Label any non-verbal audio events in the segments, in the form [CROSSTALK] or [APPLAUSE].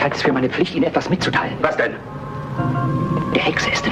Ich halte es für meine Pflicht, Ihnen etwas mitzuteilen. Was denn? Der Hexe ist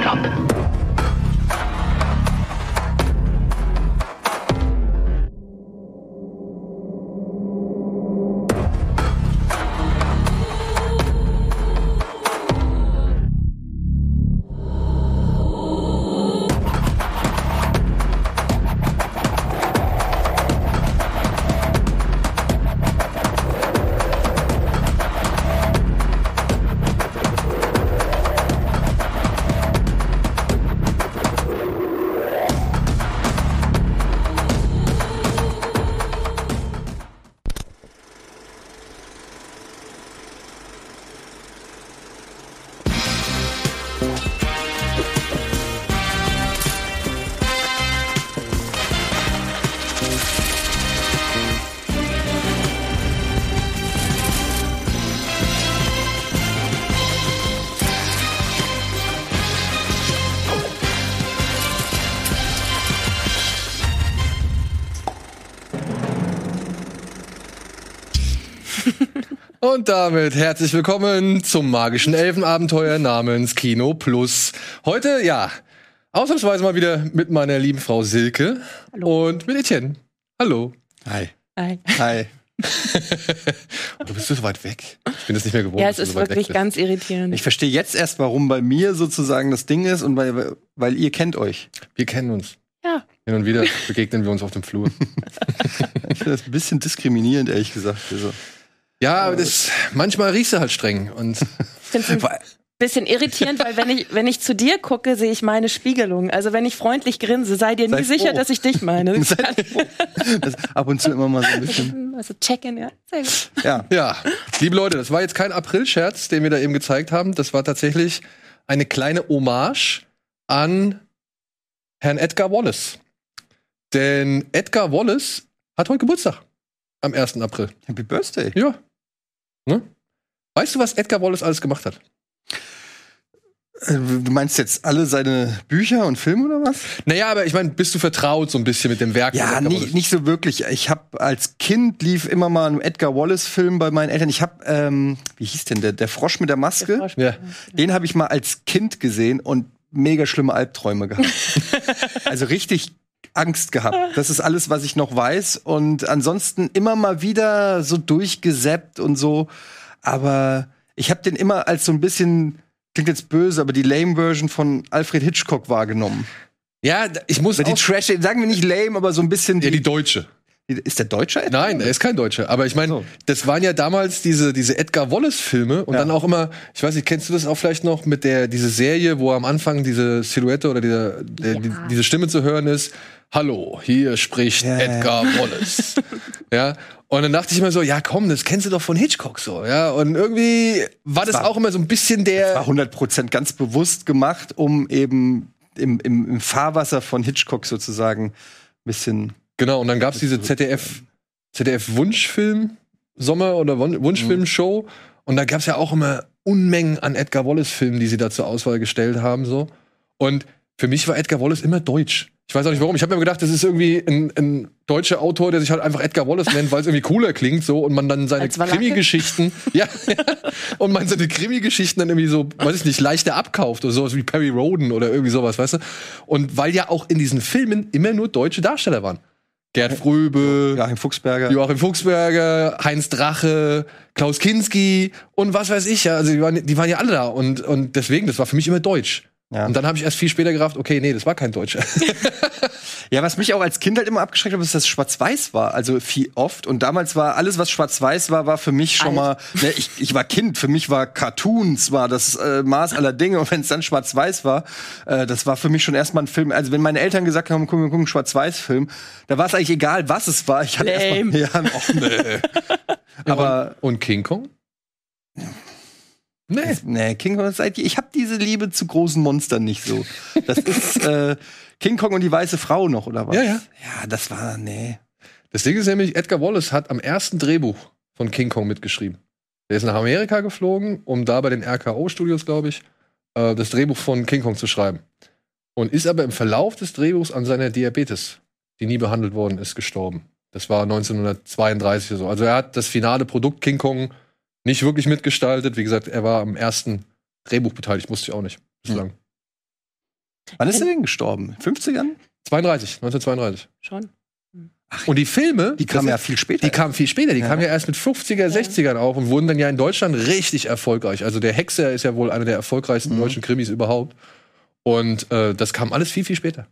Und damit herzlich willkommen zum magischen Elfenabenteuer namens Kino Plus. Heute, ja, ausnahmsweise mal wieder mit meiner lieben Frau Silke Hallo. und mit Etienne. Hallo. Hi. Hi. Hi. [LAUGHS] du bist so weit weg. Ich bin das nicht mehr gewohnt. Ja, es dass du ist so weit wirklich ganz irritierend. Ich verstehe jetzt erst, warum bei mir sozusagen das Ding ist und weil, weil ihr kennt euch. Wir kennen uns. Ja. Hin und wieder [LAUGHS] begegnen wir uns auf dem Flur. Ich finde das ein bisschen diskriminierend, ehrlich gesagt. Also, Ja, aber das, manchmal riechst du halt streng. Und [LAUGHS] Ich finde es ein bisschen irritierend, weil wenn ich, wenn ich zu dir gucke, sehe ich meine Spiegelung. Also wenn ich freundlich grinse, sei dir Sei nie sicher, froh. dass ich dich meine. [LAUGHS] Ab und zu immer mal so ein bisschen. Also check-in, ja. Sehr gut. Ja. ja, liebe Leute, das war jetzt kein April-Scherz, den wir da eben gezeigt haben. Das war tatsächlich eine kleine Hommage an Herrn Edgar Wallace. Denn Edgar Wallace hat heute Geburtstag. Am 1. April. Happy Birthday. Ja. Ne? Weißt du, was Edgar Wallace alles gemacht hat? Äh, Du meinst jetzt alle seine Bücher und Filme oder was? Naja, aber ich meine, bist du vertraut so ein bisschen mit dem Werk? Ja, nicht, nicht so wirklich. Ich habe als Kind lief immer mal ein Edgar Wallace-Film bei meinen Eltern. Ich habe, ähm, wie hieß denn der? Der Frosch mit der Maske. Ja. Den habe ich mal als Kind gesehen und mega schlimme Albträume gehabt. [LAUGHS] also richtig Angst gehabt. Das ist alles, was ich noch weiß. Und ansonsten immer mal wieder so durchgesäppt und so. Aber ich habe den immer als so ein bisschen, klingt jetzt böse, aber die Lame-Version von Alfred Hitchcock wahrgenommen. ja, ich muss Oder die Trash, sagen wir nicht lame, aber so ein bisschen ja, die, die Deutsche. Ist der Deutsche? Edgar? Nein, er ist kein Deutscher. Aber ich meine, So. das waren ja damals diese, diese Edgar Wallace-Filme und Ja. dann auch immer, ich weiß nicht, kennst du das auch vielleicht noch mit der, diese Serie, wo am Anfang diese Silhouette oder dieser, der, die, diese Stimme zu hören ist, Hallo, hier spricht Ja, ja. Edgar Wallace. [LAUGHS] ja. Und dann dachte ich immer so, ja komm, das kennst du doch von Hitchcock so, ja. Und irgendwie war das war- auch immer so ein bisschen der. war 100% ganz bewusst gemacht, um eben im, im, im Fahrwasser von Hitchcock sozusagen ein bisschen. Genau, und dann gab's diese ZDF, ZDF Wunschfilm, Sommer- oder Wun- Wunschfilm-Show. Und da gab's ja auch immer Unmengen an Edgar Wallace-Filmen, die sie da zur Auswahl gestellt haben. so. Und für mich war Edgar Wallace immer deutsch. Ich weiß auch nicht warum. Ich habe mir gedacht, das ist irgendwie ein, ein deutscher Autor, der sich halt einfach Edgar Wallace nennt, weil es irgendwie cooler klingt so und man dann seine? Krimi-Geschichten, [LAUGHS] ja, ja, und man seine Krimi-Geschichten dann irgendwie so, weiß ich nicht, leichter abkauft oder sowas wie Perry Roden oder irgendwie sowas, weißt du? Und weil ja auch in diesen Filmen immer nur deutsche Darsteller waren. Gerd Fröbe, Joachim Fuchsberger. Joachim Fuchsberger, Heinz Drache, Klaus Kinski und was weiß ich ja. Also die waren, die waren ja alle da und, und deswegen, das war für mich immer Deutsch. Ja. Und dann habe ich erst viel später gerafft, okay, nee, das war kein Deutscher. [LAUGHS] Ja, was mich auch als Kind halt immer abgeschreckt hat, ist, dass es schwarz-weiß war. Also viel oft. Und damals war alles, was schwarz-weiß war, war für mich schon Alt. mal. Ne, ich, ich war Kind. Für mich war Cartoons war das äh, Maß aller Dinge. Und wenn es dann schwarz-weiß war, äh, das war für mich schon erstmal ein Film. Also wenn meine Eltern gesagt haben, gucken wir gucken einen schwarz-weiß-Film, da war es eigentlich egal, was es war. Ich hatte Lame. erstmal. Ja, och, [LAUGHS] nee. [LAUGHS] Aber und King Kong? Nee. Nee, King Kong, seid ihr, ich habe diese Liebe zu großen Monstern nicht so. Das ist [LAUGHS] äh, King Kong und die weiße Frau noch, oder was? Ja, ja. Ja, das war, nee. Das Ding ist nämlich, Edgar Wallace hat am ersten Drehbuch von King Kong mitgeschrieben. Der ist nach Amerika geflogen, um da bei den RKO-Studios, glaube ich, äh, das Drehbuch von King Kong zu schreiben. Und ist aber im Verlauf des Drehbuchs an seiner Diabetes, die nie behandelt worden ist, gestorben. Das war 1932 oder so. Also er hat das finale Produkt King Kong nicht wirklich mitgestaltet. Wie gesagt, er war am ersten Drehbuch beteiligt, musste ich auch nicht bislang. Wann ist er denn gestorben? 50ern? 32, 1932. Schon. Und die Filme, Die kamen ja viel später. die kamen viel später, die Ja. kamen ja erst mit 50er, 60ern auf und wurden dann ja in Deutschland richtig erfolgreich. Also der Hexer ist ja wohl einer der erfolgreichsten Mhm. deutschen Krimis überhaupt. Und äh, das kam alles viel, viel später.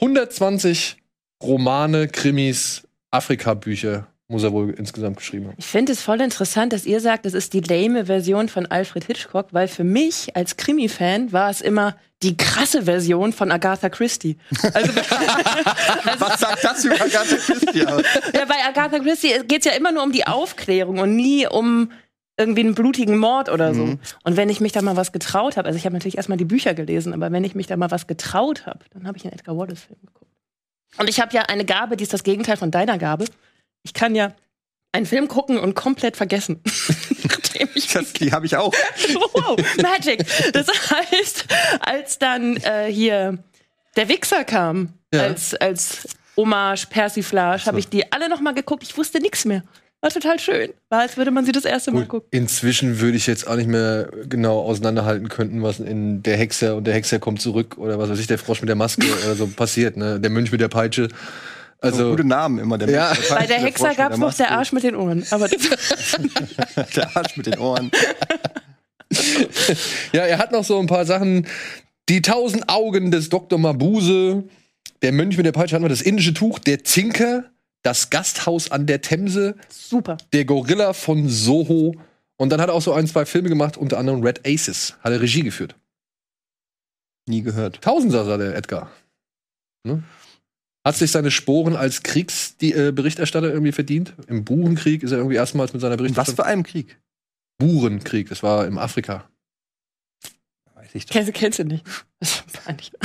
120 Romane, Krimis, Afrika-Bücher muss er wohl insgesamt geschrieben haben. Ich finde es voll interessant, dass ihr sagt, das ist die lame Version von Alfred Hitchcock, weil für mich als Krimi-Fan war es immer die krasse Version von Agatha Christie. Also, [LAUGHS] [LAUGHS] Was sagt das über Agatha Christie aus? ja, bei Agatha Christie geht es ja immer nur um die Aufklärung und nie um irgendwie einen blutigen Mord oder so. Mhm. Und wenn ich mich da mal was getraut habe, also ich habe natürlich erstmal die Bücher gelesen, aber wenn ich mich da mal was getraut habe, dann habe ich einen Edgar Wallace-Film geguckt. Und ich habe ja eine Gabe, die ist das Gegenteil von deiner Gabe. Ich kann ja einen Film gucken und komplett vergessen. [LAUGHS] Das, die habe ich auch. [LAUGHS] wow, Magic. Das heißt, als dann äh, hier der Wichser kam, Ja. als, als Hommage, Persiflage, habe ich die alle noch mal geguckt. Ich wusste nichts mehr. War total schön. War, als würde man sie das erste Mal Gut, gucken. inzwischen würde ich jetzt auch nicht mehr genau auseinanderhalten könnten, was in der Hexer und der Hexer kommt zurück oder was weiß ich, der Frosch mit der Maske oder so passiert, ne? Der Mönch mit der Peitsche. Also, Also, gute Namen immer. Der Ja. der Bei der Hexer gab es noch [LAUGHS] [LAUGHS] der. Arsch mit den Ohren. Aber Der Arsch mit den Ohren. ja, er hat noch so ein paar Sachen. Die tausend Augen des Dr. Mabuse, der Mönch mit der Peitsche hatten wir, das indische Tuch, der Zinker, das Gasthaus an der Themse, super. der Gorilla von Soho. Und dann hat er auch so ein, zwei Filme gemacht, unter anderem Red Aces. Hat er Regie geführt. Nie gehört. Tausender, sah der Edgar. Ne? Hat sich seine Sporen als Kriegsberichterstatter irgendwie verdient? Im Burenkrieg ist er irgendwie erstmals mit seiner In was Berichterstattung. für einem Krieg? Burenkrieg, das war im Afrika. Weiß ich doch. Kennst, kennst du nicht? Das peinlich. [LAUGHS]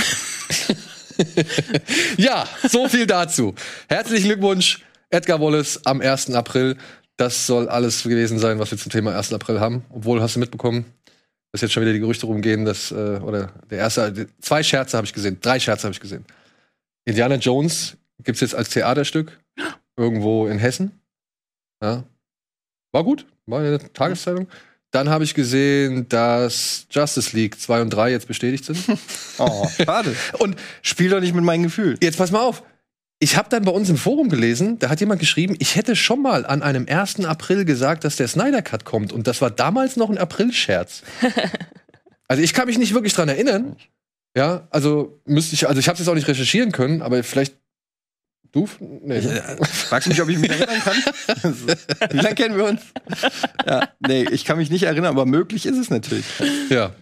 Ja, so viel dazu. Herzlichen Glückwunsch, Edgar Wallace am 1. April. Das soll alles gewesen sein, was wir zum Thema 1. April haben. Obwohl, hast du mitbekommen, dass jetzt schon wieder die Gerüchte rumgehen, dass, äh, oder der erste, zwei Scherze habe ich gesehen, drei Scherze habe ich gesehen. Indiana Jones gibt's jetzt als Theaterstück irgendwo in Hessen. Ja. War gut, war in der Tageszeitung. Dann habe ich gesehen, dass Justice League 2 und 3 jetzt bestätigt sind. [LAUGHS] Oh, schade. Und Spiel doch nicht mit meinen Gefühlen. Jetzt pass mal auf. Ich habe dann bei uns im Forum gelesen, da hat jemand geschrieben, ich hätte schon mal an einem 1. April gesagt, dass der Snyder Cut kommt. Und das war damals noch ein April-Scherz. [LAUGHS] also ich kann mich nicht wirklich dran erinnern. Ja, also müsste ich, also ich habe es jetzt auch nicht recherchieren können, aber vielleicht du? Nee. Äh, Fragst du mich, ob ich mich erinnern kann? [LAUGHS] Wie lange kennen wir uns? Ja, nee, ich kann mich nicht erinnern, aber möglich ist es natürlich. Ja.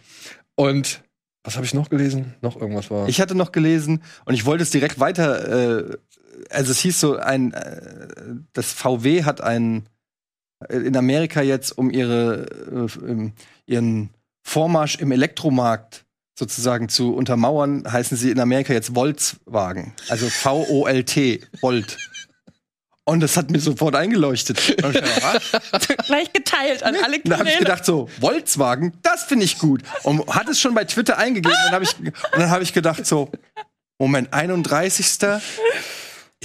Und was habe ich noch gelesen? Noch irgendwas war. Ich hatte noch gelesen und ich wollte es direkt weiter. Äh, also es hieß so ein, äh, das VW hat ein äh, in Amerika jetzt um ihre äh, ihren Vormarsch im Elektromarkt sozusagen zu untermauern, heißen sie in Amerika jetzt Volkswagen, also V-O-L-T, Volt. Und das hat mir sofort eingeleuchtet. [LAUGHS] [LAUGHS] Gleich geteilt an alle Da habe ich Kanäle. gedacht so, Volkswagen, das finde ich gut. Und hat es schon bei Twitter eingegeben. Und dann habe ich, und dann hab ich gedacht so, Moment, 31. Ist,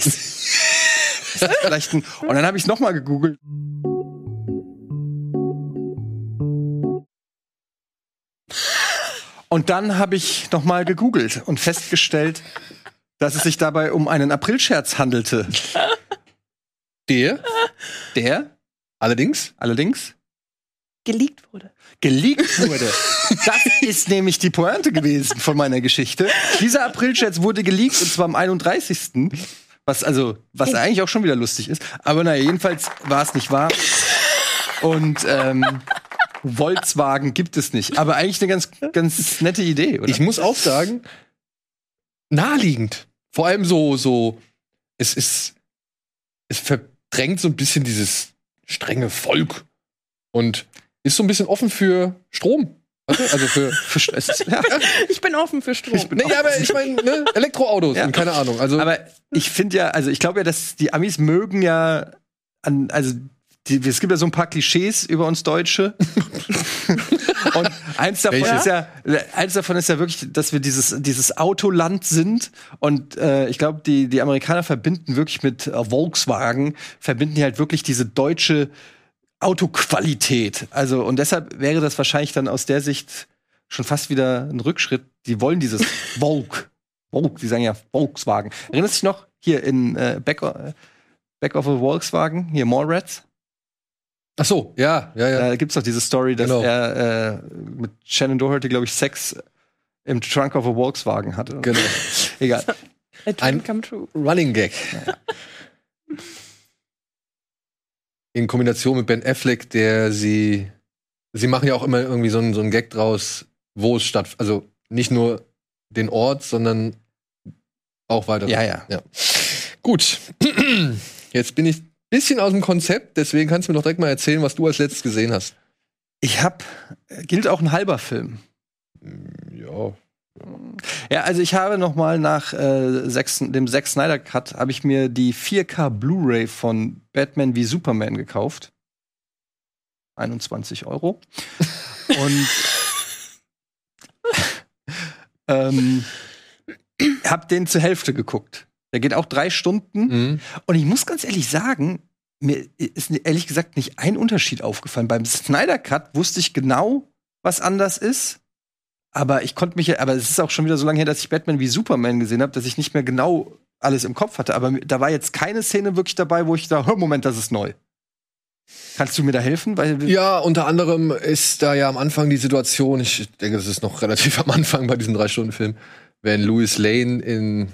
ist das vielleicht ein, und dann habe ich es nochmal gegoogelt. Und dann habe ich nochmal gegoogelt und festgestellt, dass es sich dabei um einen Aprilscherz handelte. der Der allerdings allerdings geleakt wurde. geleakt wurde. Das ist nämlich die Pointe gewesen von meiner Geschichte. Dieser Aprilscherz wurde geleakt und zwar am 31. Was also, was eigentlich auch schon wieder lustig ist. Aber naja, jedenfalls war es nicht wahr. Und ähm, Volkswagen gibt es nicht. Aber eigentlich eine ganz, ganz nette Idee, oder? Ich muss auch sagen, naheliegend. Vor allem so, so, es ist, es verdrängt so ein bisschen dieses strenge Volk und ist so ein bisschen offen für Strom. Also für, Für- ist- ja. [LAUGHS] Ich bin offen für Strom. Ich bin nee, aber ich meine, ne, Elektroautos Ja. und keine Ahnung. Also, Aber ich finde ja, also ich glaube ja, dass die Amis mögen ja an, also die, es gibt ja so ein paar Klischees über uns Deutsche. [LAUGHS] Und eins davon Welche? ist ja, eins davon ist ja wirklich, dass wir dieses, dieses Autoland sind. Und äh, ich glaube, die, die Amerikaner verbinden wirklich mit äh, Volkswagen, verbinden die halt wirklich diese deutsche Autoqualität. Also, und deshalb wäre das wahrscheinlich dann aus der Sicht schon fast wieder ein Rückschritt. Die wollen dieses [LAUGHS] Volk. Volk, die sagen ja Volkswagen. Erinnerst du dich noch hier in äh, Back, äh, Back of a Volkswagen, hier Mallrats? Ach so, ja, ja, ja. Da gibt's doch diese Story, dass Genau. er äh, mit Shannon Doherty, glaube ich, Sex im Trunk of a Volkswagen hatte. Genau. [LAUGHS] Egal. A dream Ein- come true. Running Gag. [LAUGHS] In Kombination mit Ben Affleck, der sie. Sie machen ja auch immer irgendwie so einen, so einen Gag draus, wo es statt. Also nicht nur den Ort, sondern auch weiter. Ja, ja. Gut. [CLEARS THROAT] Jetzt bin ich bisschen aus dem Konzept, deswegen kannst du mir doch direkt mal erzählen, was du als letztes gesehen hast. Ich hab, gilt auch ein halber Film. Ja. Ja, also ich habe noch mal nach äh, Zack- dem Zack Snyder Cut habe ich mir die 4K Blu-ray von Batman wie Superman gekauft. 21 Euro. [LAUGHS] Und ähm, hab den zur Hälfte geguckt. Der geht auch drei Stunden. Mhm. Und ich muss ganz ehrlich sagen, mir ist ehrlich gesagt nicht ein Unterschied aufgefallen. Beim Snyder Cut wusste ich genau, was anders ist. Aber ich konnte mich, ja- aber es ist auch schon wieder so lange her, dass ich Batman wie Superman gesehen habe, dass ich nicht mehr genau alles im Kopf hatte. Aber da war jetzt keine Szene wirklich dabei, wo ich da, hör, Moment, das ist neu. Kannst du mir da helfen? Weil, Ja, unter anderem ist da ja am Anfang die Situation, ich denke, das ist noch relativ [LAUGHS] am Anfang bei diesem Drei-Stunden-Film, wenn Louis Lane in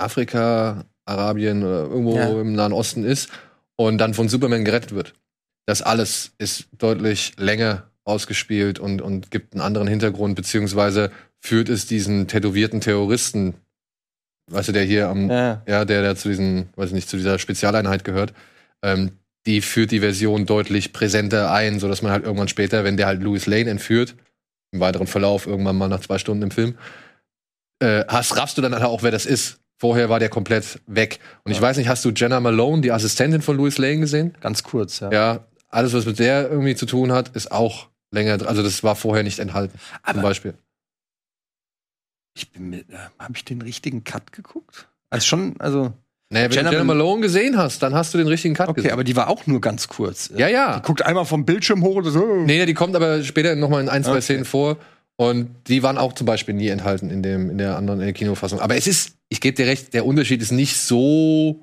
Afrika, Arabien oder irgendwo Ja. im Nahen Osten ist und dann von Superman gerettet wird. Das alles ist deutlich länger ausgespielt und, und gibt einen anderen Hintergrund, beziehungsweise führt es diesen tätowierten Terroristen, weißt du, der hier am, ja. ja, der, der zu diesen, weiß ich nicht, zu dieser Spezialeinheit gehört, ähm, die führt die Version deutlich präsenter ein, sodass man halt irgendwann später, wenn der halt Louis Lane entführt, im weiteren Verlauf, irgendwann mal nach zwei Stunden im Film, äh, hast, raffst du dann halt auch, wer das ist. Vorher war der komplett weg. Und ich weiß nicht, hast du Jenna Malone, die Assistentin von Louis Lane, gesehen? Ganz kurz, ja. Ja, alles, was mit der irgendwie zu tun hat, ist auch länger, dr- also das war vorher nicht enthalten, zum Aber Beispiel. ich bin mir, äh, habe ich den richtigen Cut geguckt? Also schon, also Naja, wenn Jenna du Jenna Mal- Malone gesehen hast, dann hast du den richtigen Cut okay, gesehen. aber die war auch nur ganz kurz. ja, ja. Die guckt einmal vom Bildschirm hoch und so. Nee, die kommt aber später noch mal in ein, zwei Okay. Szenen vor. Und die waren auch zum Beispiel nie enthalten in, dem, in der anderen in der Kinofassung. Aber es ist, ich gebe dir recht, der Unterschied ist nicht so.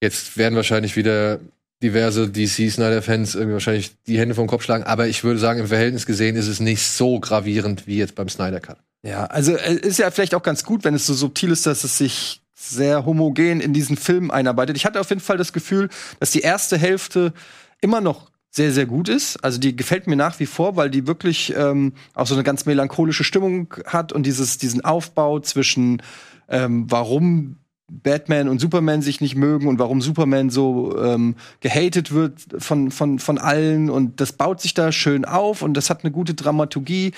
Jetzt werden wahrscheinlich wieder diverse DC-Snyder-Fans irgendwie wahrscheinlich die Hände vom Kopf schlagen. Aber ich würde sagen, im Verhältnis gesehen ist es nicht so gravierend wie jetzt beim Snyder-Cut. Ja, also äh, ist ja vielleicht auch ganz gut, wenn es so subtil ist, dass es sich sehr homogen in diesen Film einarbeitet. Ich hatte auf jeden Fall das Gefühl, dass die erste Hälfte immer noch sehr, sehr gut ist. Also die gefällt mir nach wie vor, weil die wirklich ähm, auch so eine ganz melancholische Stimmung hat und dieses, diesen Aufbau zwischen ähm, warum Batman und Superman sich nicht mögen und warum Superman so ähm, gehatet wird von, von, von allen und das baut sich da schön auf und das hat eine gute Dramaturgie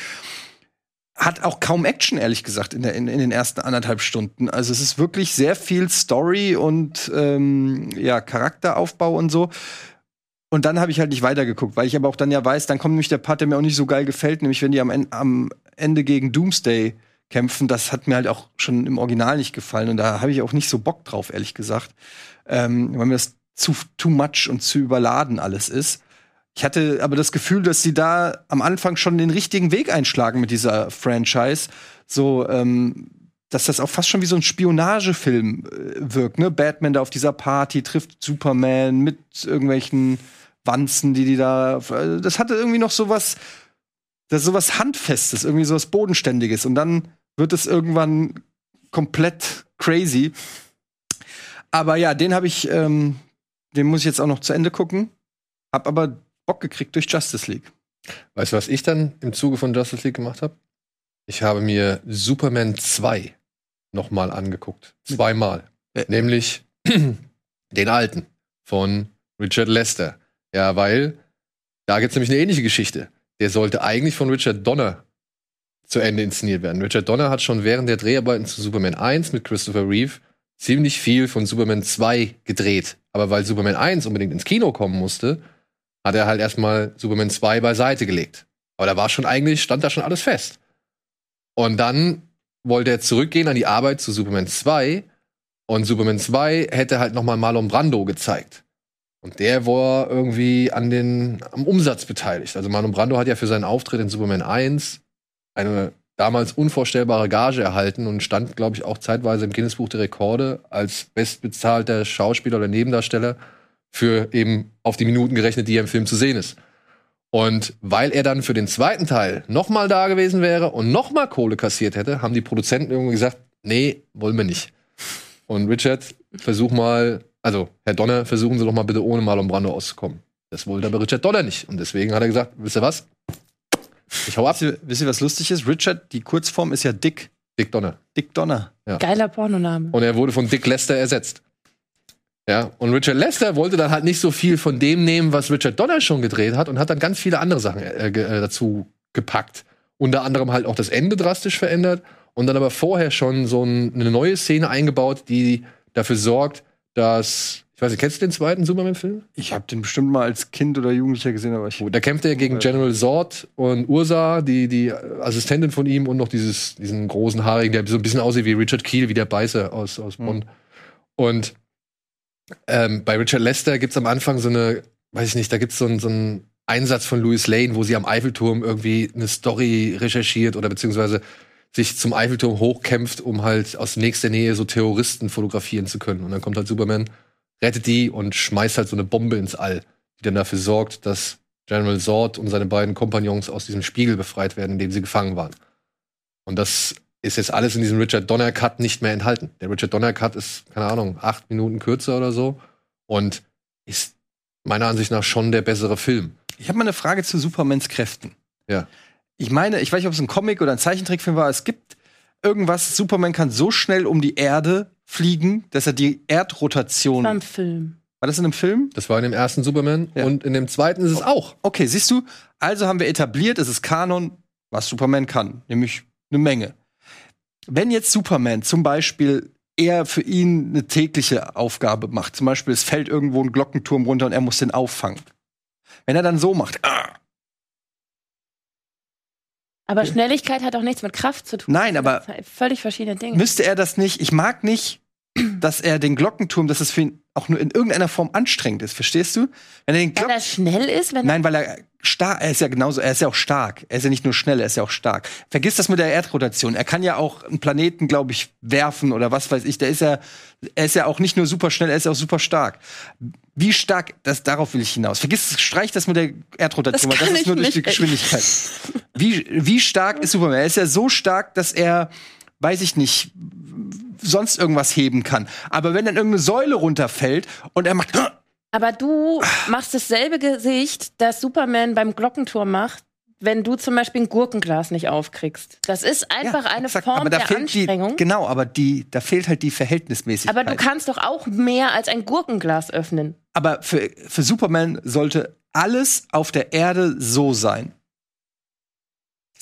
hat auch kaum Action, ehrlich gesagt, in, der, in, in den ersten anderthalb Stunden. Also es ist wirklich sehr viel Story und ähm, ja, Charakteraufbau und so. Und dann habe ich halt nicht weitergeguckt, weil ich aber auch dann ja weiß, dann kommt nämlich der Part, der mir auch nicht so geil gefällt, nämlich wenn die am, En- am Ende gegen Doomsday kämpfen. Das hat mir halt auch schon im Original nicht gefallen und da habe ich auch nicht so Bock drauf, ehrlich gesagt. Ähm, weil mir das zu too much und zu überladen alles ist. Ich hatte aber das Gefühl, dass sie da am Anfang schon den richtigen Weg einschlagen mit dieser Franchise. So, ähm, dass das auch fast schon wie so ein Spionagefilm äh, wirkt, ne? Batman da auf dieser Party trifft Superman mit irgendwelchen Wanzen, die die da. Also Das hatte irgendwie noch so was, das ist so was Handfestes, irgendwie so was Bodenständiges. Und dann wird es irgendwann komplett crazy. Aber ja, den habe ich, ähm, den muss ich jetzt auch noch zu Ende gucken. Hab aber Bock gekriegt durch Justice League. Weißt du, was ich dann im Zuge von Justice League gemacht habe? Ich habe mir Superman 2 nochmal angeguckt. Zweimal. Äh. Nämlich [CLEARS THROAT] den alten von Richard Lester. Ja, weil da gibt es nämlich eine ähnliche Geschichte. Der sollte eigentlich von Richard Donner zu Ende inszeniert werden. Richard Donner hat schon während der Dreharbeiten zu Superman 1 mit Christopher Reeve ziemlich viel von Superman 2 gedreht. Aber weil Superman 1 unbedingt ins Kino kommen musste, hat er halt erstmal Superman 2 beiseite gelegt. Aber da war schon eigentlich, stand da schon alles fest. Und dann wollte er zurückgehen an die Arbeit zu Superman 2 und Superman 2 hätte halt nochmal Marlon Brando gezeigt. Und der war irgendwie an den, am Umsatz beteiligt. Also Marlon Brando hat ja für seinen Auftritt in Superman 1 eine damals unvorstellbare Gage erhalten und stand, glaube ich, auch zeitweise im Guinness-Buch der Rekorde als bestbezahlter Schauspieler oder Nebendarsteller für eben auf die Minuten gerechnet, die er im Film zu sehen ist. Und weil er dann für den zweiten Teil nochmal da gewesen wäre und nochmal Kohle kassiert hätte, haben die Produzenten irgendwie gesagt, nee, wollen wir nicht. Und Richard, versuch mal, also Herr Donner, versuchen Sie doch mal bitte ohne Marlon Brando auszukommen. Das wollte aber Richard Donner nicht. Und deswegen hat er gesagt, wisst ihr was? Ich hau ab. Wisst ihr, wisst ihr, was lustig ist? Richard, die Kurzform ist ja Dick. Dick Donner. Dick Donner. Geiler Pornoname. Und er wurde von Dick Lester ersetzt. Ja, und Richard Lester wollte dann halt nicht so viel von dem nehmen, was Richard Donner schon gedreht hat und hat dann ganz viele andere Sachen äh, ge- äh, dazu gepackt. Unter anderem halt auch das Ende drastisch verändert und dann aber vorher schon so ein, eine neue Szene eingebaut, die dafür sorgt, dass ich weiß nicht, kennst du den zweiten Superman-Film? Ich habe den bestimmt mal als Kind oder Jugendlicher gesehen, aber ich. Da kämpft er gegen General Zord und Ursa, die, die Assistentin von ihm und noch dieses, diesen großen Haarigen, der so ein bisschen aussieht wie Richard Keel, wie der Beißer aus, aus Bond. Und ähm, bei Richard Lester gibt's am Anfang so eine, weiß ich nicht, da gibt's so einen so einen Einsatz von Louis Lane, wo sie am Eiffelturm irgendwie eine Story recherchiert oder beziehungsweise sich zum Eiffelturm hochkämpft, um halt aus nächster Nähe so Terroristen fotografieren zu können. Und dann kommt halt Superman, rettet die und schmeißt halt so eine Bombe ins All, die dann dafür sorgt, dass General Zord und seine beiden Kompagnons aus diesem Spiegel befreit werden, in dem sie gefangen waren. Und das ist jetzt alles in diesem Richard Donner Cut nicht mehr enthalten. Der Richard Donner Cut ist, keine Ahnung, acht Minuten kürzer oder so und ist meiner Ansicht nach schon der bessere Film. Ich habe mal eine Frage zu Supermans Kräften. Ja. Ich meine, ich weiß nicht, ob es ein Comic oder ein Zeichentrickfilm war. Es gibt irgendwas, Superman kann so schnell um die Erde fliegen, dass er die Erdrotation. Beim Film. War das in einem Film? Das war in dem ersten Superman Ja. und in dem zweiten ist es auch. Okay, siehst du, also haben wir etabliert, es ist Kanon, was Superman kann, nämlich eine Menge. Wenn jetzt Superman zum Beispiel eher für ihn eine tägliche Aufgabe macht, zum Beispiel es fällt irgendwo ein Glockenturm runter und er muss den auffangen. Wenn er dann so macht, ah, Aber Schnelligkeit hat auch nichts mit Kraft zu tun. Nein, aber- völlig verschiedene Dinge. müsste er das nicht, ich mag nicht, dass er den Glockenturm, dass es für ihn auch nur in irgendeiner Form anstrengend ist, verstehst du? Wenn er den Weil er schnell ist, wenn Nein, weil er stark, er ist ja genauso, er ist ja auch stark. Er ist ja nicht nur schnell, er ist ja auch stark. Vergiss das mit der Erdrotation. Er kann ja auch einen Planeten, glaube ich, werfen oder was weiß ich. Der ist ja, er ist ja auch nicht nur super schnell, er ist ja auch super stark. Wie stark, das, darauf will ich hinaus. Vergiss, streich das mit der Erdrotation, Das weil das ist nur durch die. Geschwindigkeit. [LAUGHS] Wie, wie stark ist Superman? Er ist ja so stark, dass er, weiß ich nicht, sonst irgendwas heben kann. Aber wenn dann irgendeine Säule runterfällt und er macht, Aber du machst dasselbe Gesicht, das Superman beim Glockenturm macht, wenn du zum Beispiel ein Gurkenglas nicht aufkriegst. Das ist einfach eine exakt. Form aber da der fehlt die, Anstrengung. Genau, aber die, da fehlt halt die Verhältnismäßigkeit. aber du kannst doch auch mehr als ein Gurkenglas öffnen. Aber für, für Superman sollte alles auf der Erde so sein.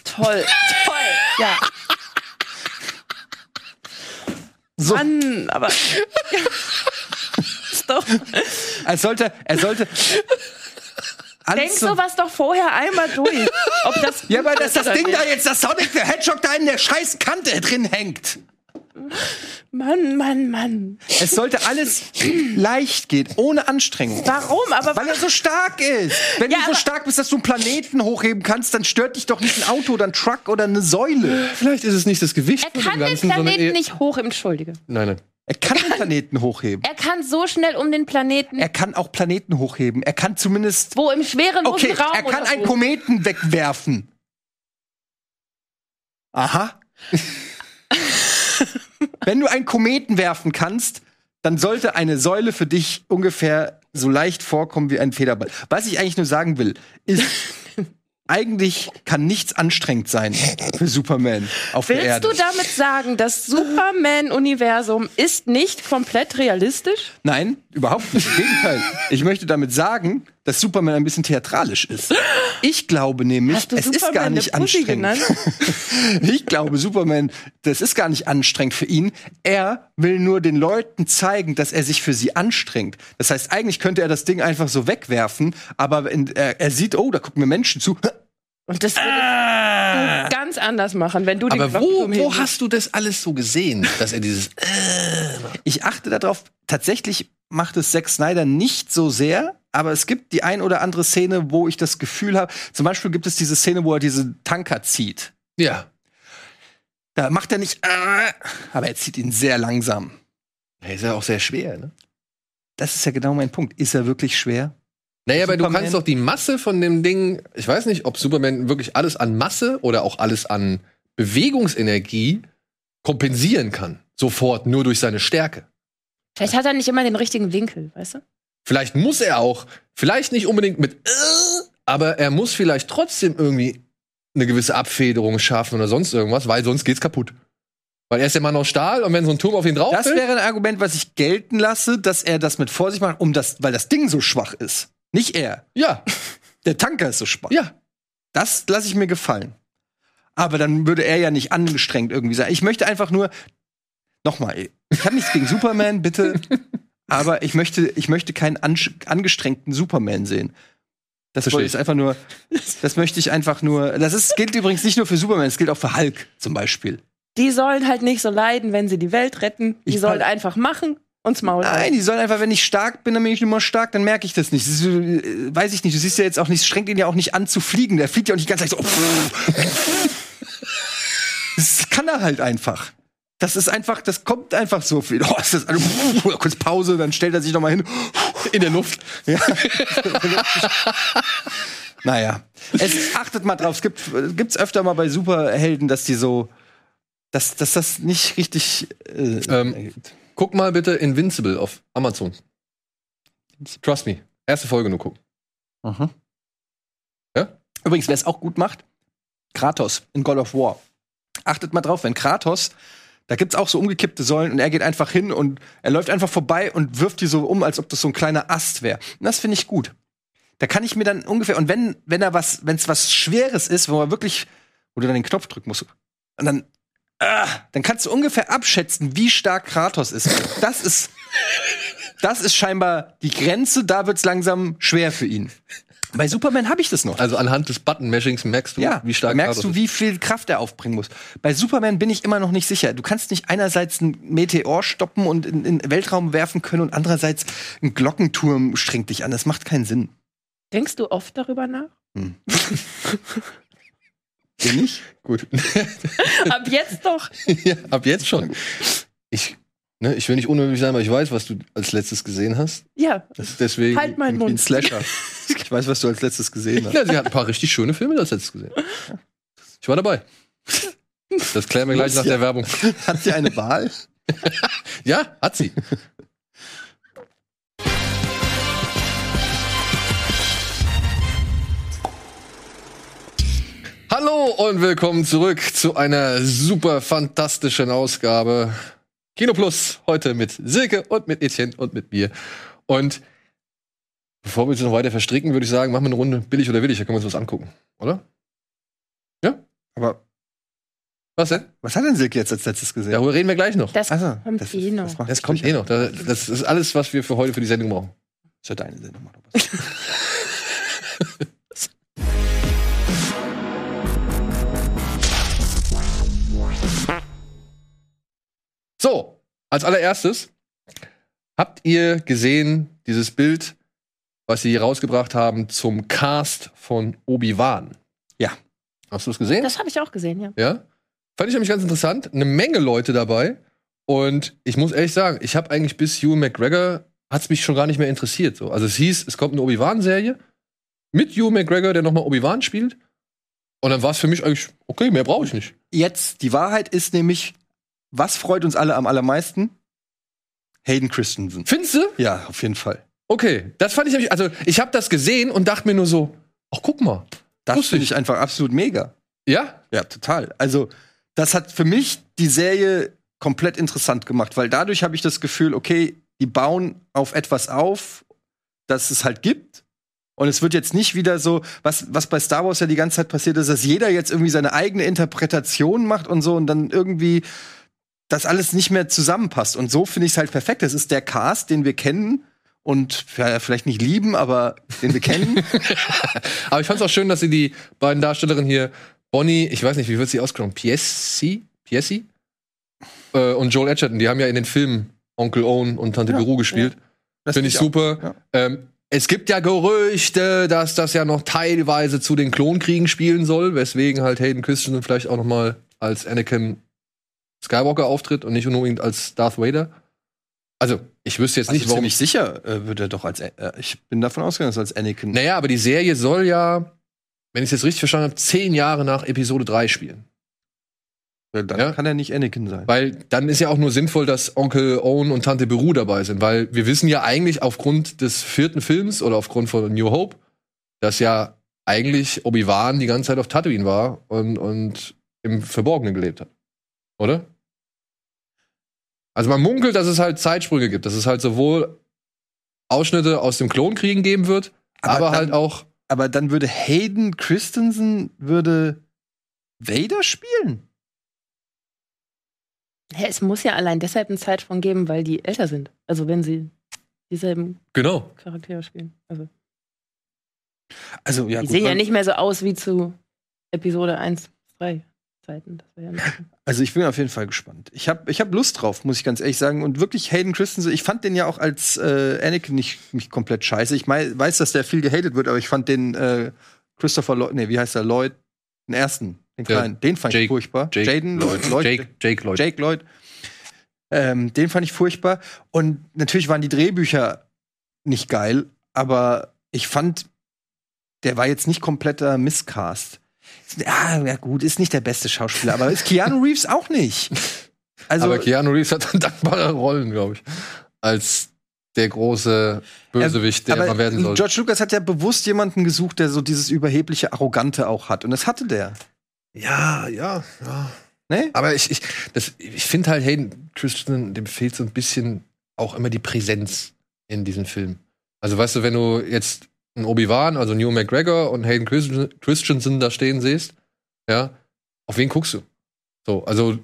Toll, [LAUGHS] toll. Ja. So. Mann, aber. [LAUGHS] ist doch. Er sollte, er sollte. Denk sowas doch vorher einmal durch. Ob das ja, weil das, ist das Ding nicht. da jetzt, das Sonic der Hedgehog da in der scheiß Kante drin hängt. Mann, Mann, Mann. Es sollte alles leicht gehen, ohne Anstrengung. Warum? Aber Weil er so stark ist. Wenn Ja, du so stark bist, dass du einen Planeten hochheben kannst, dann stört dich doch nicht ein Auto oder ein Truck oder eine Säule. Vielleicht ist es nicht das Gewicht er kann den Ganzen, sondern Planeten nicht hoch, entschuldige. Nein, nein. Er kann den Planeten hochheben. Er kann so schnell um den Planeten, Er kann auch Planeten hochheben. Er kann zumindest. wo im schwerenlosen Okay, Raum er kann oder einen. Kometen wegwerfen. Aha. [LAUGHS] Wenn du einen Kometen werfen kannst, dann sollte eine Säule für dich ungefähr so leicht vorkommen wie ein Federball. Was ich eigentlich nur sagen will, ist, [LAUGHS] eigentlich kann nichts anstrengend sein für Superman auf der Willst Erde. du damit sagen, das Superman-Universum ist nicht komplett realistisch? Nein, überhaupt nicht. Im Gegenteil. Ich möchte damit sagen, dass Superman ein bisschen theatralisch ist. Ich glaube nämlich, es ist Superman gar nicht anstrengend. [LAUGHS] ich glaube, Superman, das ist gar nicht anstrengend für ihn. Er will nur den Leuten zeigen, dass er sich für sie anstrengt. Das heißt, eigentlich könnte er das Ding einfach so wegwerfen, aber er, er sieht, oh, da gucken mir Menschen zu. Und das würdest du ganz anders machen, wenn du den Aber wo, wo hast du das alles so gesehen, dass er dieses äh Ich achte darauf, tatsächlich macht es Zack Snyder nicht so sehr, aber es gibt die ein oder andere Szene, wo ich das Gefühl habe, zum Beispiel gibt es diese Szene, wo er diese Tanker zieht. Ja. Da macht er nicht, äh, aber er zieht ihn sehr langsam. Er ist ja auch sehr schwer, ne? Das ist ja genau mein Punkt. Ist er wirklich schwer? Naja, aber du Superman- kannst doch die Masse von dem Ding, ich weiß nicht, ob Superman wirklich alles an Masse oder auch alles an Bewegungsenergie kompensieren kann. Sofort, nur durch seine Stärke. Vielleicht hat er nicht immer den richtigen Winkel, weißt du? Vielleicht muss er auch, vielleicht nicht unbedingt mit, äh, aber er muss vielleicht trotzdem irgendwie eine gewisse Abfederung schaffen oder sonst irgendwas, weil sonst geht's kaputt. Weil er ist ja Mann aus Stahl und wenn so ein Turm auf ihn drauf Das fällt, wäre ein Argument, was ich gelten lasse, dass er das mit Vorsicht macht, um das, weil das Ding so schwach ist. Nicht er. ja, [LAUGHS] Der Tanker ist so schwach. ja. Das lasse ich mir gefallen. Aber dann würde er ja nicht angestrengt irgendwie sein. Ich möchte einfach nur, nochmal, ich habe nichts gegen Superman, bitte. [LAUGHS] aber ich möchte, ich möchte keinen ansch- angestrengten Superman sehen. Das wollte ich einfach nur, das möchte ich einfach nur, das ist, gilt übrigens nicht nur für Superman, es gilt auch für Hulk zum Beispiel. Die sollen halt nicht so leiden, wenn sie die Welt retten. Die Ich sollen einfach machen und's Maul Nein, die sollen einfach, wenn ich stark bin, dann bin ich nur mal stark, dann merke ich das nicht. Das ist, äh, weiß ich nicht. Du siehst ja jetzt auch nicht, es strengt ihn ja auch nicht an zu fliegen. Der fliegt ja auch nicht ganze Zeit so. das kann er halt einfach. Das ist einfach, das kommt einfach so viel. Oh, ist das, also, kurz Pause, dann stellt er sich noch mal hin. In der Luft. Ja. [LAUGHS] naja, es achtet mal drauf. Es gibt gibt's öfter mal bei Superhelden, dass die so, dass, dass das nicht richtig. Äh, Ähm, Guck mal bitte Invincible auf Amazon. Trust me. Erste Folge nur gucken. Mhm. Ja? Übrigens, wer es auch gut macht, Kratos in God of War. Achtet mal drauf, wenn Kratos, da gibt's auch so umgekippte Säulen und er geht einfach hin und er läuft einfach vorbei und wirft die so um, als ob das so ein kleiner Ast wäre. Und das finde ich gut. Da kann ich mir dann ungefähr, und wenn, wenn er was, wenn es was Schweres ist, wo er wirklich, wo du dann den Knopf drücken musst, und dann, ah, dann kannst du ungefähr abschätzen, wie stark Kratos ist. Das ist, das ist scheinbar die Grenze, da wird's langsam schwer für ihn. Bei Superman habe ich das noch. Also anhand des Button-Mashings merkst du, Ja, wie stark merkst Kratos du, wie viel Kraft er aufbringen muss. Bei Superman bin ich immer noch nicht sicher. Du kannst nicht einerseits einen Meteor stoppen und in, in den Weltraum werfen können und andererseits ein Glockenturm strengt dich an. Das macht keinen Sinn. Denkst du oft darüber nach? [LAUGHS] Bin ich? Gut. [LAUGHS] Ab jetzt doch. ja, ab jetzt schon. Ich, ne, ich will nicht unhöflich sein, aber ich weiß, was du als letztes gesehen hast. Ja, Das ist deswegen. halt meinen Wie ein Mund. Slasher. [LAUGHS] Ich weiß, was du als letztes gesehen hast. Ja, sie hat ein paar richtig schöne Filme als letztes gesehen. Ich war dabei. Das klären wir gleich nach der Werbung. Hat sie eine Wahl? [LAUGHS] Ja, hat sie. Hallo und willkommen zurück zu einer super fantastischen Ausgabe Kino Plus. Heute mit Silke und mit Etienne und mit mir. Und bevor wir uns noch weiter verstricken, würde ich sagen, machen wir eine Runde billig oder willig. Da können wir uns was angucken, oder? Aber Was denn? was hat denn Silke jetzt als letztes gesehen? Darüber reden wir gleich noch. Das Also, kommt das, eh noch. Das mich kommt eh noch. Da- Das ist alles, was wir für heute für die Sendung brauchen. Das ist ja deine Sendung. mach [LAUGHS] So, als allererstes habt ihr gesehen dieses Bild, was sie hier rausgebracht haben zum Cast von Obi-Wan. Ja. Hast du es gesehen? Das habe ich auch gesehen, ja. ja. Fand ich nämlich ganz interessant. Eine Menge Leute dabei. Und ich muss ehrlich sagen, ich habe eigentlich bis Hugh McGregor hat es mich schon gar nicht mehr interessiert. So. Also es hieß, es kommt eine Obi-Wan-Serie mit Hugh McGregor, der nochmal Obi-Wan spielt. Und dann war es für mich eigentlich, okay, mehr brauche ich nicht. Jetzt, die Wahrheit ist nämlich, was freut uns alle am allermeisten? Hayden Christensen. Findest du? Ja, auf jeden Fall. Okay, das fand ich nämlich, also ich habe das gesehen und dachte mir nur so, ach guck mal. Das finde ich. ich einfach absolut mega. Ja? Ja, total. Also, das hat für mich die Serie komplett interessant gemacht, weil dadurch habe ich das Gefühl, okay, die bauen auf etwas auf, das es halt gibt. Und es wird jetzt nicht wieder so, was, was bei Star Wars ja die ganze Zeit passiert ist, dass jeder jetzt irgendwie seine eigene Interpretation macht und so und dann irgendwie das alles nicht mehr zusammenpasst. Und so finde ich es halt perfekt. Das ist der Cast, den wir kennen und ja, vielleicht nicht lieben, aber den wir kennen. [LAUGHS] Aber ich fand es auch schön, dass sie die beiden Darstellerinnen hier, Bonnie, ich weiß nicht, wie wird sie ausgesprochen? Piessi? Piessi? Äh, und Joel Edgerton, die haben ja in den Filmen Onkel Owen und Tante Ja, Beru gespielt. Das Finde ich auch. super. Ja. Ähm, es gibt ja Gerüchte, dass das ja noch teilweise zu den Klonkriegen spielen soll, weswegen halt Hayden Christensen vielleicht auch noch mal als Anakin Skywalker auftritt und nicht unbedingt als Darth Vader. Also, ich wüsste jetzt Also nicht, warum. ziemlich sicher äh, wird er doch als. Äh, ich bin davon ausgegangen, dass er als Anakin. Naja, aber die Serie soll ja, wenn ich es jetzt richtig verstanden habe, zehn Jahre nach Episode 3 spielen. Dann Ja. kann er nicht Anakin sein. Weil dann ist ja auch nur sinnvoll, dass Onkel Owen und Tante Beru dabei sind. Weil wir wissen ja eigentlich aufgrund des vierten Films oder aufgrund von New Hope, dass ja eigentlich Obi-Wan die ganze Zeit auf Tatooine war und, und im Verborgenen gelebt hat. Oder? Also man munkelt, dass es halt Zeitsprünge gibt, dass es halt sowohl Ausschnitte aus dem Klonkriegen geben wird, Aber aber, dann- halt auch Aber dann würde Hayden Christensen würde Vader spielen. Hä, es muss ja allein deshalb einen Zeitsprung geben, weil die älter sind. Also wenn sie dieselben genau. Charaktere spielen. Also Also ja, die gut, sehen ja nicht mehr so aus wie zu Episode 1 bis 3 Zeiten. Das wäre ja Also ich bin auf jeden Fall gespannt. Ich habe ich hab Lust drauf, muss ich ganz ehrlich sagen. Und wirklich Hayden Christensen, ich fand den ja auch als äh, Anakin nicht, nicht komplett scheiße. Ich mei- weiß, dass der viel gehatet wird, aber ich fand den äh, Christopher Lloyd, nee, wie heißt der, Lloyd, den ersten, den Ja, kleinen, den fand ich Jake- furchtbar. Jake Jaden Lloyd. Lloyd, Jake, Jake Lloyd. Jake Lloyd. Ähm, den fand ich furchtbar. Und natürlich waren die Drehbücher nicht geil, aber ich fand, der war jetzt nicht kompletter Misscast. Ah, ja gut, ist nicht der beste Schauspieler, aber ist Keanu Reeves auch nicht. Also, aber Keanu Reeves hat dann dankbare Rollen, glaube ich. Als der große Bösewicht, der aber man werden soll. George Lucas hat ja bewusst jemanden gesucht, der so dieses überhebliche, arrogante auch hat. Und das hatte der. Ja, ja, ja. Ne? Aber ich, ich, das- ich finde halt, Hayden Christensen, dem fehlt so ein bisschen auch immer die Präsenz in diesem Film. Also, weißt du, wenn du jetzt einen Obi-Wan, also New McGregor und Hayden Christen- Christensen da stehen siehst, ja, auf wen guckst du? So, also,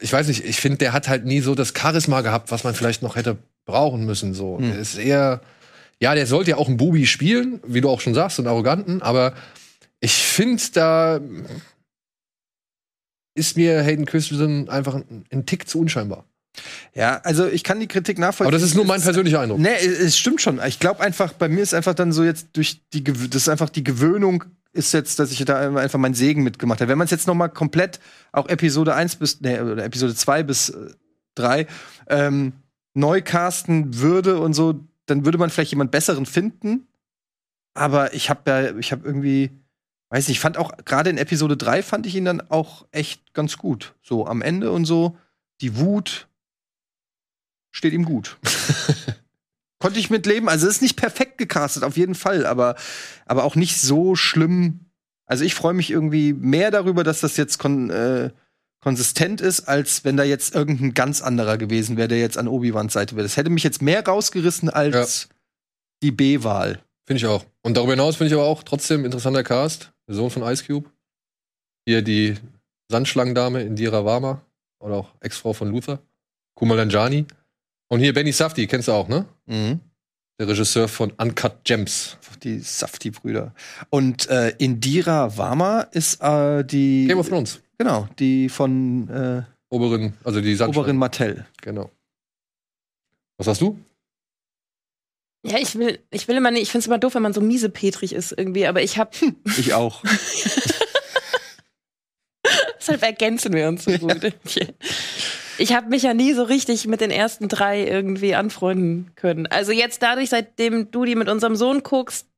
ich weiß nicht, ich finde, der hat halt nie so das Charisma gehabt, was man vielleicht noch hätte brauchen müssen. So, Hm. der ist eher, ja, der sollte ja auch einen Bubi spielen, wie du auch schon sagst, einen Arroganten, aber ich finde, da ist mir Hayden Christensen einfach ein, ein Tick zu unscheinbar. Ja, also ich kann die Kritik nachvollziehen. Aber das ist nur mein persönlicher Eindruck. Nee, es stimmt schon. Ich glaube einfach, bei mir ist einfach dann so jetzt durch die, das ist einfach die Gewöhnung ist jetzt, dass ich da einfach meinen Segen mitgemacht habe. Wenn man es jetzt noch mal komplett auch Episode 1 bis, nee, oder Episode 2 bis äh, 3 ähm, neu casten würde und so, dann würde man vielleicht jemand Besseren finden. Aber ich habe ja, ich habe irgendwie, weiß nicht, ich fand auch, gerade in Episode 3 fand ich ihn dann auch echt ganz gut. So am Ende und so, die Wut steht ihm gut. [LAUGHS] Konnte ich mitleben. Also es ist nicht perfekt gecastet, auf jeden Fall, aber, aber auch nicht so schlimm. Also ich freue mich irgendwie mehr darüber, dass das jetzt kon äh, konsistent ist, als wenn da jetzt irgendein ganz anderer gewesen wäre, der jetzt an Obi-Wans Seite wäre. Das hätte mich jetzt mehr rausgerissen als die B-Wahl. Finde ich auch. Und darüber hinaus finde ich aber auch trotzdem interessanter Cast. Der Sohn von Ice Cube. Hier die Sandschlangendame Indira Varma. Oder auch Ex-Frau von Luther. Kumal Nanjiani. Und hier Benny Safdie, kennst du auch, ne? Mhm. Der Regisseur von Uncut Gems. Die Safti-Brüder. Und äh, Indira Varma ist äh, die. Game of Thrones. Genau, die von äh, Oberin, also die Oberin Sandschlange. Martell. Genau. Was hast du? Ja, ich will, ich will immer nicht, ich finde es immer doof, wenn man so miesepetrig ist irgendwie, aber ich habe, Ich auch. [LAUGHS] deshalb ergänzen wir uns so gut. [LAUGHS] Ich habe mich ja nie so richtig mit den ersten drei irgendwie anfreunden können. Also jetzt dadurch, seitdem du die mit unserem Sohn guckst,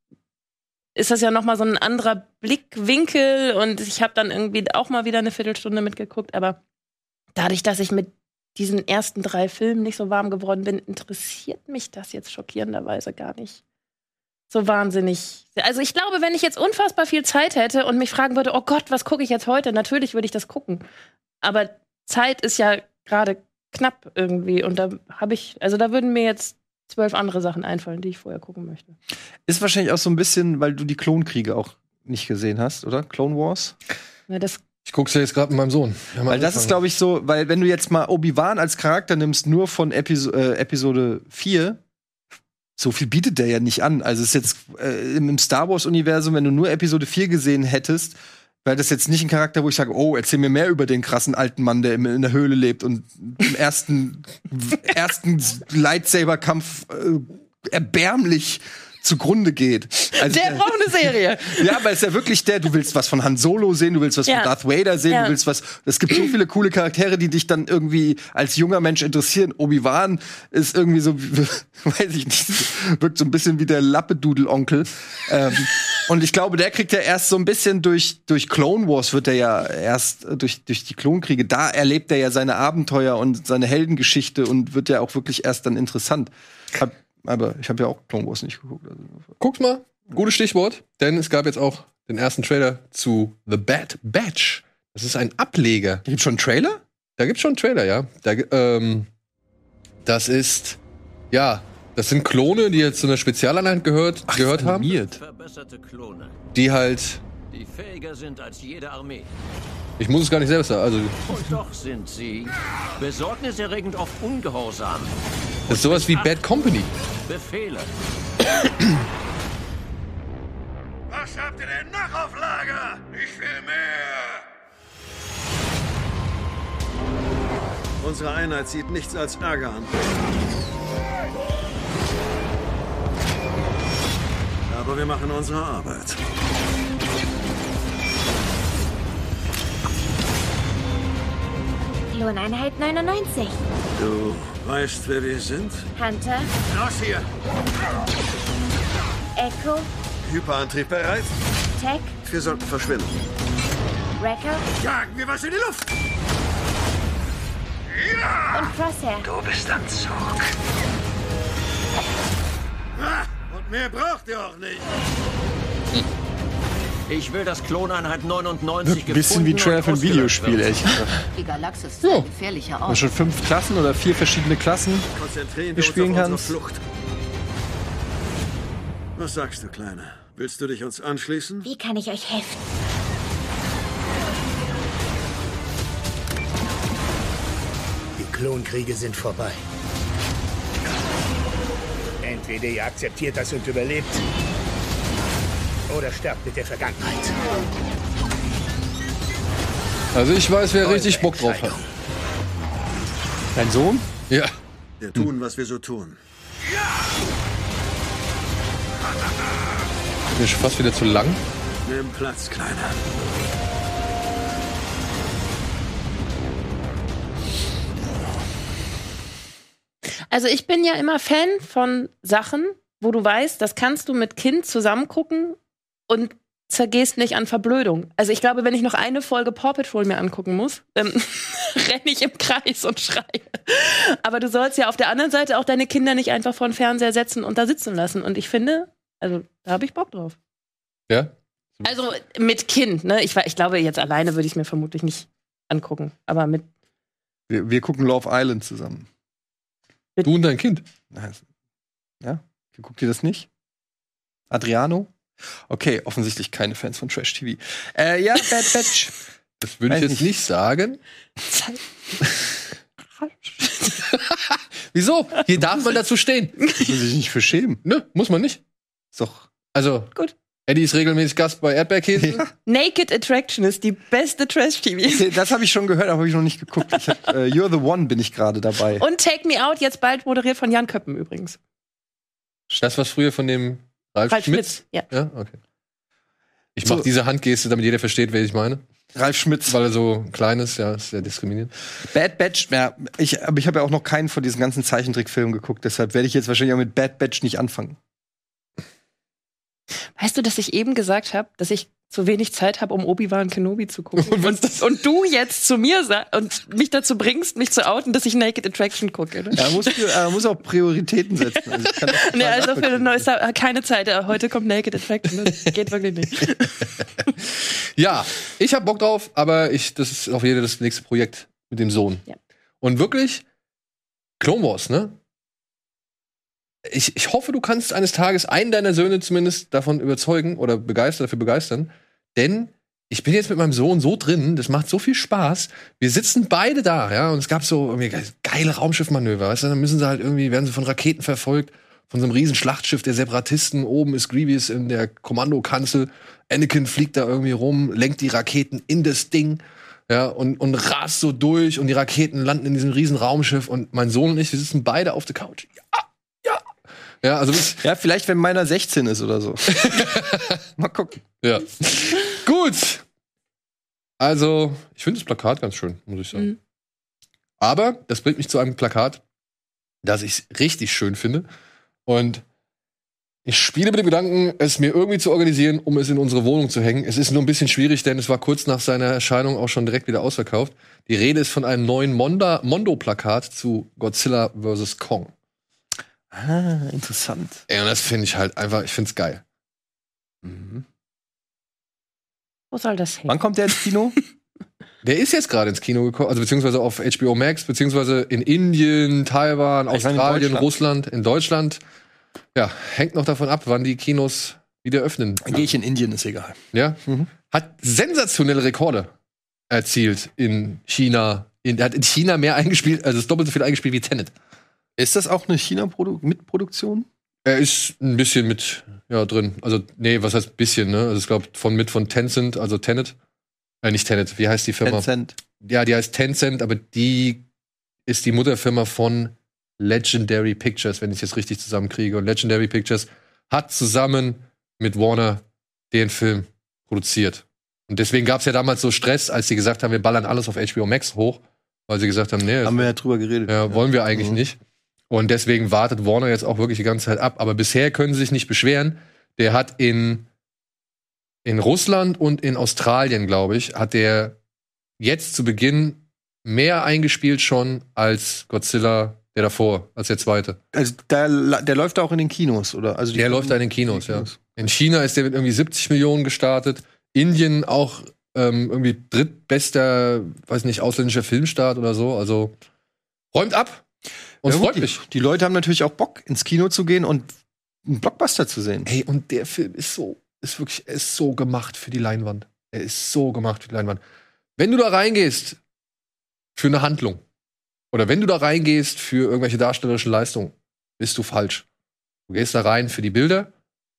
ist das ja noch mal so ein anderer Blickwinkel und ich habe dann irgendwie auch mal wieder eine Viertelstunde mitgeguckt, aber dadurch, dass ich mit diesen ersten drei Filmen nicht so warm geworden bin, interessiert mich das jetzt schockierenderweise gar nicht so wahnsinnig. Also ich glaube, wenn ich jetzt unfassbar viel Zeit hätte und mich fragen würde, oh Gott, was gucke ich jetzt heute? Natürlich würde ich das gucken. Aber Zeit ist ja gerade knapp irgendwie und da habe ich, also da würden mir jetzt zwölf andere Sachen einfallen, die ich vorher gucken möchte. Ist wahrscheinlich auch so ein bisschen, weil du die Klonkriege auch nicht gesehen hast, oder? Clone Wars? Ja, das Ich guck's ja jetzt gerade mit meinem Sohn. Weil das ist, angefangen. glaube ich, so, weil wenn du jetzt mal Obi-Wan als Charakter nimmst, nur von Episo äh, Episode 4, so viel bietet der ja nicht an. Also es ist jetzt äh, im, im Star Wars-Universum, wenn du nur Episode 4 gesehen hättest, Weil das jetzt nicht ein Charakter, wo ich sage, oh, erzähl mir mehr über den krassen alten Mann, der in der Höhle lebt und im ersten, [LAUGHS] ersten Lightsaber-Kampf äh, erbärmlich zugrunde geht. Also, Der braucht eine Serie. [LAUGHS] ja, aber ist ja wirklich der, du willst was von Han Solo sehen, du willst was Ja. von Darth Vader sehen, Ja. du willst was. Es gibt so viele coole Charaktere, die dich dann irgendwie als junger Mensch interessieren. Obi-Wan ist irgendwie so, [LAUGHS] weiß ich nicht, wirkt so ein bisschen wie der Lappedudelonkel. ähm, und ich glaube, der kriegt ja erst so ein bisschen durch, durch Clone Wars wird er ja erst äh, durch, durch die Klonkriege, da erlebt er ja seine Abenteuer und seine Heldengeschichte und wird ja auch wirklich erst dann interessant. Hab, aber ich habe ja auch Clone Wars nicht geguckt. Also. Guckt mal, gutes Stichwort, denn es gab jetzt auch den ersten Trailer zu The Bad Batch. Das ist ein Ableger. Gibt schon einen Trailer? Da gibt's schon einen Trailer, ja. Da, ähm, das ist, ja, das sind Klone, die jetzt zu einer Spezialeinheit gehört, gehört haben, Animiert. Verbesserte Klone, die halt, die fähiger sind als jede Armee. Ich muss es gar nicht selbst sagen, also Und doch sind sie besorgniserregend oft ungehorsam. das ist sowas wie Bad Company. Befehle. [COUGHS] Was habt ihr denn noch auf Lager? Ich will mehr! Unsere Einheit sieht nichts als Ärger an. Aber wir machen unsere Arbeit. Lohneinheit 99. Du weißt, wer wir sind? Hunter, Raus hier! Echo, Hyperantrieb bereit? Tech, Wir sollten verschwinden. Wrecker Jagen wir was in die Luft! und Crosshair. Du bist am Zug. Ah, und mehr braucht ihr auch nicht! [LAUGHS] Ich will, dass Kloneinheit 99 Ein bisschen wie gefunden und für ein Videospiel, echt. Die Galaxis ist Ja. ein gefährlicher Ort. schon fünf Klassen oder vier verschiedene Klassen. Konzentrieren Wir spielen uns auf kannst. unsere Flucht. Was sagst du, Kleine? Willst du dich uns anschließen? Wie kann ich euch helfen? Die Klonkriege sind vorbei. Entweder ihr akzeptiert das und überlebt, oder sterbt mit der Vergangenheit. Also ich weiß, wer richtig Bock drauf hat. Dein Sohn? Ja. Wir tun, was wir so tun. Mir ist fast wieder zu lang. Nimm Platz, Kleiner. Also ich bin ja immer Fan von Sachen, wo du weißt, das kannst du mit Kind zusammen gucken und zergehst nicht an Verblödung. Also ich glaube, wenn ich noch eine Folge Paw Patrol mir angucken muss, dann [LAUGHS] renne ich im Kreis und schreie. Aber du sollst ja auf der anderen Seite auch deine Kinder nicht einfach vor den Fernseher setzen und da sitzen lassen. Und ich finde, also da habe ich Bock drauf. Ja? Also mit Kind, ne? Ich, ich glaube, jetzt alleine würde ich mir vermutlich nicht angucken. Aber mit Wir, wir gucken Love Island zusammen. Du und dein Kind. Ja? Guckt ihr das nicht? Adriano? Okay, offensichtlich keine Fans von Trash TV. Äh, ja, Bad Batch. [LAUGHS] Das würde ich jetzt nicht. nicht sagen. [LAUGHS] Wieso? Hier darf man dazu stehen. Muss sich nicht für schämen. Nö, muss man nicht. Ist doch. Also, Gut. Eddie ist regelmäßig Gast bei Erdbeerkäse. Naked Attraction ist die beste Trash-TV. Okay, [LAUGHS] das habe ich schon gehört, aber habe ich noch nicht geguckt. Ich hab, äh, You're the One bin ich gerade dabei. Und Take Me Out, jetzt bald moderiert von Jan Köppen übrigens. Das, was früher von dem Ralf, Ralf Schmitz. Schmitz, ja. Ja, okay. Ich So. mache diese Handgeste, damit jeder versteht, wer ich meine. Ralf Schmitz. Weil er so klein ist, ja, ist sehr diskriminierend. Bad Batch, ja, ich, aber ich habe ja auch noch keinen von diesen ganzen Zeichentrickfilmen geguckt, deshalb werde ich jetzt wahrscheinlich auch mit Bad Batch nicht anfangen. Weißt du, dass ich eben gesagt habe, dass ich zu wenig Zeit habe, um Obi-Wan Kenobi zu gucken? Und Und, und, du jetzt zu mir sagst und mich dazu bringst, mich zu outen, dass ich Naked Attraction gucke. Ne? Er muss, er muss auch Prioritäten setzen. Also [LAUGHS] Nee, also für nachvollziehen. neues äh, keine Zeit. äh, Heute kommt Naked Attraction. Das geht wirklich nicht. [LAUGHS] Ja, ich habe Bock drauf, aber ich, das ist auf jeden Fall das nächste Projekt mit dem Sohn. Ja. Und wirklich, Clone Wars, ne? Ich, ich hoffe, du kannst eines Tages einen deiner Söhne zumindest davon überzeugen oder begeistern, dafür begeistern. Denn ich bin jetzt mit meinem Sohn so drin, das macht so viel Spaß. Wir sitzen beide da, ja, und es gab so irgendwie ge- geile Raumschiffmanöver, weißt du, dann müssen sie halt irgendwie, werden sie von Raketen verfolgt, von so einem riesen Schlachtschiff der Separatisten. Oben ist Grievous in der Kommandokanzel. Anakin fliegt da irgendwie rum, lenkt die Raketen in das Ding. Ja, und, und rast so durch und die Raketen landen in diesem riesen Raumschiff und mein Sohn und ich, wir sitzen beide auf der Couch. Ja, also Ja, vielleicht, wenn meiner 16 ist oder so. [LAUGHS] Mal gucken. ja. Gut. Also, ich finde das Plakat ganz schön, muss ich sagen. Mhm. Aber das bringt mich zu einem Plakat, das ich richtig schön finde. Und ich spiele mit dem Gedanken, es mir irgendwie zu organisieren, um es in unsere Wohnung zu hängen. Es ist nur ein bisschen schwierig, denn es war kurz nach seiner Erscheinung auch schon direkt wieder ausverkauft. Die Rede ist von einem neuen Mondo-Plakat zu Godzilla vs. Kong. Ah, interessant. Ey, und das finde ich halt einfach, ich finde es geil. Wo soll das hin? Wann kommt der ins Kino? [LAUGHS] Der ist jetzt gerade ins Kino gekommen, also beziehungsweise auf HBO Max, beziehungsweise in Indien, Taiwan, Ich in Australien, Deutschland. Russland, in Deutschland. Ja, hängt noch davon ab, wann die Kinos wieder öffnen. Dann gehe ich in Indien, ist egal. Ja, Mhm. hat sensationelle Rekorde erzielt in China. In, hat in China mehr eingespielt, also das doppelt so viel eingespielt wie Tenet. Ist das auch eine China-Mitproduktion? Er ist ein bisschen mit ja, drin. Also, nee, was heißt bisschen, ne? Also, ich glaube, von mit von Tencent, also Tenet. Äh, nicht Tenet, wie heißt die Firma? Tencent. Ja, die heißt Tencent, aber die ist die Mutterfirma von Legendary Pictures, wenn ich es jetzt richtig zusammenkriege. Und Legendary Pictures hat zusammen mit Warner den Film produziert. Und deswegen gab es ja damals so Stress, als sie gesagt haben, wir ballern alles auf HBO Max hoch, weil sie gesagt haben, nee, Haben wir ja drüber geredet. ja, wollen wir eigentlich Mhm. nicht. Und deswegen wartet Warner jetzt auch wirklich die ganze Zeit ab. Aber bisher können sie sich nicht beschweren. Der hat in, in Russland und in Australien, glaube ich, hat der jetzt zu Beginn mehr eingespielt schon als Godzilla, der davor, als der zweite. Also der, der läuft auch in den Kinos, oder? Also Der läuft da in den Kinos, ja. In China ist der mit irgendwie 70 Millionen gestartet. Indien auch ähm, irgendwie drittbester, weiß nicht, ausländischer Filmstart oder so. Also räumt ab. Und Ja, freut gut, mich. Die, die Leute haben natürlich auch Bock, ins Kino zu gehen und einen Blockbuster zu sehen. Ey, und der Film ist so, ist wirklich, er ist so gemacht für die Leinwand. Er ist so gemacht für die Leinwand. Wenn du da reingehst für eine Handlung oder wenn du da reingehst für irgendwelche darstellerischen Leistungen, bist du falsch. Du gehst da rein für die Bilder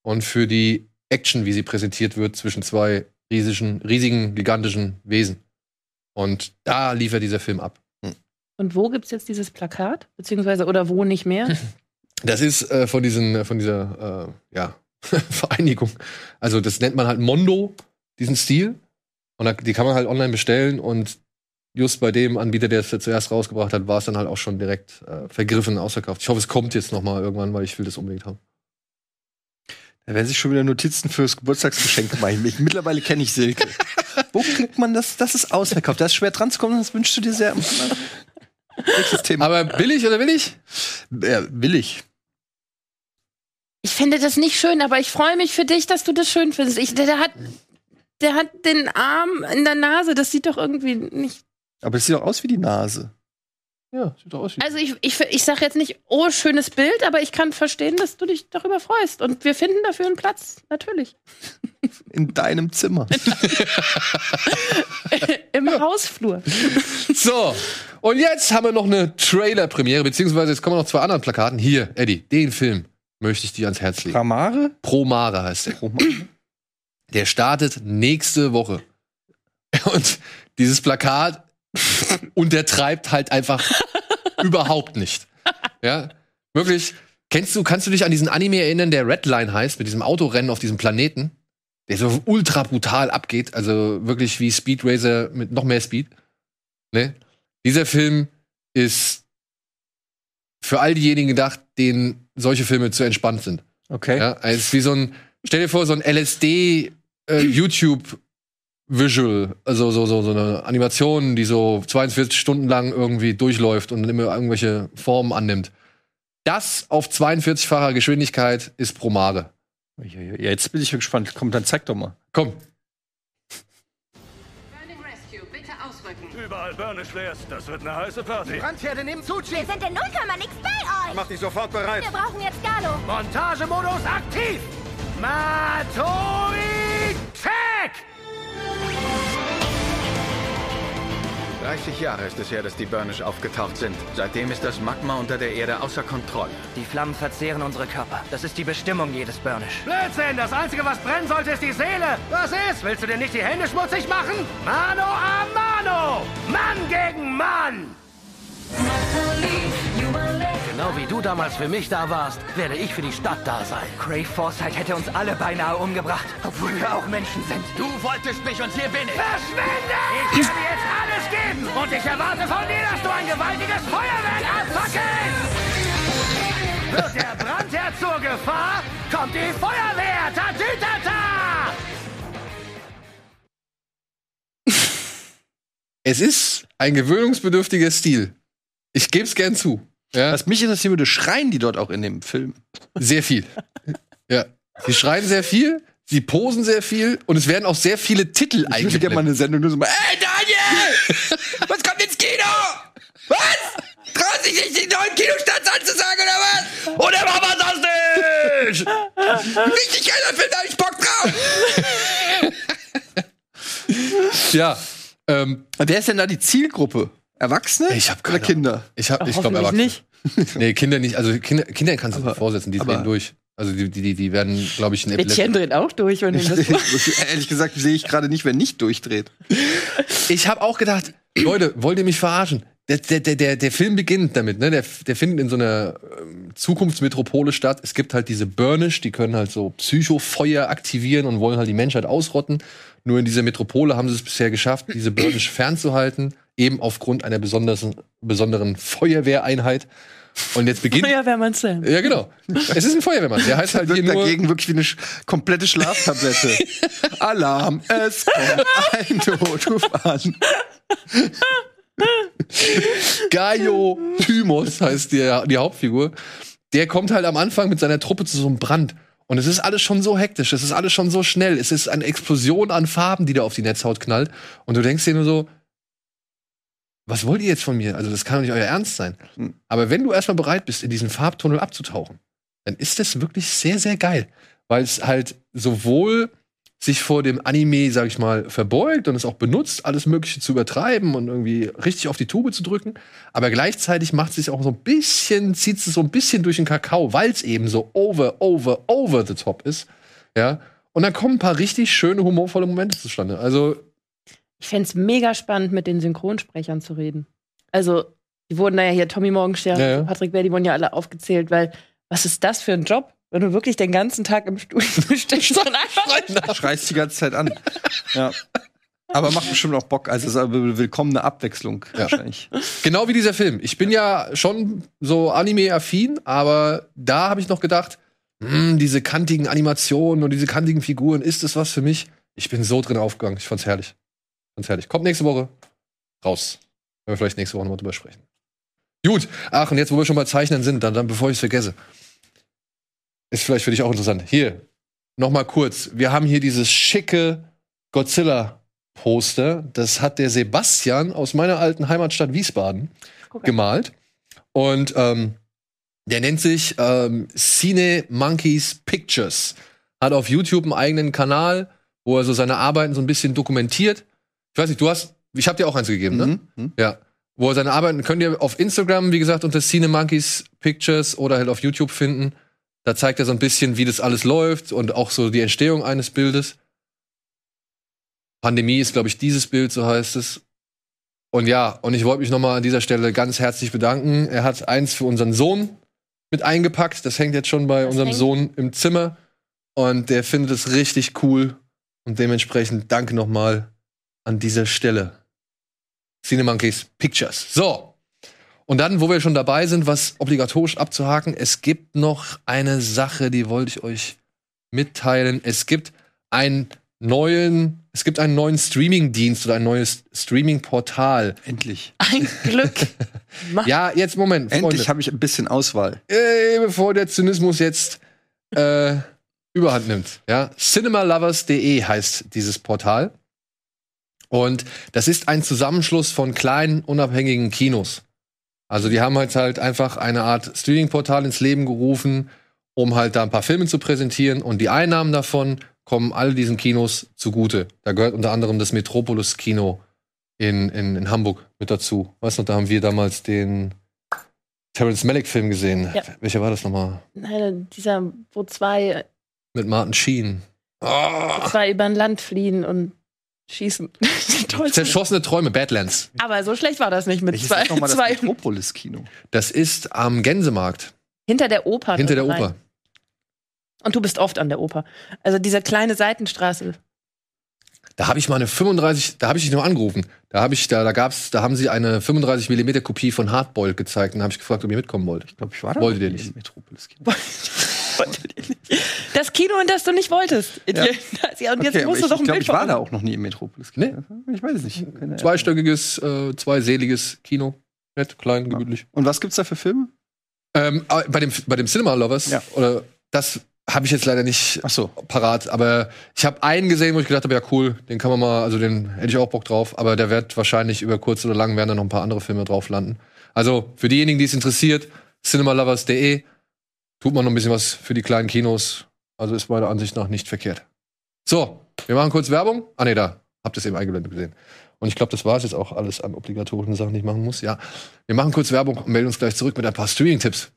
und für die Action, wie sie präsentiert wird zwischen zwei riesigen, riesigen, gigantischen Wesen. Und da liefert dieser Film ab. Und wo gibt's jetzt dieses Plakat? Beziehungsweise, oder wo nicht mehr? [LAUGHS] Das ist äh, von diesen, von dieser, äh, ja, [LAUGHS] Vereinigung. Also das nennt man halt Mondo, diesen Stil. Und da, die kann man halt online bestellen und just bei dem Anbieter, der es zuerst rausgebracht hat, war es dann halt auch schon direkt äh, vergriffen, ausverkauft. Ich hoffe, es kommt jetzt noch mal irgendwann, weil ich will das unbedingt haben. Da werden sich schon wieder Notizen fürs Geburtstagsgeschenk machen. Ich, mittlerweile kenne ich Silke. [LAUGHS] Wo kriegt man das? Das ist ausverkauft. Das ist schwer dran zu kommen, das wünschst du dir sehr. Nächstes Thema. Aber billig oder will ich? ja, will ich. Ich finde das nicht schön, aber ich freue mich für dich, dass du das schön findest. Ich, der, der, hat, der hat den Arm in der Nase. Das sieht doch irgendwie nicht. Aber es sieht doch aus wie die Nase. Ja, sieht doch aus. Also ich, ich, ich sage jetzt nicht, oh, schönes Bild, aber ich kann verstehen, dass du dich darüber freust. Und wir finden dafür einen Platz, natürlich. [LAUGHS] In deinem Zimmer. [LAUGHS] Im Hausflur. So, und jetzt haben wir noch eine Trailer-Premiere, beziehungsweise jetzt kommen noch zwei anderen Plakaten. Hier, Eddie, den Film möchte ich dir ans Herz legen. Ramare? Pro Mare heißt der. Der startet nächste Woche. Und dieses Plakat untertreibt halt einfach [LAUGHS] überhaupt nicht. Ja, wirklich. Kennst du, kannst du dich an diesen Anime erinnern, der Redline heißt, mit diesem Autorennen auf diesem Planeten? Der so ultra brutal abgeht, also wirklich wie Speed Racer mit noch mehr Speed. Ne? Dieser Film ist für all diejenigen gedacht, denen solche Filme zu entspannt sind. Okay. Ja, es ist wie so ein, stell dir vor, so ein LSD äh, YouTube Visual, also so, so, so eine Animation, die so 42 Stunden lang irgendwie durchläuft und immer irgendwelche Formen annimmt. Das auf 42-facher Geschwindigkeit ist Promare. Ja, jetzt bin ich gespannt. Komm, dann zeig doch mal. Komm, Burning Rescue, bitte ausrücken. Überall Burnish-Leers. Das wird eine heiße Party. Brandherde nehmen zu, Wir Chief. sind in 0, nix bei euch. Mach dich sofort bereit. Wir brauchen jetzt Galo. Montagemodus aktiv. Matori, 30 Jahre ist es her, dass die Burnish aufgetaucht sind. Seitdem ist das Magma unter der Erde außer Kontrolle. Die Flammen verzehren unsere Körper. Das ist die Bestimmung jedes Burnish. Blödsinn! Das Einzige, was brennen sollte, ist die Seele! Was ist? Willst du dir nicht die Hände schmutzig machen? Mano a mano! Mann gegen Mann! Genau wie du damals für mich da warst, werde ich für die Stadt da sein. Crave Foresight hätte uns alle beinahe umgebracht, obwohl wir auch Menschen sind. Du wolltest mich und hier bin ich. Verschwinde! Ich werde jetzt alles geben und ich erwarte von dir, dass du ein gewaltiges Feuerwerk abfackelst! Wird der Brandherr zur Gefahr, kommt die Feuerwehr! Tatütata! Es ist ein gewöhnungsbedürftiger Stil. Ich gebe es gern zu. Ja, Was mich interessieren würde, schreien die dort auch in dem Film? sehr viel. ja. Sie schreien sehr viel, sie posen sehr viel und es werden auch sehr viele Titel Ich würde mal eingeblendet. eine Sendung nur so mal, ey Daniel! [LAUGHS] Was kommt ins Kino? Was? Traut sich nicht, den neuen Kinostarts anzusagen oder was? Oder machen wir das nicht? Richtig geiler Film, da hab ich Bock drauf. [LAUGHS] Ja. Ähm, Wer ist denn da die Zielgruppe? Erwachsene? Ich hab Oder keine Kinder? ich hab, ich glaube, Erwachsene. nicht. Nee, Kinder nicht. Also Kinder, Kinder kannst du Aber- nicht vorsetzen, die drehen durch. Also die, die, die werden, glaube ich, ein Mädchen dreht auch durch, wenn du das [LAUGHS] Ehrlich gesagt sehe ich gerade nicht, wer nicht durchdreht. Ich habe auch gedacht, Leute, wollt ihr mich verarschen? Der, der, der, der, der Film beginnt damit, ne? Der, der findet in so einer ähm, Zukunftsmetropole statt. Es gibt halt diese Burnish, die können halt so Psychofeuer aktivieren und wollen halt die Menschheit ausrotten. Nur in dieser Metropole haben sie es bisher geschafft, diese Burnish fernzuhalten, eben aufgrund einer besonders, besonderen Feuerwehreinheit. Und jetzt beginnt. Feuerwehrmann Sam. Ja, genau. Es ist ein Feuerwehrmann. Der heißt halt hier nur. dagegen wirklich wie eine sch komplette Schlaftablette. [LAUGHS] Alarm, es kommt ein Notruf an. Gaio Thymos heißt die, die Hauptfigur. Der kommt halt am Anfang mit seiner Truppe zu so einem Brand. Und es ist alles schon so hektisch, es ist alles schon so schnell. Es ist eine Explosion an Farben, die da auf die Netzhaut knallt. Und du denkst dir nur so, was wollt ihr jetzt von mir? Also, das kann doch nicht euer Ernst sein. Hm. Aber wenn du erstmal bereit bist, in diesen Farbtunnel abzutauchen, dann ist das wirklich sehr, sehr geil. Weil es halt sowohl sich vor dem Anime, sag ich mal, verbeugt und es auch benutzt, alles Mögliche zu übertreiben und irgendwie richtig auf die Tube zu drücken. Aber gleichzeitig macht es sich auch so ein bisschen, zieht es so ein bisschen durch den Kakao, weil es eben so over, over, over the top ist. Ja. Und dann kommen ein paar richtig schöne, humorvolle Momente zustande. Also, Ich fände es mega spannend, mit den Synchronsprechern zu reden. Also, die wurden da ja hier, Tommy Morgenstern, Ja, ja. Patrick Bär, die wurden ja alle aufgezählt, weil was ist das für ein Job, wenn du wirklich den ganzen Tag im Studio [LAUGHS] stehst und einfach Schreist die ganze Zeit an. Ja. Aber macht bestimmt auch Bock. Also es ist eine willkommene Abwechslung wahrscheinlich. Genau wie dieser Film. Ich bin ja schon so Anime-affin, aber da habe ich noch gedacht, hm, diese kantigen Animationen und diese kantigen Figuren, ist das was für mich? Ich bin so drin aufgegangen. Ich fand's herrlich. Fand's herrlich. Kommt nächste Woche raus. Wenn wir vielleicht nächste Woche nochmal drüber sprechen. Gut. Ach, und jetzt, wo wir schon bei Zeichnen sind, dann, dann bevor ich es vergesse. Ist vielleicht für dich auch interessant. Hier, noch mal kurz. Wir haben hier dieses schicke Godzilla-Poster. Das hat der Sebastian aus meiner alten Heimatstadt Wiesbaden gemalt. Und ähm, der nennt sich ähm, Cine Monkeys Pictures. Hat auf YouTube einen eigenen Kanal, wo er so seine Arbeiten so ein bisschen dokumentiert. Ich weiß nicht, du hast, ich habe dir auch eins gegeben, ne? Mhm. Ja. Wo er seine Arbeiten, könnt ihr auf Instagram, wie gesagt, unter Cine Monkeys Pictures oder halt auf YouTube finden. Da zeigt er so ein bisschen, wie das alles läuft und auch so die Entstehung eines Bildes. Pandemie ist, glaube ich, dieses Bild, so heißt es. Und ja, und ich wollte mich nochmal an dieser Stelle ganz herzlich bedanken. Er hat eins für unseren Sohn mit eingepackt. Das hängt jetzt schon bei Das unserem hängt- Sohn im Zimmer. Und der findet es richtig cool. Und dementsprechend danke nochmal an dieser Stelle. Cinemonkeys Pictures. So. Und dann, wo wir schon dabei sind, was obligatorisch abzuhaken, es gibt noch eine Sache, die wollte ich euch mitteilen. Es gibt einen neuen, es gibt einen neuen Streaming-Dienst oder ein neues Streaming-Portal. Endlich. ein Glück. [LAUGHS] Ja, jetzt Moment, Freunde. Endlich habe ich ein bisschen Auswahl. äh, bevor der Zynismus jetzt äh, überhand nimmt. Ja, cinemalovers.de heißt dieses Portal. Und das ist ein Zusammenschluss von kleinen, unabhängigen Kinos. Also die haben halt halt einfach eine Art Streaming-Portal ins Leben gerufen, um halt da ein paar Filme zu präsentieren. Und die Einnahmen davon kommen all diesen Kinos zugute. Da gehört unter anderem das Metropolis-Kino in, in, in Hamburg mit dazu. Weißt du, da haben wir damals den Terrence Malick-Film gesehen. Ja. Welcher war das nochmal? Nein, dieser, wo zwei, Mit Martin Sheen. Oh, zwei über ein Land fliehen und schießen. [LAUGHS] Zerschossene Träume, Badlands. Aber so schlecht war das nicht mit Welches zwei. ist das zwei Metropolis-Kino? Das ist am Gänsemarkt, hinter der Oper. hinter der rein. Oper. Und du bist oft an der Oper. Also diese kleine Seitenstraße. Da habe ich mal eine 35, da habe ich dich noch angerufen. Da habe ich, da, da gab's, da haben sie eine 35 mm Kopie von Hardboiled gezeigt und habe ich gefragt, ob ihr mitkommen wollt. Ich glaube, ich war da. Wolltet noch ihr nicht? Metropolis-Kino. [LAUGHS] [LAUGHS] Das Kino, in das du nicht wolltest. Ja. [LAUGHS] Ja, und jetzt Okay, musst ich du doch ein glaube, Bild ich war da auch noch nie im Metropolis-Kino. Ich weiß es nicht. Zweistöckiges, äh, zweiseliges Kino. Nett, klein, gemütlich. Und was gibt's da für Filme? Ähm, äh, bei dem, bei dem Cinema Lovers, Ja. oder das habe ich jetzt leider nicht Ach so. parat, aber ich habe einen gesehen, wo ich gedacht habe, ja cool, den kann man mal, also den hätte ich auch Bock drauf, aber der wird wahrscheinlich über kurz oder lang werden da noch ein paar andere Filme drauf landen. Also für diejenigen, die es interessiert, cinemalovers.de, tut man noch ein bisschen was für die kleinen Kinos. Also ist meiner Ansicht nach nicht verkehrt. So, wir machen kurz Werbung. Ah nee, da habt ihr es eben eingeblendet gesehen. Und ich glaube, das war es jetzt auch alles an obligatorischen Sachen, die ich machen muss. Ja, wir machen kurz Werbung und melden uns gleich zurück mit ein paar Streaming-Tipps.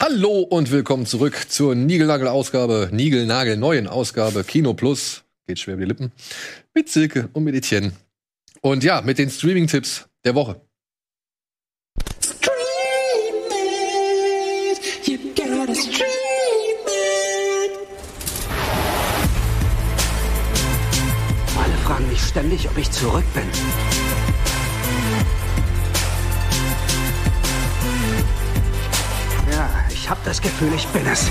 Hallo und willkommen zurück zur Nigelnagel-Ausgabe, Nigelnagel-neuen Ausgabe Kino Plus. Geht schwer über die Lippen. Mit Silke und mit Etienne. Und ja, mit den Streaming-Tipps der Woche. Alle fragen mich ständig, ob ich zurück bin. Ja, ich hab das Gefühl, ich bin es.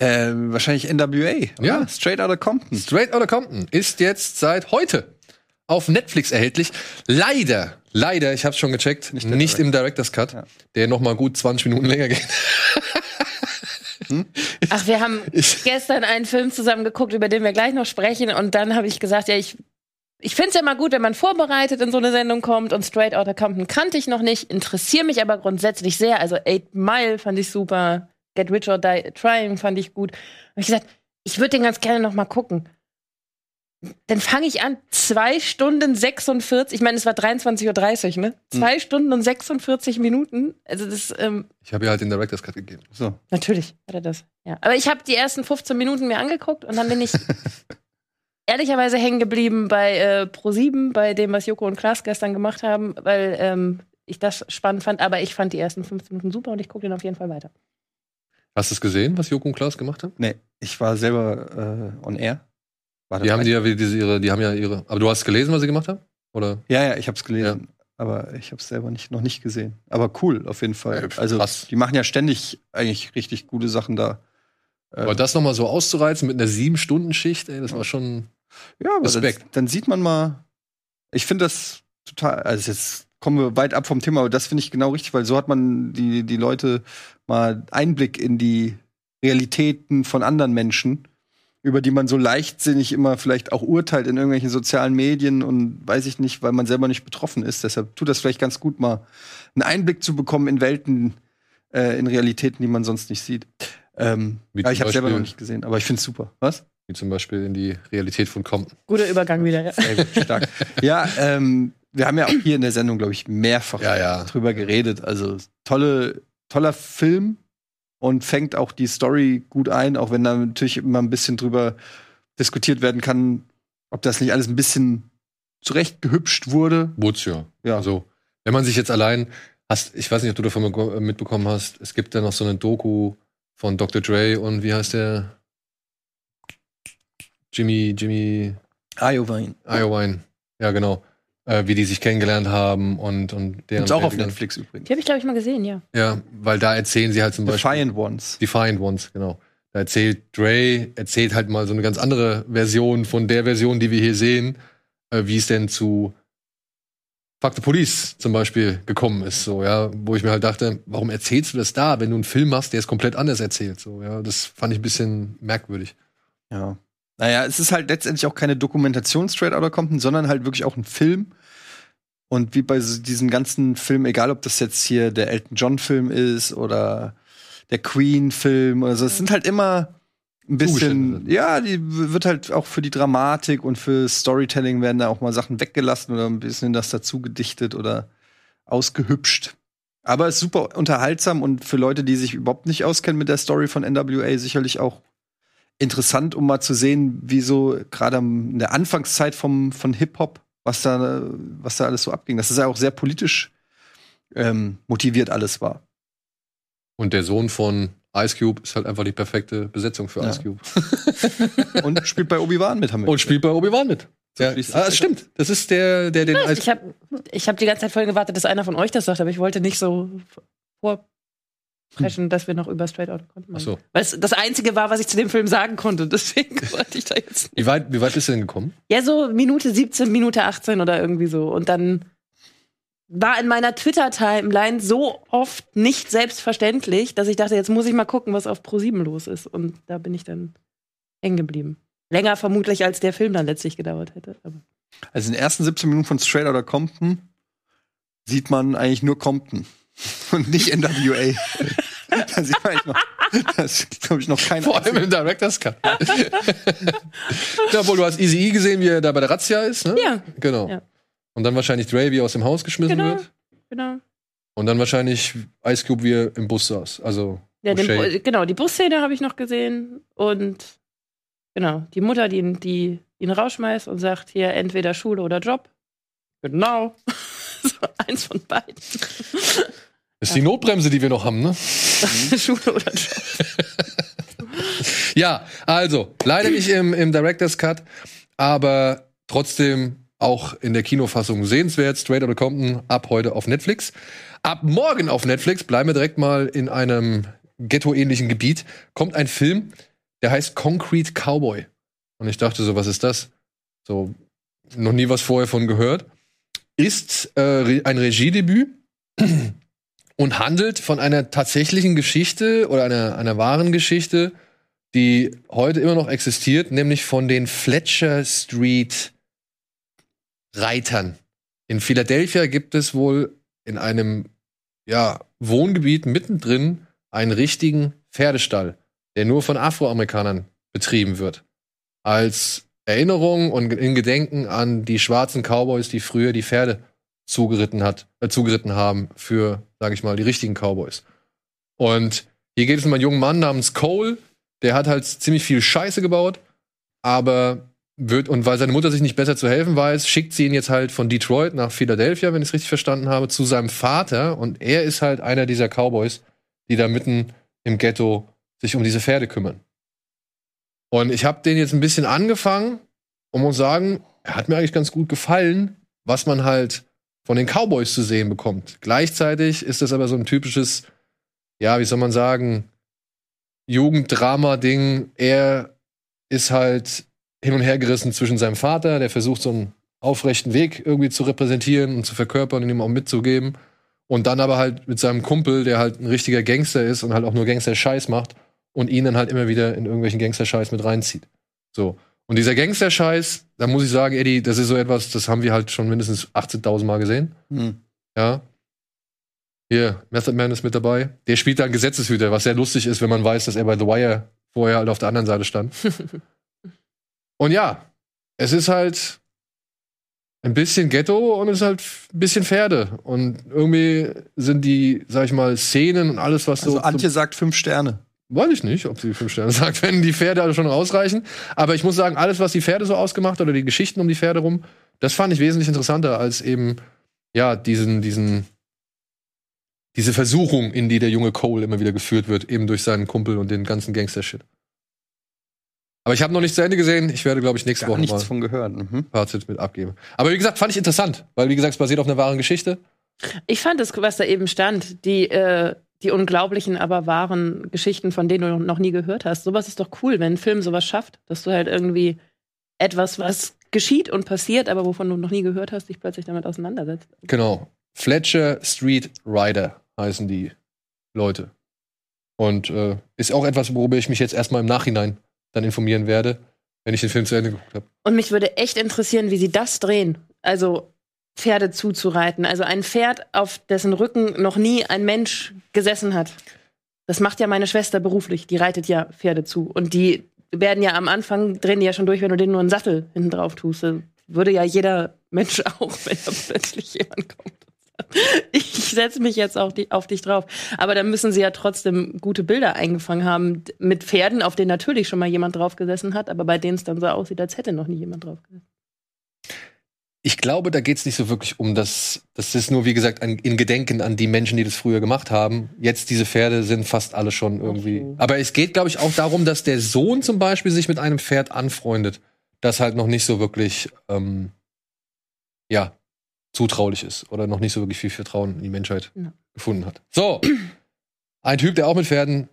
Ähm, wahrscheinlich NWA. oder? Ja. Straight Outta Compton. Straight Outta Compton ist jetzt seit heute auf Netflix erhältlich. Leider, leider, ich habe schon gecheckt, nicht, der im Director's Cut, Ja. der noch mal gut 20 Minuten länger geht. [LAUGHS] Ach, wir haben gestern einen Film zusammen geguckt, über den wir gleich noch sprechen. Und dann habe ich gesagt, ja, ich, ich finde es ja mal gut, wenn man vorbereitet in so eine Sendung kommt. Und Straight Outta Compton kannte ich noch nicht, interessiere mich aber grundsätzlich sehr. Also Eight Mile fand ich super, Get Rich or Die Trying fand ich gut. Habe ich gesagt, ich würde den ganz gerne noch mal gucken. Dann fange ich an, zwei Stunden 46, ich meine, es war 23.30 Uhr, ne? Zwei Stunden und 46 Minuten. Also das, ähm, Ich habe ja halt den Director's Cut gegeben. So. Natürlich hat er das. Ja. Aber ich habe die ersten 15 Minuten mir angeguckt und dann bin ich [LAUGHS] ehrlicherweise hängen geblieben bei äh, Pro7, bei dem, was Joko und Klaas gestern gemacht haben, weil ähm, ich das spannend fand. Aber ich fand die ersten 15 Minuten super und ich gucke den auf jeden Fall weiter. Hast du es gesehen, was Joko und Klaas gemacht haben? Nee, ich war selber äh, on air. War Die haben die ja wie diese ihre, die haben ja ihre. Aber du hast gelesen, was sie gemacht haben? Oder? Ja, ja, ich habe es gelesen. Aber ich habe es selber nicht, noch nicht gesehen. Aber cool, auf jeden Fall. Ja, also, die machen ja ständig eigentlich richtig gute Sachen da. Äh, Aber das noch mal so auszureizen mit einer sieben Stunden Schicht, ey, das war schon. ja, aber dann, Respekt. dann sieht man mal. Ich finde das total. Also, jetzt kommen wir weit ab vom Thema, aber das finde ich genau richtig, weil so hat man die, die Leute mal Einblick in die Realitäten von anderen Menschen, über die man so leichtsinnig immer vielleicht auch urteilt in irgendwelchen sozialen Medien und weiß ich nicht, weil man selber nicht betroffen ist. Deshalb tut das vielleicht ganz gut, mal einen Einblick zu bekommen in Welten, äh, in Realitäten, die man sonst nicht sieht. Ähm, ja, ich habe selber noch nicht gesehen, aber ich finde es super. Was? Wie zum Beispiel in die Realität von Compton. Guter Übergang wieder, ja. Sehr gut, stark. ja, ähm, wir haben ja auch hier in der Sendung, glaube ich, mehrfach Ja, ja. drüber geredet. Also tolle, toller Film und fängt auch die Story gut ein, auch wenn da natürlich immer ein bisschen drüber diskutiert werden kann, ob das nicht alles ein bisschen zurecht gehübscht wurde. Woods, ja. Ja. Also, wenn man sich jetzt allein hast, ich weiß nicht, ob du davon beko- mitbekommen hast, es gibt da noch so eine Doku von Dr. Dre und wie heißt der? Jimmy, Jimmy Iovine. Iowine. Ja, genau. Äh, wie die sich kennengelernt haben und, und deren. Gibt's auch auf. Netflix übrigens. Die habe ich, glaube ich, mal gesehen, ja. Ja, weil da erzählen sie halt zum Beispiel. Defiant Ones. Defiant Ones, genau. Da erzählt Dre, erzählt halt mal so eine ganz andere Version von der Version, die wir hier sehen, äh, wie es denn zu Fuck the Police zum Beispiel gekommen ist, so, ja, wo ich mir halt dachte, warum erzählst du das da, wenn du einen Film machst, der es komplett anders erzählt, so, ja, das fand ich ein bisschen merkwürdig. Ja. Naja, es ist halt letztendlich auch keine Dokumentation Straight Outta Compton, sondern halt wirklich auch ein Film. Und wie bei so diesen ganzen Filmen, egal ob das jetzt hier der Elton John Film ist oder der Queen Film, also es sind halt immer ein bisschen, ja, die wird halt auch für die Dramatik und für Storytelling werden da auch mal Sachen weggelassen oder ein bisschen das dazu gedichtet oder ausgehübscht. Aber es ist super unterhaltsam und für Leute, die sich überhaupt nicht auskennen mit der Story von NWA, sicherlich auch interessant, um mal zu sehen, wie so gerade in der Anfangszeit vom, von Hip-Hop, was da, was da alles so abging. Das ist ja auch sehr politisch ähm, motiviert alles war. Und der Sohn von Ice Cube ist halt einfach die perfekte Besetzung für Ja. Ice Cube. [LAUGHS] [LAUGHS] Und spielt bei Obi-Wan mit, haben wir Und spielt bei Obi-Wan mit. Ja, ah, stimmt. Das ist der, der den Ich, ich habe ich hab die ganze Zeit vorhin gewartet, dass einer von euch das sagt, aber ich wollte nicht so vorpreschen, dass wir noch über Straight Outta Compton Ach so. Weil es das Einzige war, was ich zu dem Film sagen konnte. Deswegen [LAUGHS] wollte ich da jetzt Wie weit, wie weit bist du denn gekommen? Ja, so Minute 17, Minute 18 oder irgendwie so. Und dann war in meiner Twitter-Timeline so oft nicht selbstverständlich, dass ich dachte, jetzt muss ich mal gucken, was auf Pro7 los ist. Und da bin ich dann hängen geblieben. Länger vermutlich, als der Film dann letztlich gedauert hätte. Aber Also in den ersten 17 Minuten von Straight Outta Compton sieht man eigentlich nur Compton [LAUGHS] und nicht NWA. [LAUGHS] da sieht man noch, das glaube ich, noch kein Vor allem im Director's Cut. [LAUGHS] ja, wohl, du hast Easy E gesehen, wie er da bei der Razzia ist, ne? Ja. Genau. Ja. Und dann wahrscheinlich Dre, wie er aus dem Haus geschmissen Genau. wird. genau. Und dann wahrscheinlich Ice Cube, wie er im Bus saß. Also, Ja, den, genau, die Busszene habe ich noch gesehen. Und genau, die Mutter, die, ihn- die ihn rausschmeißt und sagt, hier entweder Schule oder Job. Genau. so, eins von beiden. Das ist die Notbremse, die wir noch haben, ne? [LAUGHS] Schule oder Job. Ja, also, leider nicht im, im Director's Cut, aber trotzdem auch in der Kinofassung sehenswert. Straight Outta Compton ab heute auf Netflix. Ab morgen auf Netflix, bleiben wir direkt mal in einem ghetto-ähnlichen Gebiet, kommt ein Film, der heißt Concrete Cowboy. Und ich dachte so, was ist das? So, noch nie was vorher von gehört. Ist äh, ein Regiedebüt und handelt von einer tatsächlichen Geschichte oder einer, einer wahren Geschichte, die heute immer noch existiert, nämlich von den Fletcher Street Reitern. In Philadelphia gibt es wohl in einem ja, Wohngebiet mittendrin einen richtigen Pferdestall, der nur von Afroamerikanern betrieben wird. Als Erinnerung und in Gedenken an die schwarzen Cowboys, die früher die Pferde zugeritten, hat, äh, zugeritten haben für, sage ich mal, die richtigen Cowboys. Und hier geht es um einen jungen Mann namens Cole, der hat halt ziemlich viel Scheiße gebaut, aber wird, und weil seine Mutter sich nicht besser zu helfen weiß, schickt sie ihn jetzt halt von Detroit nach Philadelphia, wenn ich es richtig verstanden habe, zu seinem Vater. Und er ist halt einer dieser Cowboys, die da mitten im Ghetto sich um diese Pferde kümmern. Und ich habe den jetzt ein bisschen angefangen und muss sagen, er hat mir eigentlich ganz gut gefallen, was man halt von den Cowboys zu sehen bekommt. Gleichzeitig ist das aber so ein typisches, ja, wie soll man sagen, Jugenddrama-Ding. Er ist halt hin und her gerissen zwischen seinem Vater, der versucht, so einen aufrechten Weg irgendwie zu repräsentieren und zu verkörpern und ihm auch mitzugeben. Und dann aber halt mit seinem Kumpel, der halt ein richtiger Gangster ist und halt auch nur Gangster-Scheiß macht und ihn dann halt immer wieder in irgendwelchen Gangster-Scheiß mit reinzieht. So. Und dieser Gangster-Scheiß, da muss ich sagen, Eddie, das ist so etwas, das haben wir halt schon mindestens 18.000 Mal gesehen. Hm. Ja. Hier, Method Man ist mit dabei. Der spielt da einen Gesetzeshüter, was sehr lustig ist, wenn man weiß, dass er bei The Wire vorher halt auf der anderen Seite stand. [LAUGHS] und ja, es ist halt ein bisschen Ghetto und es ist halt ein bisschen Pferde. Und irgendwie sind die, sag ich mal, Szenen und alles, was so. Also Antje sagt fünf Sterne. Weiß ich nicht, ob sie fünf Sterne [LAUGHS] sagt, wenn die Pferde alle schon ausreichen. Aber ich muss sagen, alles, was die Pferde so ausgemacht hat oder die Geschichten um die Pferde rum, das fand ich wesentlich interessanter als eben, ja, diesen, diesen, diese Versuchung, in die der junge Cole immer wieder geführt wird, eben durch seinen Kumpel und den ganzen Gangster-Shit. Aber ich habe noch nicht zu Ende gesehen. Ich werde, glaube ich, nächste Gar Woche nichts mal von gehört. Mhm. Fazit mit abgeben. Aber wie gesagt, fand ich interessant, weil wie gesagt, es basiert auf einer wahren Geschichte. Ich fand es, was da eben stand, die, äh, die unglaublichen, aber wahren Geschichten, von denen du noch nie gehört hast. Sowas ist doch cool, wenn ein Film sowas schafft, dass du halt irgendwie etwas, was geschieht und passiert, aber wovon du noch nie gehört hast, dich plötzlich damit auseinandersetzt. Genau. Fletcher Street Rider heißen die Leute. Und äh, ist auch etwas, worüber ich mich jetzt erstmal im Nachhinein dann informieren werde, wenn ich den Film zu Ende geguckt habe. Und mich würde echt interessieren, wie sie das drehen. Also Pferde zuzureiten. Also ein Pferd, auf dessen Rücken noch nie ein Mensch gesessen hat. Das macht ja meine Schwester beruflich. Die reitet ja Pferde zu. Und die werden ja am Anfang, drehen die ja schon durch, wenn du denen nur einen Sattel hinten drauf tust. Würde ja jeder Mensch [LAUGHS] auch, wenn da plötzlich jemand kommt. Ich setze mich jetzt auf, auf dich drauf. Aber dann müssen sie ja trotzdem gute Bilder eingefangen haben mit Pferden, auf denen natürlich schon mal jemand drauf gesessen hat, aber bei denen es dann so aussieht, als hätte noch nie jemand drauf gesessen. Ich glaube, da geht es nicht so wirklich um das. Das ist nur, wie gesagt, an, in Gedenken an die Menschen, die das früher gemacht haben. Jetzt diese Pferde sind fast alle schon irgendwie. Okay. Aber es geht, glaube ich, auch darum, dass der Sohn zum Beispiel sich mit einem Pferd anfreundet, das halt noch nicht so wirklich, ähm, ja, zutraulich ist oder noch nicht so wirklich viel Vertrauen in die Menschheit Ja. gefunden hat. So, ein Typ, der auch mit Pferden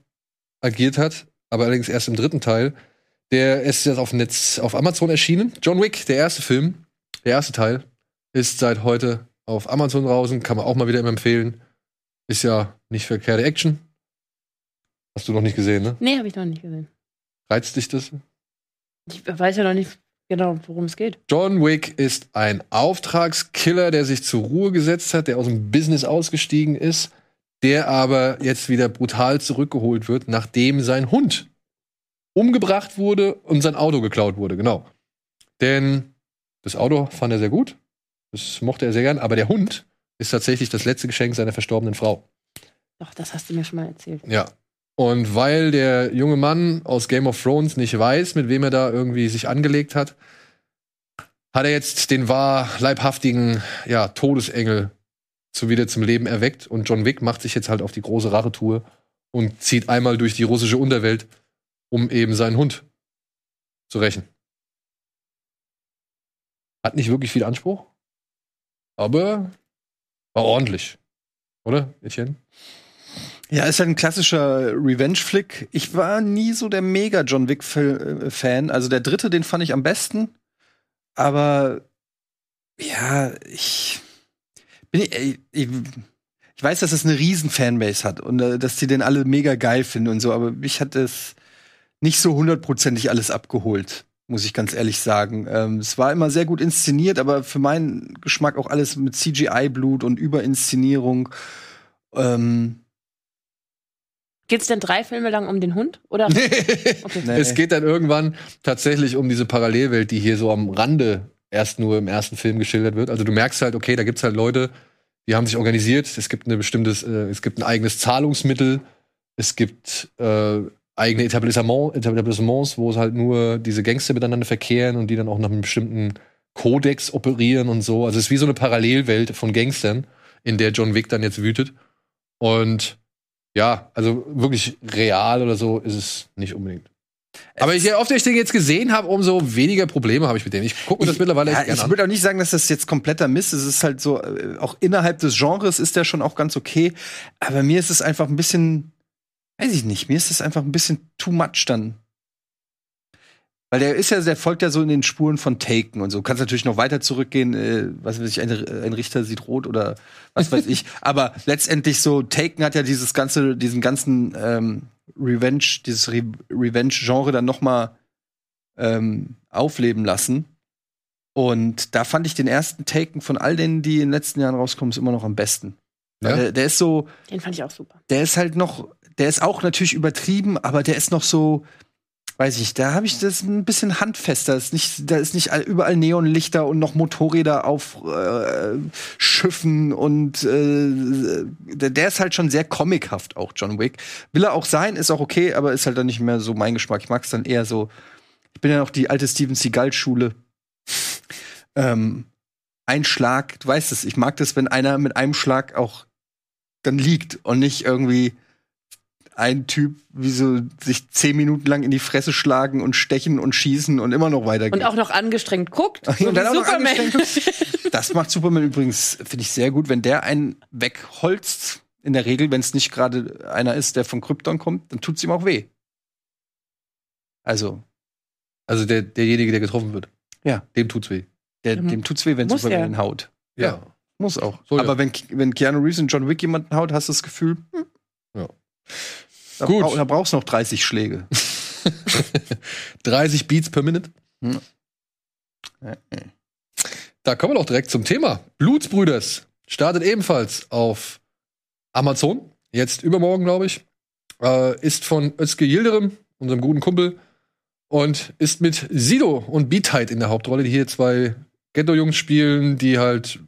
agiert hat, aber allerdings erst im dritten Teil. Der ist jetzt auf Netz, auf Amazon erschienen. John Wick, der erste Film, der erste Teil, ist seit heute auf Amazon draußen. Kann man auch mal wieder empfehlen. Ist ja nicht verkehrte Action. Hast du noch nicht gesehen, ne? Nee, habe ich noch nicht gesehen. Reizt dich das? Ich weiß ja noch nicht genau, worum es geht. John Wick ist ein Auftragskiller, der sich zur Ruhe gesetzt hat, der aus dem Business ausgestiegen ist, der aber jetzt wieder brutal zurückgeholt wird, nachdem sein Hund umgebracht wurde und sein Auto geklaut wurde, genau. Denn das Auto fand er sehr gut, das mochte er sehr gern, aber der Hund ist tatsächlich das letzte Geschenk seiner verstorbenen Frau. Doch, das hast du mir schon mal erzählt. Ja. Und weil der junge Mann aus Game of Thrones nicht weiß, mit wem er da irgendwie sich angelegt hat, hat er jetzt den wahr leibhaftigen ja, Todesengel zu wieder zum Leben erweckt. Und John Wick macht sich jetzt halt auf die große Rachetour und zieht einmal durch die russische Unterwelt, um eben seinen Hund zu rächen. Hat nicht wirklich viel Anspruch, aber war ordentlich. Oder, Etienne? Ja, ist halt ein klassischer Revenge-Flick. Ich war nie so der mega John Wick-Fan. Also der dritte, den fand ich am besten. Aber ja, ich bin ich, ich, ich weiß, dass es eine riesen Fanbase hat und äh, dass die den alle mega geil finden und so, aber mich hat es nicht so hundertprozentig alles abgeholt, muss ich ganz ehrlich sagen. Ähm, es war immer sehr gut inszeniert, aber für meinen Geschmack auch alles mit CGI-Blut und Überinszenierung. Ähm, Geht's denn drei Filme lang um den Hund? Oder? [LAUGHS] Okay. Nee. Es geht dann irgendwann tatsächlich um diese Parallelwelt, die hier so am Rande erst nur im ersten Film geschildert wird. Also du merkst halt, okay, da gibt's halt Leute, die haben sich organisiert. Es gibt eine bestimmtes, äh, es gibt ein eigenes Zahlungsmittel. Es gibt äh, eigene Etablissement, Etablissements, wo es halt nur diese Gangster miteinander verkehren und die dann auch nach einem bestimmten Kodex operieren und so. Also es ist wie so eine Parallelwelt von Gangstern, in der John Wick dann jetzt wütet. Und ja, also wirklich real oder so ist es nicht unbedingt. Aber je oft ich den jetzt gesehen habe, umso weniger Probleme habe ich mit dem. Ich gucke mir das mittlerweile ja, echt gerne ich würde auch nicht sagen, dass das jetzt kompletter Mist ist. Es ist halt so, äh, auch innerhalb des Genres ist der schon auch ganz okay. Aber mir ist es einfach ein bisschen, weiß ich nicht, mir ist es einfach ein bisschen too much dann. Weil der ist ja, der folgt ja so in den Spuren von Taken und so. Kannst natürlich noch weiter zurückgehen, äh, was weiß ich, ein, ein Richter sieht rot oder was weiß ich. [LAUGHS] Aber letztendlich so, Taken hat ja dieses ganze, diesen ganzen ähm, Revenge, dieses Re Revenge-Genre dann noch mal ähm, aufleben lassen. Und da fand ich den ersten Taken von all denen, die in den letzten Jahren rauskommen, ist immer noch am besten. Weil Ja? Der, der ist so, Den fand ich auch super. der ist halt noch, der ist auch natürlich übertrieben, aber der ist noch so, weiß ich, da habe ich das ein bisschen handfester. Ist nicht, da ist nicht all- überall Neonlichter und noch Motorräder auf äh, Schiffen und äh, der, der ist halt schon sehr comichaft, auch John Wick. Will er auch sein, ist auch okay, aber ist halt dann nicht mehr so mein Geschmack. Ich mag es dann eher so. Ich bin ja noch die alte Steven Seagal-Schule. ähm, ein Schlag, du weißt es, ich mag das, wenn einer mit einem Schlag auch dann liegt und nicht irgendwie ein Typ, wie so sich zehn Minuten lang in die Fresse schlagen und stechen und schießen und immer noch weitergehen. Und auch noch angestrengt guckt. [LAUGHS] und so dann wie auch noch Superman. angestrengt. [LAUGHS] Das macht Superman übrigens, finde ich sehr gut, wenn der einen wegholzt. In der Regel, wenn es nicht gerade einer ist, der von Krypton kommt, dann tut's ihm auch weh. Also, Also der, derjenige, der getroffen wird. Ja. Dem tut's weh. der, Mhm. dem tut's weh, wenn Muss Superman er. ihn haut. Ja. Muss auch. Soll Aber ja. wenn, wenn Keanu Reeves und John Wick jemanden haut, hast du das Gefühl, hm, Ja. Da, Gut. brauch- da brauchst du noch 30 Schläge. [LAUGHS] 30 Beats per Minute. Hm. Da kommen wir doch direkt zum Thema. Blutsbrüders startet ebenfalls auf Amazon. Jetzt übermorgen, glaube ich. Äh, ist von Özge Yildirim, unserem guten Kumpel. Und ist mit Sido und Beatheit in der Hauptrolle, die hier zwei Ghetto-Jungs spielen, die halt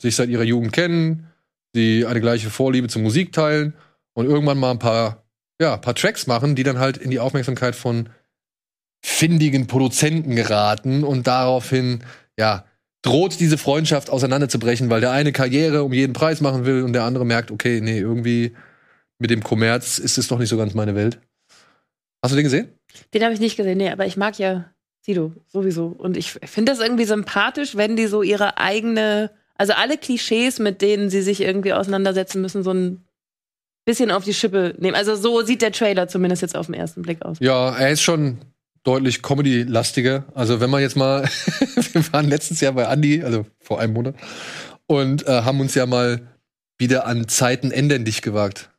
sich seit ihrer Jugend kennen, die eine gleiche Vorliebe zur Musik teilen und irgendwann mal ein paar, ja, paar Tracks machen, die dann halt in die Aufmerksamkeit von findigen Produzenten geraten und daraufhin, ja, droht diese Freundschaft auseinanderzubrechen, weil der eine Karriere um jeden Preis machen will und der andere merkt, okay, nee, irgendwie mit dem Kommerz ist es doch nicht so ganz meine Welt. Hast du den gesehen? Den habe ich nicht gesehen, nee, aber ich mag ja Sido sowieso. Und ich finde das irgendwie sympathisch, wenn die so ihre eigene, also alle Klischees, mit denen sie sich irgendwie auseinandersetzen müssen, so ein bisschen auf die Schippe nehmen. Also so sieht der Trailer zumindest jetzt auf den ersten Blick aus. Ja, er ist schon deutlich Comedy-lastiger. Also wenn man jetzt mal, [LAUGHS] wir waren letztes Jahr bei Andy, also vor einem Monat, und äh, haben uns ja mal wieder an Zeiten ändern dich gewagt.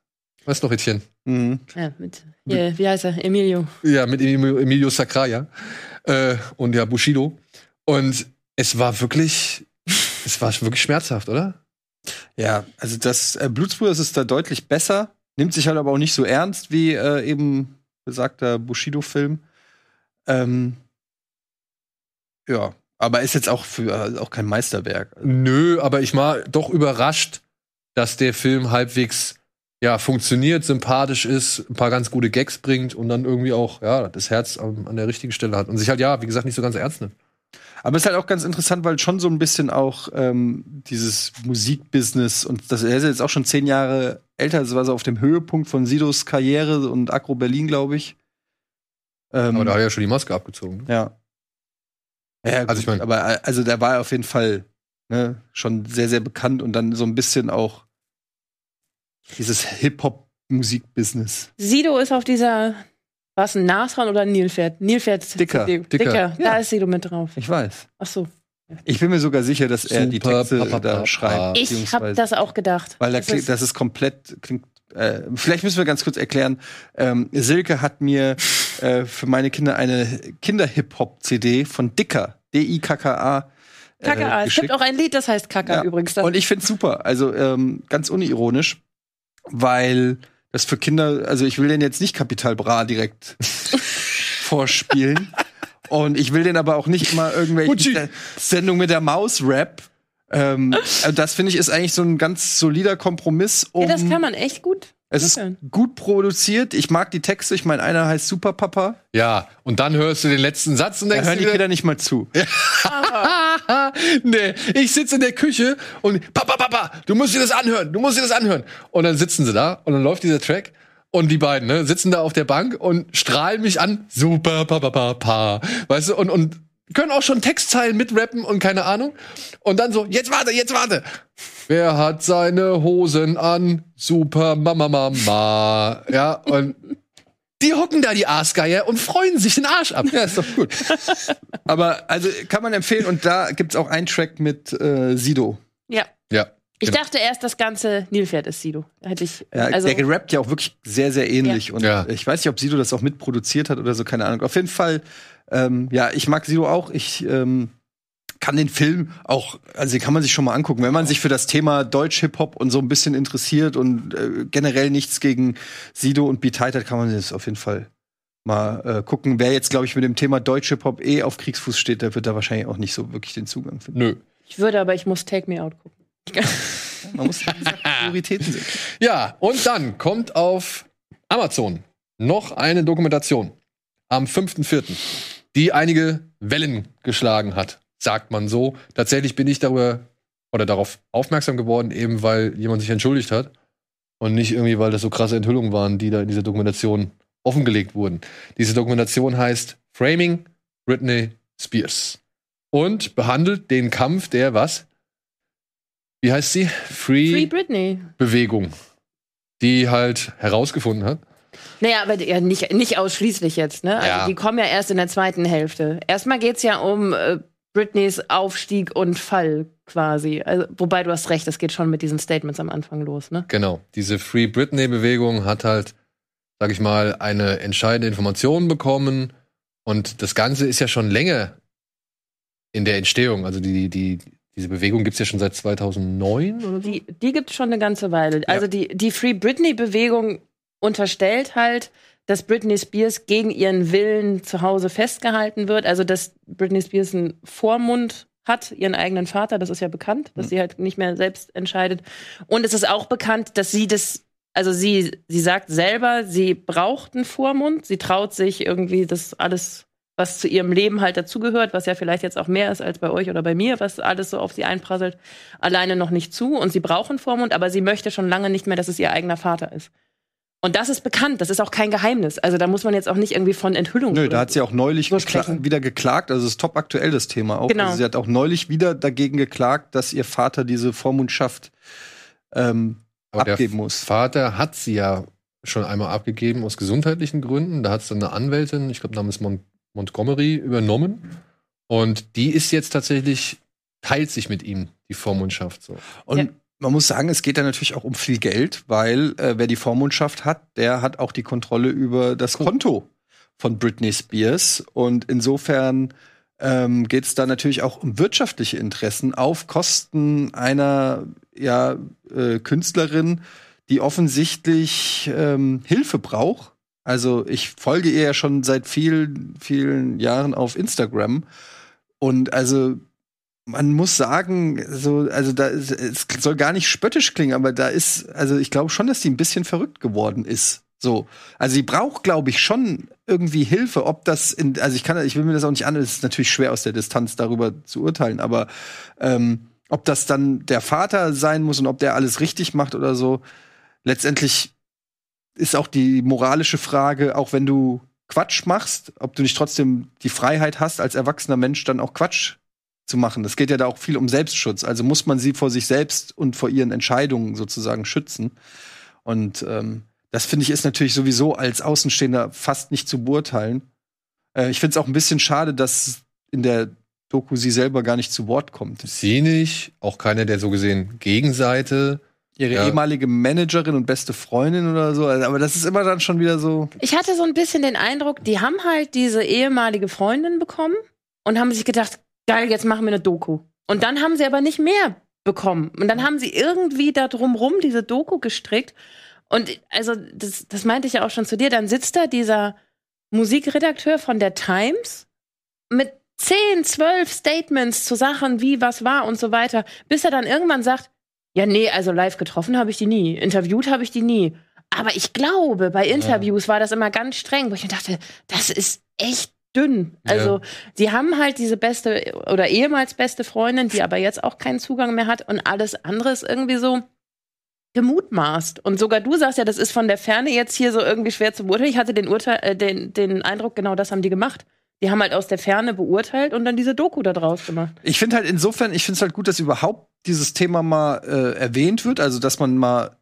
Weißt du noch, Etienne? Mhm. Ja, mit, hier, wie heißt er? Emilio. Ja, mit Emilio, Emilio Sacraia äh, und ja Bushido. Und es war wirklich, es war wirklich schmerzhaft, oder? Ja, also das äh, Blutsbrüders ist da deutlich besser, nimmt sich halt aber auch nicht so ernst wie äh, eben besagter Bushido-Film. Ähm, ja, aber ist jetzt auch für äh, auch kein Meisterwerk. Nö, aber ich war doch überrascht, dass der Film halbwegs ja funktioniert, sympathisch ist, ein paar ganz gute Gags bringt und dann irgendwie auch ja das Herz an, an der richtigen Stelle hat und sich halt ja wie gesagt nicht so ganz ernst nimmt. Aber es ist halt auch ganz interessant, weil schon so ein bisschen auch ähm, dieses Musikbusiness und das er ist jetzt auch schon zehn Jahre älter, das war so auf dem Höhepunkt von Sidos Karriere und Agro Berlin, glaube ich. Ähm, Aber da hat er ja schon die Maske abgezogen. Ne? Ja. Ja, gut, Also ich mein- aber also der war auf jeden Fall ne, schon sehr, sehr bekannt und dann so ein bisschen auch dieses Hip-Hop-Musik-Business. Sido ist auf dieser, was ein Nashorn oder ein Nilpferd? Nilpferd. Dicker. CD. Dicker. Dicker. Da Ja. ist Sido mit drauf. Ich weiß. Ach so. Ich bin mir sogar sicher, dass er die Super Texte Papa da schreibt. Ich habe das auch gedacht. Weil da Das klingt, ist- das ist komplett, klingt, äh, vielleicht müssen wir ganz kurz erklären. Ähm, Silke hat mir äh, für meine Kinder eine Kinder-Hip-Hop-CD von Dicker, D-I-K-K-A. äh, Kaka. Es gibt auch ein Lied, das heißt Kaka Ja. übrigens. Und ich find's super. Also ähm, ganz unironisch, weil das für Kinder, also ich will den jetzt nicht Kapital Bra direkt [LAUGHS] vorspielen. Und ich will den aber auch nicht immer irgendwelche. Sendung mit der Maus Rap. Ähm, also das finde ich ist eigentlich so ein ganz solider Kompromiss. Um, ja, das kann man echt gut. Es ist gut produziert. Ich mag die Texte. Ich meine, einer heißt Super Papa. Ja, und dann hörst du den letzten Satz und Da denkst hören die dir, Kinder nicht mal zu. [LAUGHS] nee, ich sitze in der Küche und Papa, Papa, du musst dir das anhören, du musst dir das anhören. Und dann sitzen sie da und dann läuft dieser Track und die beiden ne, sitzen da auf der Bank und strahlen mich an. Super, Papa, Papa. Weißt du, und, und können auch schon Textzeilen mitrappen und keine Ahnung. Und dann so, jetzt warte, jetzt warte. Wer hat seine Hosen an? Super Mama Mama. Ja, und die hocken da, die Aasgeier, und freuen sich den Arsch ab. Ja, ist doch gut. Aber also kann man empfehlen. Und da gibt's auch einen Track mit äh, Sido. Ja. Ja. Ich Genau. dachte erst, das ganze Nilpferd ist Sido. Hätte ich. Ja, also, der gerappt ja auch wirklich sehr, sehr ähnlich. Ja. Und Ja. ich weiß nicht, ob Sido das auch mitproduziert hat oder so, keine Ahnung. Auf jeden Fall, ähm, ja, ich mag Sido auch. Ich ähm, kann den Film auch, also den kann man sich schon mal angucken. Wenn man sich für das Thema Deutsch-Hip-Hop und so ein bisschen interessiert und äh, generell nichts gegen Sido und Beat hat, kann man das auf jeden Fall mal äh, gucken. Wer jetzt, glaube ich, mit dem Thema Deutsch-Hip-Hop eh auf Kriegsfuß steht, der wird da wahrscheinlich auch nicht so wirklich den Zugang finden. Nö. ich würde, aber ich muss Take Me Out gucken. [LAUGHS] Man muss Prioritäten setzen. [LAUGHS] Ja, und dann kommt auf Amazon noch eine Dokumentation am 5.4., die einige Wellen geschlagen hat, sagt man so. Tatsächlich bin ich darüber oder darauf aufmerksam geworden, eben weil jemand sich entschuldigt hat. Und nicht irgendwie, weil das so krasse Enthüllungen waren, die da in dieser Dokumentation offengelegt wurden. Diese Dokumentation heißt Framing Britney Spears und behandelt den Kampf der was? Wie heißt sie? Free, Free Britney. Bewegung, die halt herausgefunden hat. Naja, aber ja, nicht, nicht ausschließlich jetzt, ne? Also Ja. die kommen ja erst in der zweiten Hälfte. Erstmal geht's ja um äh, Britneys Aufstieg und Fall quasi. Also, wobei du hast recht, es geht schon mit diesen Statements am Anfang los, ne? Genau. Diese Free Britney-Bewegung hat halt, sag ich mal, eine entscheidende Information bekommen. Und das Ganze ist ja schon länger in der Entstehung. Also die, die, diese Bewegung gibt's ja schon seit 2009 oder so. Die, die gibt's schon eine ganze Weile. Also die, die Free Britney-Bewegung unterstellt halt, dass Britney Spears gegen ihren Willen zu Hause festgehalten wird. Also dass Britney Spears einen Vormund hat, ihren eigenen Vater, das ist ja bekannt, dass sie halt nicht mehr selbst entscheidet. Und es ist auch bekannt, dass sie das, also sie, sie sagt selber, sie braucht einen Vormund, sie traut sich irgendwie das alles, was zu ihrem Leben halt dazugehört, was ja vielleicht jetzt auch mehr ist als bei euch oder bei mir, was alles so auf sie einprasselt, alleine noch nicht zu. Und sie braucht einen Vormund, aber sie möchte schon lange nicht mehr, dass es ihr eigener Vater ist. Und das ist bekannt, das ist auch kein Geheimnis. Also da muss man jetzt auch nicht irgendwie von Enthüllung Nö, da hat sie auch neulich So gekla wieder geklagt, also es ist top aktuell das Thema auch. Genau. Also sie hat auch neulich wieder dagegen geklagt, dass ihr Vater diese Vormundschaft ähm, Aber abgeben der muss. Vater hat sie ja schon einmal abgegeben aus gesundheitlichen Gründen. Da hat es dann eine Anwältin, ich glaube namens Mon Montgomery, übernommen. Und die ist jetzt tatsächlich, teilt sich mit ihm die Vormundschaft so. Und Ja. Man muss sagen, es geht da natürlich auch um viel Geld, weil äh, wer die Vormundschaft hat, der hat auch die Kontrolle über das Konto von Britney Spears. Und insofern ähm, geht es da natürlich auch um wirtschaftliche Interessen auf Kosten einer ja, äh, Künstlerin, die offensichtlich ähm, Hilfe braucht. Also ich folge ihr ja schon seit vielen, vielen Jahren auf Instagram. Und also man muss sagen, so, also da ist, es soll gar nicht spöttisch klingen, aber da ist, also ich glaube schon, dass die ein bisschen verrückt geworden ist. So, also sie braucht, glaube ich, schon irgendwie Hilfe. Ob das in, also ich kann, ich will mir das auch nicht an. Es ist natürlich schwer aus der Distanz darüber zu urteilen, aber ähm, ob das dann der Vater sein muss und ob der alles richtig macht oder so, letztendlich ist auch die moralische Frage, auch wenn du Quatsch machst, ob du nicht trotzdem die Freiheit hast, als erwachsener Mensch dann auch Quatsch zu machen. Das geht ja da auch viel um Selbstschutz. Also muss man sie vor sich selbst und vor ihren Entscheidungen sozusagen schützen. Und ähm, das finde ich ist natürlich sowieso als Außenstehender fast nicht zu beurteilen. Äh, ich finde es auch ein bisschen schade, dass in der Doku sie selber gar nicht zu Wort kommt. Sie nicht, auch keine der so gesehen Gegenseite. Ihre Ja. ehemalige Managerin und beste Freundin oder so. Also, Aber das ist immer dann schon wieder so. Ich hatte so ein bisschen den Eindruck, die haben halt diese ehemalige Freundin bekommen und haben sich gedacht, geil, jetzt machen wir eine Doku. Und dann haben sie aber nicht mehr bekommen. Und dann haben sie irgendwie da drumrum diese Doku gestrickt. Und also, das, das meinte ich ja auch schon zu dir, dann sitzt da dieser Musikredakteur von der Times mit 10, 12 Statements zu Sachen, wie was war und so weiter, bis er dann irgendwann sagt, ja, nee, also live getroffen habe ich die nie, interviewt habe ich die nie. Aber ich glaube, bei Interviews war das immer ganz streng, wo ich mir dachte, das ist echt dünn. Also, sie haben halt diese beste oder ehemals beste Freundin, die aber jetzt auch keinen Zugang mehr hat und alles andere ist irgendwie so gemutmaßt. Und sogar du sagst ja, das ist von der Ferne jetzt hier so irgendwie schwer zu beurteilen. Ich hatte den, Urteil, äh, den, den Eindruck, genau das haben die gemacht. Die haben halt aus der Ferne beurteilt und dann diese Doku da draus gemacht. Ich finde halt insofern, ich finde es halt gut, dass überhaupt dieses Thema mal äh, erwähnt wird, also dass man mal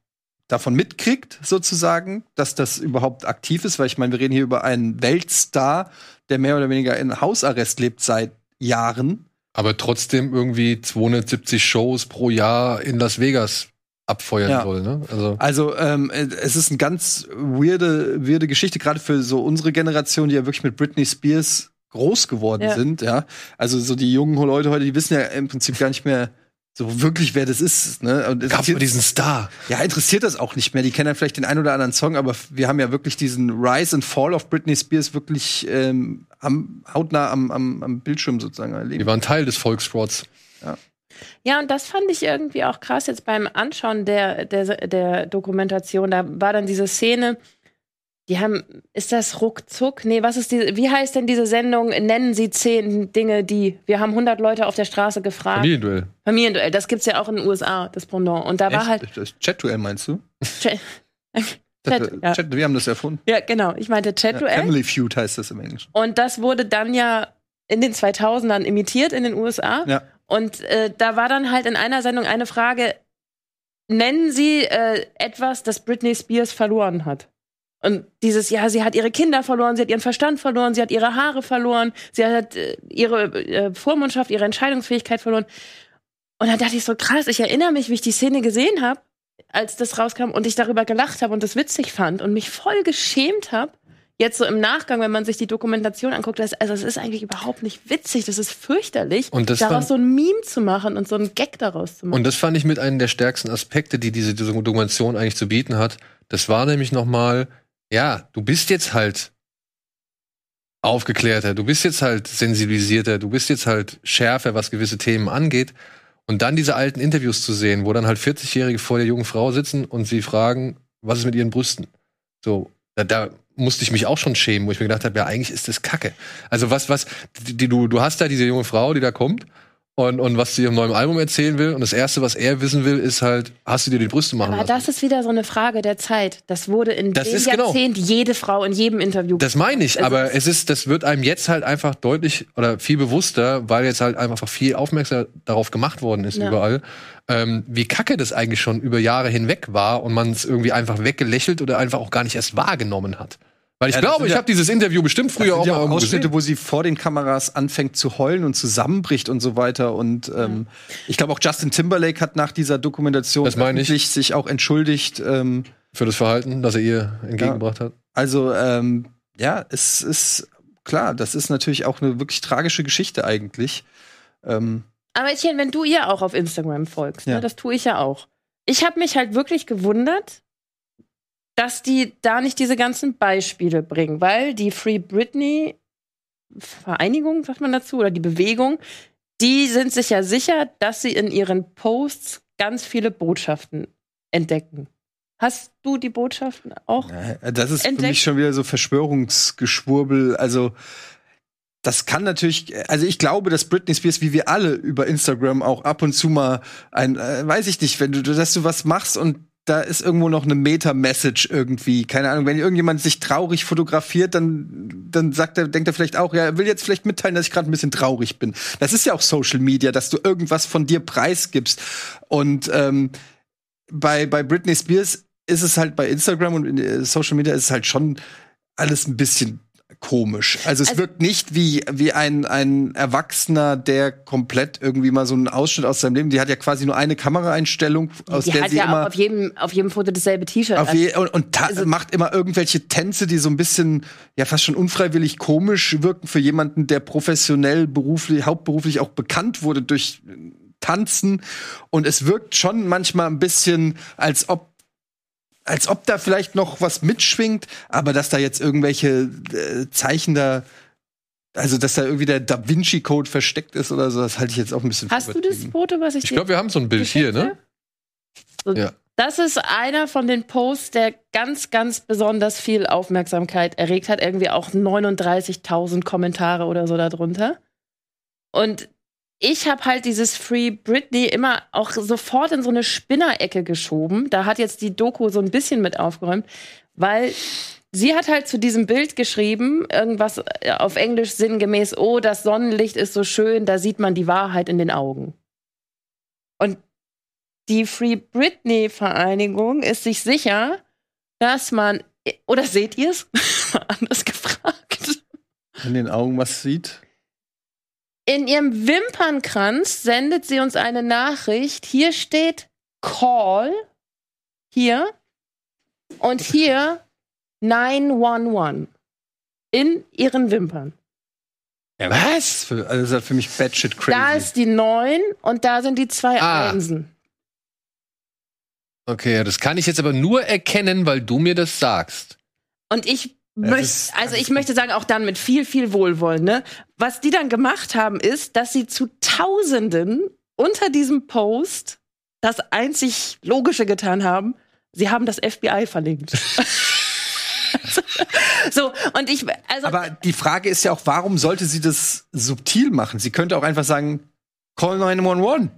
davon mitkriegt, sozusagen, dass das überhaupt aktiv ist, weil ich meine, wir reden hier über einen Weltstar, der mehr oder weniger in Hausarrest lebt seit Jahren. Aber trotzdem irgendwie 270 Shows pro Jahr in Las Vegas abfeuern Ja. soll. Ne? Also Also ähm, äh, es ist eine ganz weirde, weirde Geschichte, gerade für so unsere Generation, die ja wirklich mit Britney Spears groß geworden Ja. sind, ja. Also so die jungen Leute heute, die wissen ja im Prinzip gar nicht mehr so wirklich, wer das ist. Ne? Und gab mal diesen Star. Ja, interessiert das auch nicht mehr. Die kennen dann vielleicht den einen oder anderen Song, aber wir haben ja wirklich diesen Rise and Fall of Britney Spears wirklich ähm, am, hautnah am, am, am Bildschirm sozusagen Die erlebt. waren Teil des Volkssports. Ja, und das fand ich irgendwie auch krass jetzt beim Anschauen der, der, der Dokumentation. Da war dann diese Szene, Die haben, ist das ruckzuck? Nee, was ist die, wie heißt denn diese Sendung? Nennen Sie zehn Dinge, die, wir haben 100 Leute auf der Straße gefragt. Familienduell. Familienduell, das gibt's ja auch in den USA, das Pendant. Und da war halt, Das Chat-Duell meinst du? Chat, Chat, ja. Chat, wir haben das erfunden. ja, genau, ich meinte Ja, Chat-Duell. Family Feud heißt das im Englischen. Und das wurde dann ja in den 2000ern imitiert in den USA. Ja. Und äh, da war dann halt in einer Sendung eine Frage: Nennen Sie äh, etwas, das Britney Spears verloren hat? Und dieses, ja, sie hat ihre Kinder verloren, sie hat ihren Verstand verloren, sie hat ihre Haare verloren, sie hat äh, ihre äh, Vormundschaft, ihre Entscheidungsfähigkeit verloren. Und dann dachte ich so, krass, ich erinnere mich, wie ich die Szene gesehen habe, als das rauskam und ich darüber gelacht habe und das witzig fand und mich voll geschämt habe. Jetzt so im Nachgang, wenn man sich die Dokumentation anguckt, das, also es ist eigentlich überhaupt nicht witzig, das ist fürchterlich, Und das daraus so ein Meme zu machen und so einen Gag daraus zu machen. Und das fand ich mit einem der stärksten Aspekte, die diese Dokumentation eigentlich zu bieten hat. Das war nämlich noch mal, ja, du bist jetzt halt aufgeklärter, du bist jetzt halt sensibilisierter, du bist jetzt halt schärfer, was gewisse Themen angeht. Und dann diese alten Interviews zu sehen, wo dann halt 40-Jährige vor der jungen Frau sitzen und sie fragen, was ist mit ihren Brüsten? So, da, da musste ich mich auch schon schämen, wo ich mir gedacht habe, ja, eigentlich ist das Kacke. Also was, was, die, du, du hast da diese junge Frau, die da kommt und, und was sie ihrem neuen Album erzählen will. Und das Erste, was er wissen will, ist halt, hast du dir die Brüste machen Aber lassen? das ist wieder so eine Frage der Zeit. Das wurde in Das dem genau. Jahrzehnt jede Frau in jedem Interview. Das meine ich, Also aber es ist, das wird einem jetzt halt einfach deutlich oder viel bewusster, weil jetzt halt einfach viel aufmerksam darauf gemacht worden ist Ja. überall, ähm, wie kacke das eigentlich schon über Jahre hinweg war und man es irgendwie einfach weggelächelt oder einfach auch gar nicht erst wahrgenommen hat. Weil ich Ja, glaube, ich ja- habe dieses Interview bestimmt früher auch ja mal auch Ausschnitte, gesehen. wo sie vor den Kameras anfängt zu heulen und zusammenbricht und so weiter. Und ähm, ich glaube auch Justin Timberlake hat nach dieser Dokumentation Das meine ich. öffentlich sich auch entschuldigt. Ähm, Für das Verhalten, das er ihr entgegengebracht hat. also ähm, ja, es ist klar, das ist natürlich auch eine wirklich tragische Geschichte eigentlich. Ähm, Aber Etienne, wenn du ihr auch auf Instagram folgst, Ja. ne, das tue ich ja auch. Ich habe mich halt wirklich gewundert, dass die da nicht diese ganzen Beispiele bringen, weil die Free Britney Vereinigung, sagt man dazu, oder die Bewegung, die sind sich ja sicher, dass sie in ihren Posts ganz viele Botschaften entdecken. Hast du die Botschaften auch? Das ist für Entdeckt. mich schon wieder so Verschwörungsgeschwurbel. Also das kann natürlich, also ich glaube, dass Britney Spears, wie wir alle über Instagram auch ab und zu mal ein, äh, weiß ich nicht, wenn du, dass du was machst und da ist irgendwo noch eine Meta-Message irgendwie, keine Ahnung, wenn irgendjemand sich traurig fotografiert, dann, dann sagt er, denkt er vielleicht auch, ja, er will jetzt vielleicht mitteilen, dass ich gerade ein bisschen traurig bin. Das ist ja auch Social Media, dass du irgendwas von dir preisgibst. Und ähm, bei, bei Britney Spears ist es halt bei Instagram und in äh, Social Media ist es halt schon alles ein bisschen komisch. Also es Also- wirkt nicht wie, wie ein, ein Erwachsener, der komplett irgendwie mal so einen Ausschnitt aus seinem Leben, die hat ja quasi nur eine Kameraeinstellung, aus die der hat sie ja immer auch auf jedem, auf jedem Foto dasselbe T-Shirt. und, und Also- macht immer irgendwelche Tänze, die so ein bisschen, ja, fast schon unfreiwillig komisch wirken für jemanden, der professionell, beruflich, hauptberuflich auch bekannt wurde durch Tanzen. Und es wirkt schon manchmal ein bisschen, als ob als ob da vielleicht noch was mitschwingt, aber dass da jetzt irgendwelche äh, Zeichen da, also dass da irgendwie der Da Vinci Code versteckt ist oder so, das halte ich jetzt auch ein bisschen für Hast du das. Foto, was ich, Ich glaube, wir haben so ein Bild hier, ne? So, Ja. Das ist einer von den Posts, der ganz, ganz besonders viel Aufmerksamkeit erregt hat. Irgendwie auch 39.000 Kommentare oder so darunter. Und ich habe halt dieses Free Britney immer auch sofort in so eine Spinnerecke geschoben. Da hat jetzt die Doku so ein bisschen mit aufgeräumt, weil sie hat halt zu diesem Bild geschrieben, irgendwas äh, auf Englisch sinngemäß, oh, das Sonnenlicht ist so schön, da sieht man die Wahrheit in den Augen. Und die Free Britney Vereinigung ist sich sicher, dass man oder seht ihr es? [LAUGHS] Anders gefragt. In den Augen was sieht. In ihrem Wimpernkranz sendet sie uns eine Nachricht. Hier steht Call. Hier. Und hier 911. In ihren Wimpern. Ja, was? Also das ist halt für mich batshit crazy. Da ist die 9 und da sind die zwei Ah. Einsen. Okay, das kann ich jetzt aber nur erkennen, weil du mir das sagst. Und ich Ist- also ich möchte sagen, auch dann mit viel, viel Wohlwollen, ne? Was die dann gemacht haben, ist, dass sie zu Tausenden unter diesem Post das einzig Logische getan haben. Sie haben das FBI verlinkt. [LAUGHS] so, und ich, also. Aber die Frage ist ja auch, warum sollte sie das subtil machen? Sie könnte auch einfach sagen, call 911.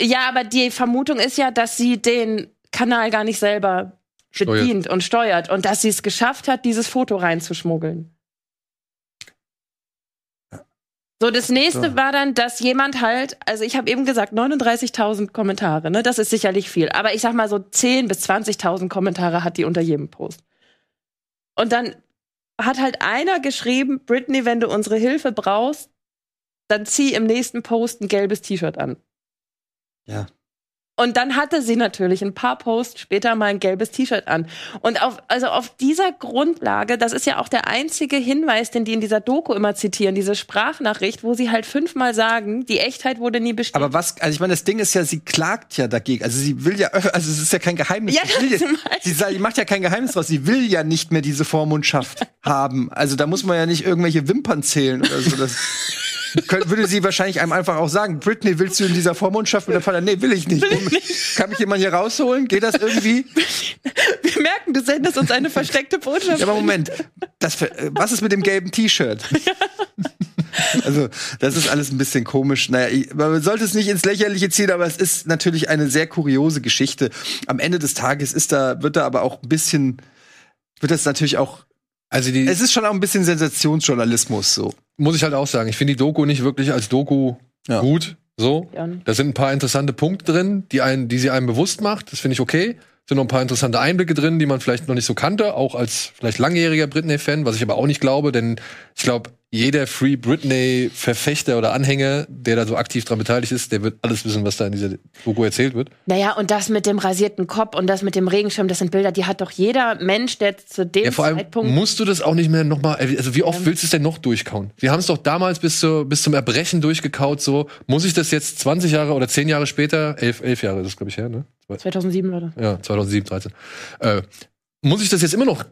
Ja, aber die Vermutung ist ja, dass sie den Kanal gar nicht selber. Bedient und steuert und dass sie es geschafft hat, dieses Foto reinzuschmuggeln. So, das nächste So. war dann, dass jemand halt, also ich habe eben gesagt, 39.000 Kommentare, ne? Das ist sicherlich viel. Aber ich sag mal so 10.000 bis 20.000 Kommentare hat die unter jedem Post. Und dann hat halt einer geschrieben, Britney, wenn du unsere Hilfe brauchst, dann zieh im nächsten Post ein gelbes T-Shirt an. Ja. Und dann hatte sie natürlich ein paar Posts später mal ein gelbes T-Shirt an. Und auf, also auf dieser Grundlage, das ist ja auch der einzige Hinweis, den die in dieser Doku immer zitieren, diese Sprachnachricht, wo sie halt fünfmal sagen, die Echtheit wurde nie bestätigt. Aber was, also ich meine, das Ding ist ja, sie klagt ja dagegen. Also sie will ja, [LAUGHS] also es ist ja kein Geheimnis. Ja, sie, will sie, sie macht ja kein Geheimnis draus. Sie will ja nicht mehr diese Vormundschaft [LAUGHS] haben. Also da muss man ja nicht irgendwelche Wimpern zählen oder so. Das [LAUGHS] könnte, würde sie wahrscheinlich einem einfach auch sagen, Britney, willst du in dieser Vormundschaft mit der Vater? Nee, will ich nicht. Kann mich jemand hier rausholen? Geht das irgendwie? Wir merken, du sendest uns eine versteckte Botschaft. Ja, aber Moment. Das, äh, was ist mit dem gelben T-Shirt? Also, das ist alles ein bisschen komisch. Naja, ich, man sollte es nicht ins Lächerliche ziehen, aber es ist natürlich eine sehr kuriose Geschichte. Am Ende des Tages ist da, wird da aber auch ein bisschen, wird das natürlich auch, Also die, es ist schon auch ein bisschen Sensationsjournalismus so. muss ich halt auch sagen, ich finde die Doku nicht wirklich als Doku Ja. gut. So. Da sind ein paar interessante Punkte drin, die, einen, die sie einem bewusst macht. Das finde ich okay. Sind noch ein paar interessante Einblicke drin, die man vielleicht noch nicht so kannte, auch als vielleicht langjähriger Britney-Fan, was ich aber auch nicht glaube, denn ich glaube, jeder Free Britney-Verfechter oder Anhänger, der da so aktiv dran beteiligt ist, der wird alles wissen, was da in dieser Doku erzählt wird. Naja, und das mit dem rasierten Kopf und das mit dem Regenschirm, das sind Bilder, die hat doch jeder Mensch, der zu dem Ja, vor allem Zeitpunkt. musst du das auch nicht mehr nochmal, also wie oft willst du es denn noch durchkauen? Wir haben es doch damals bis, zu, bis zum Erbrechen durchgekaut, so. Muss ich das jetzt 20 Jahre oder 10 Jahre später, 11, 11 Jahre ist das, glaube ich, her, ne? 2007 oder? Ja, 2007, 13. Äh, muss ich das jetzt immer noch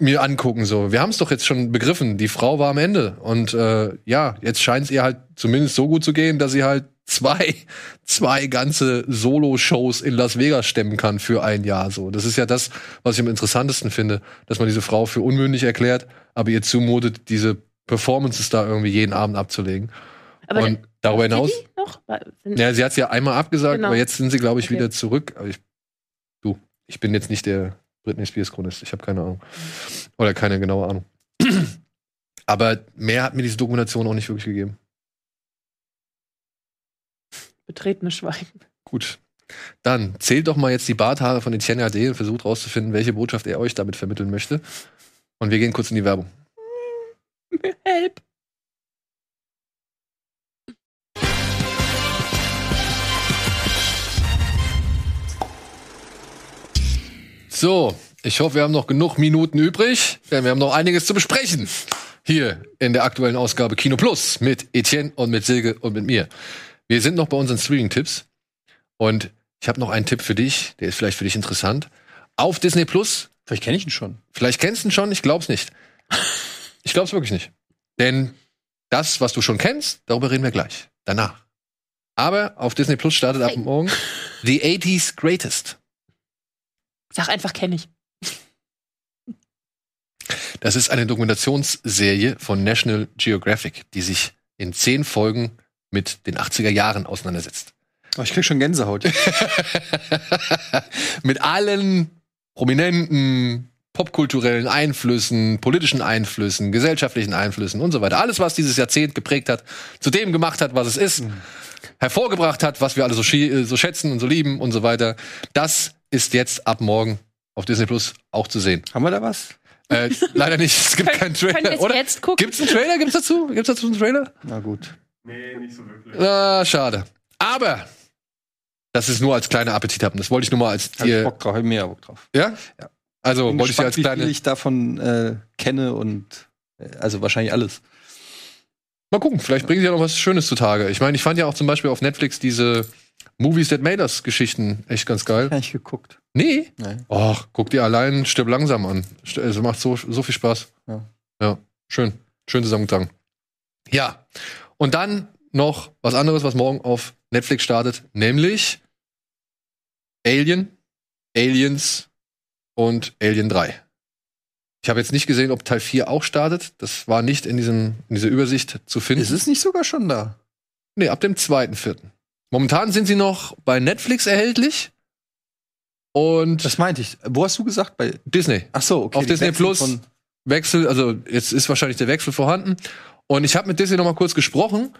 mir angucken, so? Wir haben es doch jetzt schon begriffen, die Frau war am Ende. Und äh, ja, jetzt scheint es ihr halt zumindest so gut zu gehen, dass sie halt zwei, [LAUGHS] zwei ganze Solo-Shows in Las Vegas stemmen kann für ein Jahr. So, das ist ja das, was ich am interessantesten finde, dass man diese Frau für unmündig erklärt, aber ihr zumutet, diese Performances da irgendwie jeden Abend abzulegen. Aber Und darüber hinaus, noch? Ja, sie hat es ja einmal abgesagt, Genau. aber jetzt sind sie, glaube ich, Okay. wieder zurück. Aber ich, du, ich bin jetzt nicht der Britney Spears Chronist. Ich habe keine Ahnung. Oder keine genaue Ahnung. [CLEARS THROAT] aber mehr hat mir diese Dokumentation auch nicht wirklich gegeben. Betretene Schweigen. Gut. Dann zählt doch mal jetzt die Barthaare von Etienne AD und versucht rauszufinden, welche Botschaft er euch damit vermitteln möchte. Und wir gehen kurz in die Werbung. Help. So, ich hoffe, wir haben noch genug Minuten übrig, denn wir haben noch einiges zu besprechen. Hier in der aktuellen Ausgabe Kino Plus mit Etienne und mit Silke und mit mir. Wir sind noch bei unseren Streaming-Tipps und ich habe noch einen Tipp für dich, der ist vielleicht für dich interessant. Auf Disney Plus, Vielleicht kenne ich ihn schon. vielleicht kennst du ihn schon, ich glaub's nicht. Ich glaub's wirklich nicht. Denn das, was du schon kennst, darüber reden wir gleich. Danach. Aber auf Disney Plus startet ab morgen The 80s Greatest. Sag einfach, kenne ich. Das ist eine Dokumentationsserie von National Geographic, die sich in zehn Folgen mit den 80er Jahren auseinandersetzt. Oh, ich krieg schon Gänsehaut. [LAUGHS] mit allen prominenten popkulturellen Einflüssen, politischen Einflüssen, gesellschaftlichen Einflüssen und so weiter. Alles, was dieses Jahrzehnt geprägt hat, zu dem gemacht hat, was es ist, hervorgebracht hat, was wir alle so, so schätzen und so lieben und so weiter. Das ist jetzt ab morgen auf Disney Plus auch zu sehen. Haben wir da was? Äh, leider nicht. Es gibt keinen Können wir Trailer. es Oder? jetzt gucken? Gibt's einen Trailer? Gibt's dazu? Gibt's dazu einen Trailer? Na gut. Ah, schade. Aber das ist nur als kleiner Appetit haben. Das wollte ich nur mal als Hab ich dir. Bock drauf, hab ich mehr Bock drauf. Ja? Ja. Also Bin wollte ich dir als gespannt, wie kleine. viel ich davon äh, kenne und äh, also wahrscheinlich alles. Mal gucken, vielleicht bringen sie ja noch was Schönes zutage. Ich meine, ich fand ja auch zum Beispiel auf Netflix diese Movies That Made Us Geschichten echt ganz geil. Gar nicht geguckt. Nee? Nein. Och, guck dir allein Stirb langsam an. Also macht so, so viel Spaß. Ja. ja, schön. Schön zusammengetragen. Ja. Und dann noch was anderes, was morgen auf Netflix startet, nämlich Alien, Aliens und Alien 3. Ich habe jetzt nicht gesehen, ob Teil 4 auch startet. Das war nicht in, diesem, in dieser Übersicht zu finden. Ist es nicht sogar schon da? Nee, ab dem 2.4. Momentan sind sie noch bei Netflix erhältlich. Und Das meinte ich. Wo hast du gesagt? Bei Disney. Ach so, okay. Auf Disney wechseln Plus. Wechsel, also jetzt ist wahrscheinlich der Wechsel vorhanden. Und ich habe mit Disney noch mal kurz gesprochen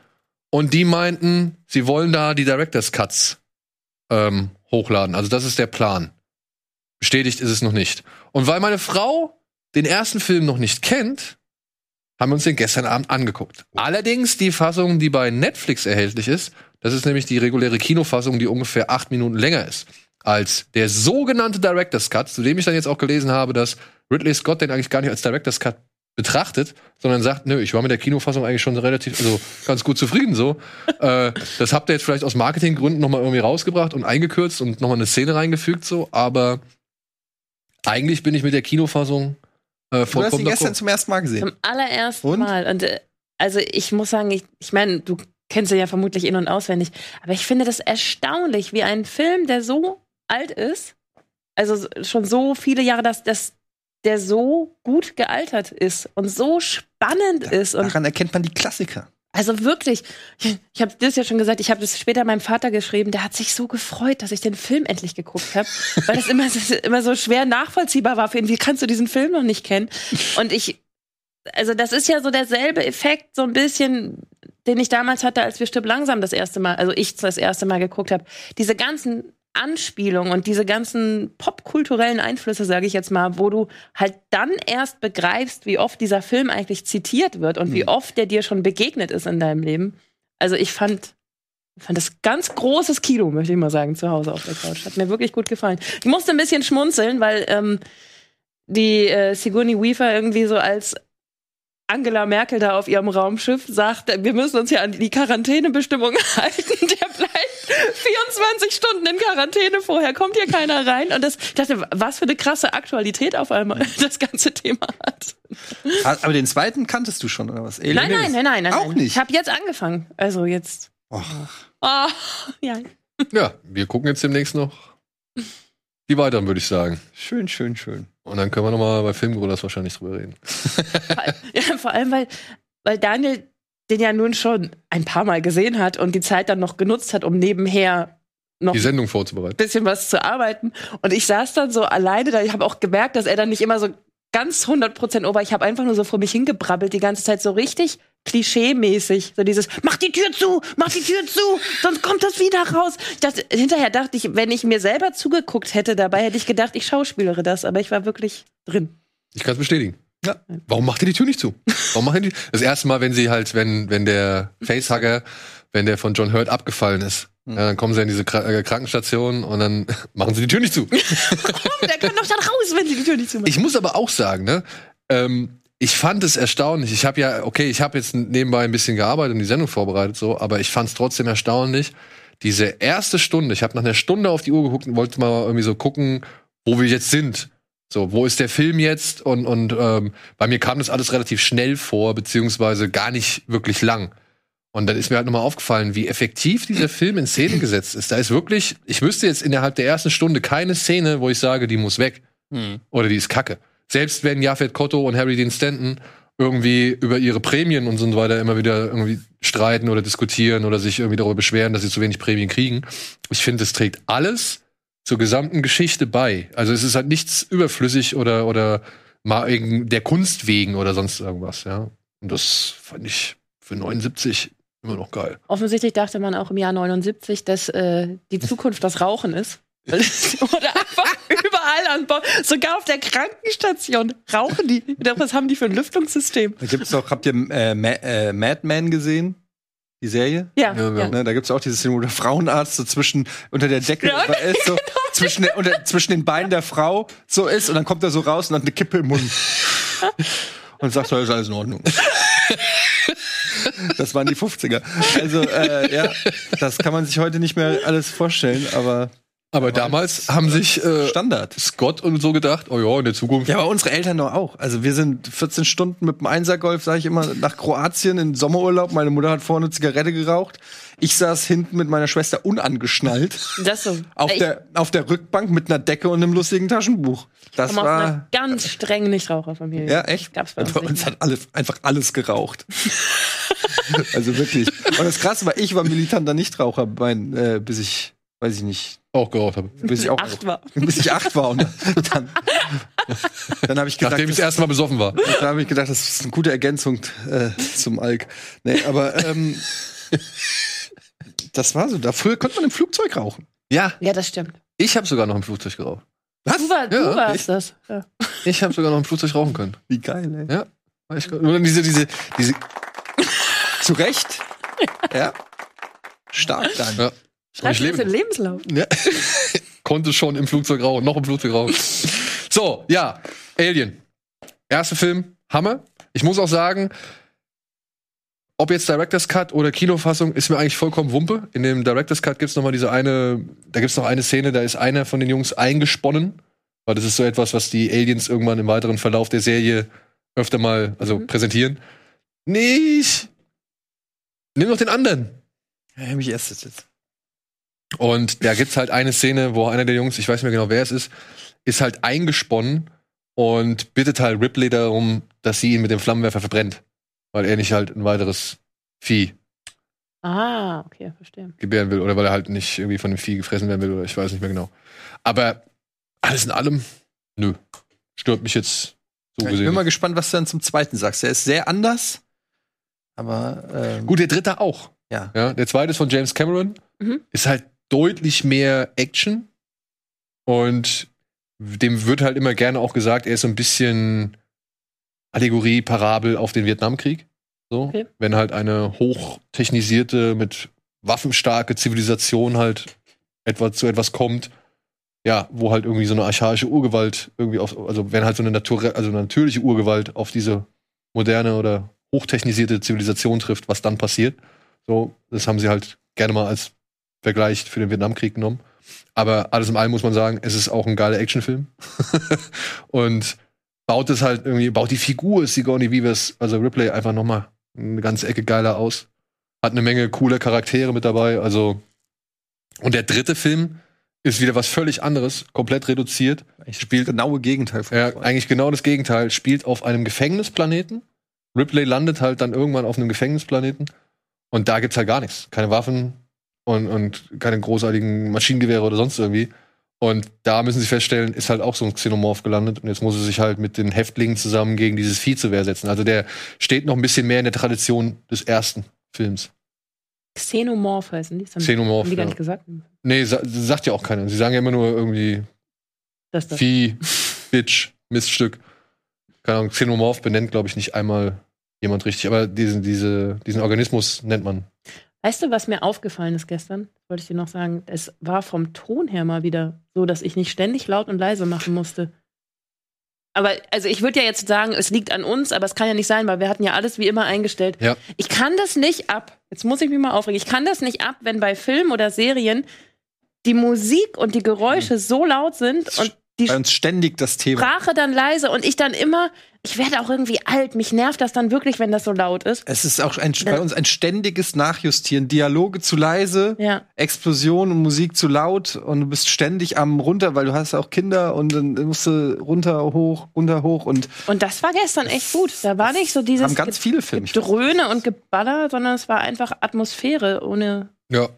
und die meinten, sie wollen da die Directors Cuts ähm, hochladen. Also das ist der Plan. Bestätigt ist es noch nicht. Und weil meine Frau den ersten Film noch nicht kennt, haben wir uns den gestern Abend angeguckt. Allerdings die Fassung, die bei Netflix erhältlich ist, das ist nämlich die reguläre Kinofassung, die ungefähr acht Minuten länger ist als der sogenannte Director's Cut, zu dem ich dann jetzt auch gelesen habe, dass Ridley Scott den eigentlich gar nicht als Director's Cut betrachtet, sondern sagt, nö, ich war mit der Kinofassung eigentlich schon relativ, also ganz gut zufrieden so. [LAUGHS] äh, das habt ihr jetzt vielleicht aus Marketinggründen noch mal irgendwie rausgebracht und eingekürzt und noch mal eine Szene reingefügt so, aber eigentlich bin ich mit der Kinofassung äh, Du hast ihn gestern zum ersten Mal gesehen. Zum allerersten Und? Mal. Und äh, also ich muss sagen, ich, ich meine, du kennst ihn ja vermutlich in- und auswendig, aber ich finde das erstaunlich, wie ein Film, der so alt ist, also schon so viele Jahre, dass, dass der so gut gealtert ist und so spannend ist. Und Daran erkennt man die Klassiker. Also wirklich, ich, ich habe das ja schon gesagt, ich habe das später meinem Vater geschrieben, der hat sich so gefreut, dass ich den Film endlich geguckt habe, weil das immer, [LAUGHS] so- immer so schwer nachvollziehbar war für ihn. Wie kannst du diesen Film noch nicht kennen? Und ich, also das ist ja so derselbe Effekt, so ein bisschen, den ich damals hatte, als wir Stipp langsam das erste Mal, also ich das erste Mal geguckt habe. Diese ganzen Anspielungen und diese ganzen popkulturellen Einflüsse, sage ich jetzt mal, wo du halt dann erst begreifst, wie oft dieser Film eigentlich zitiert wird und wie oft der dir schon begegnet ist in deinem Leben. Also ich fand, fand das ganz großes Kino, möchte ich mal sagen, zu Hause auf der Couch. Hat mir wirklich gut gefallen. Ich musste ein bisschen schmunzeln, weil ähm, die äh, Sigourney Weaver irgendwie so als Angela Merkel da auf ihrem Raumschiff sagt, wir müssen uns ja an die Quarantänebestimmungen [LAUGHS] halten. Der bleibt 24 Stunden in Quarantäne, vorher kommt hier keiner rein. Und das, ich dachte, was für eine krasse Aktualität auf einmal [LAUGHS] das ganze Thema hat. Aber den zweiten kanntest du schon, oder was? Nein, nein, Hills. nein, nein, nein. Auch nein. nicht. Ich habe jetzt angefangen. Also jetzt. Och. Ah, ja. Ja, wir gucken jetzt demnächst noch die weiteren, würde ich sagen. Schön, schön, schön. Und dann können wir noch mal bei Filmgorillas wahrscheinlich drüber reden. [LAUGHS] ja. Vor allem, weil, weil Daniel den ja nun schon ein paar Mal gesehen hat und die Zeit dann noch genutzt hat, um nebenher noch Die Sendung vorzubereiten. bisschen was zu arbeiten. Und ich saß dann so alleine da. Ich habe auch gemerkt, dass er dann nicht immer so ganz 100% ober. Ich habe einfach nur so vor mich hingebrabbelt die ganze Zeit so richtig klischee-mäßig. So dieses, mach die Tür zu, mach die Tür zu, sonst kommt das wieder raus. Ich dachte, hinterher dachte ich, wenn ich mir selber zugeguckt hätte dabei, hätte ich gedacht, ich schauspielere das. Aber ich war wirklich drin. Ich kann es bestätigen. Ja. Warum macht ihr die Tür nicht zu? Warum macht ihr die? Das erste Mal, wenn sie halt, wenn, wenn der Facehugger, wenn der von John Hurt abgefallen ist, ja, dann kommen sie in diese Kra äh, Krankenstation und dann [LAUGHS] machen sie die Tür nicht zu. [LAUGHS] Der kann doch dann raus, wenn sie die Tür nicht zumachen. Ich muss aber auch sagen, ne, ähm, ich fand es erstaunlich. Ich habe ja, okay, ich habe jetzt nebenbei ein bisschen gearbeitet und die Sendung vorbereitet, so, aber ich fand es trotzdem erstaunlich. Diese erste Stunde, ich habe nach einer Stunde auf die Uhr geguckt und wollte mal irgendwie so gucken, wo wir jetzt sind. So, wo ist der Film jetzt? Und, und ähm, bei mir kam das alles relativ schnell vor, beziehungsweise gar nicht wirklich lang. Und dann ist mir halt nochmal aufgefallen, wie effektiv dieser Film in Szene gesetzt ist. Da ist wirklich, ich wüsste jetzt innerhalb der ersten Stunde keine Szene, wo ich sage, die muss weg. Oder die ist kacke. Selbst wenn Jafet Kotto und Harry Dean Stanton irgendwie über ihre Prämien und so weiter immer wieder irgendwie streiten oder diskutieren oder sich irgendwie darüber beschweren, dass sie zu wenig Prämien kriegen. Ich finde, es trägt alles zur gesamten Geschichte bei. Also es ist halt nichts überflüssig oder, oder mal wegen der Kunst wegen oder sonst irgendwas, ja. Und das fand ich für 79 immer noch geil. Offensichtlich dachte man auch im Jahr 79, dass äh, die Zukunft das Rauchen ist. [LAUGHS] Wurde einfach überall an Bord, sogar auf der Krankenstation rauchen die. Ich dachte, Was haben die für ein Lüftungssystem? Da gibt's doch, habt ihr äh, Ma äh, Mad Men gesehen? Die Serie? Ja, Ja, ja. Ne, da gibt's auch diese Szene, wo der Frauenarzt so zwischen unter der Decke Ja, ist, so [LAUGHS] zwischen, der, unter, zwischen den Beinen der Frau so ist und dann kommt er so raus und hat eine Kippe im Mund. [LAUGHS] und sagt, ja, ist alles in Ordnung. [LAUGHS] Das waren die 50er. Also, äh, ja, das kann man sich heute nicht mehr alles vorstellen, aber Aber damals haben sich äh, Standard. Scott und so gedacht, oh ja, in der Zukunft. Ja, aber unsere Eltern doch auch. Also wir sind 14 Stunden mit dem Einsergolf, sage ich immer, nach Kroatien in Sommerurlaub. Meine Mutter hat vorne eine Zigarette geraucht. Ich saß hinten mit meiner Schwester unangeschnallt Das so. auf ich der, auf der Rückbank mit einer Decke und einem lustigen Taschenbuch. Das komme aus einer war. ganz strengen Nichtraucherfamilie. Ja, echt? Gab's bei uns, bei uns hat alles, einfach alles geraucht. [LAUGHS] also wirklich. Und das Krasse war, ich war militanter Nichtraucher, mein, äh, bis ich, weiß ich nicht, Auch geraucht habe. bis ich auch Acht war. [LAUGHS] bis ich acht war und dann, dann habe ich gedacht, Nachdem ich das erste Mal besoffen war. da habe ich gedacht, das ist eine gute Ergänzung äh, zum Alk. Nee, aber ähm, [LAUGHS] das war so. Da früher konnte man im Flugzeug rauchen. Ja, Ja, das stimmt. ich habe sogar noch im Flugzeug geraucht. Was? Du, war, du Ja, warst ich- das. Ja. Ich habe sogar noch im Flugzeug rauchen können. Wie geil, ey. Ja. War ich- Nur dann diese, diese, diese, Zu Recht. [LAUGHS] Ja. Stark dann. ja. Schreibst du das in lebe. Lebenslauf? Ja. [LAUGHS] Konnte schon im Flugzeug rauchen, noch im Flugzeug rauchen. so, ja, Alien. Erster Film, Hammer. Ich muss auch sagen, ob jetzt Director's Cut oder Kinofassung, ist mir eigentlich vollkommen Wumpe. In dem Director's Cut gibt's noch mal diese eine, da gibt's noch eine Szene, da ist einer von den Jungs eingesponnen. Weil das ist so etwas, was die Aliens irgendwann im weiteren Verlauf der Serie öfter mal, also präsentieren. Nicht! Nimm doch den anderen. Ja, mich erst jetzt. Und da gibt's halt eine Szene, wo einer der Jungs, ich weiß nicht mehr genau, wer es ist, ist halt eingesponnen und bittet halt Ripley darum, dass sie ihn mit dem Flammenwerfer verbrennt. Weil er nicht halt ein weiteres Vieh Ah, okay, verstehe. gebären will oder weil er halt nicht irgendwie von dem Vieh gefressen werden will oder ich weiß nicht mehr genau. Aber alles in allem, nö. Stört mich jetzt so ich gesehen. bin mal gespannt, was du dann zum zweiten sagst. Der ist sehr anders, aber ähm, Gut, der dritte auch. Ja. ja. Der zweite ist von James Cameron. Mhm. Ist halt deutlich mehr Action. Und dem wird halt immer gerne auch gesagt, er ist so ein bisschen Allegorie, Parabel auf den Vietnamkrieg. So. Okay. Wenn halt eine hochtechnisierte, mit waffenstarke Zivilisation halt etwa zu etwas kommt, ja, wo halt irgendwie so eine archaische Urgewalt irgendwie auf, also wenn halt so eine Natur, also eine natürliche Urgewalt auf diese moderne oder hochtechnisierte Zivilisation trifft, was dann passiert. So, das haben sie halt gerne mal als Vergleich für den Vietnamkrieg genommen. Aber alles in allem muss man sagen, es ist auch ein geiler Actionfilm. [LAUGHS] und baut es halt irgendwie, baut die Figur Sigourney Weavers, also Ripley, einfach noch mal eine ganze Ecke geiler aus. Hat eine Menge cooler Charaktere mit dabei. Also und der dritte Film ist wieder was völlig anderes, komplett reduziert. spielt genaue Gegenteil von Ja, eigentlich genau das Gegenteil. Spielt auf einem Gefängnisplaneten. Ripley landet halt dann irgendwann auf einem Gefängnisplaneten. Und da gibt's halt gar nichts. Keine Waffen und, und keine großartigen Maschinengewehre oder sonst irgendwie. Und da müssen sie feststellen, ist halt auch so ein Xenomorph gelandet. Und jetzt muss er sich halt mit den Häftlingen zusammen gegen dieses Vieh zur Wehr setzen. Also der steht noch ein bisschen mehr in der Tradition des ersten Films. Xenomorph heißen die. Das haben- Xenomorph, Haben die gar ja. nicht gesagt. Nee, sa sagt ja auch keiner. Sie sagen ja immer nur irgendwie Das, das. Vieh, Bitch, Miststück. Keine Ahnung, Xenomorph benennt, glaube ich, nicht einmal jemand richtig, aber diesen, diese, diesen Organismus nennt man. Weißt du, was mir aufgefallen ist gestern? Wollte ich dir noch sagen. Es war vom Ton her mal wieder so, dass ich nicht ständig laut und leise machen musste. Aber, also ich würde ja jetzt sagen, es liegt an uns, aber es kann ja nicht sein, weil wir hatten ja alles wie immer eingestellt. Ja. Ich kann das nicht ab. Jetzt muss ich mich mal aufregen. Ich kann das nicht ab, wenn bei Filmen oder Serien die Musik und die Geräusche so laut sind und die Bei uns ständig das Thema. Sprache dann leise und ich dann immer, ich werde auch irgendwie alt. Mich nervt das dann wirklich, wenn das so laut ist. Es ist auch ein, bei uns ein ständiges Nachjustieren. Dialoge zu leise, Ja. Explosion und Musik zu laut und du bist ständig am runter, weil du hast auch Kinder und dann musst du runter, hoch, runter, hoch und Und das war gestern echt gut. Da war nicht so dieses haben ganz viele Filme. Dröhne und Geballer, sondern es war einfach Atmosphäre ohne. Ja.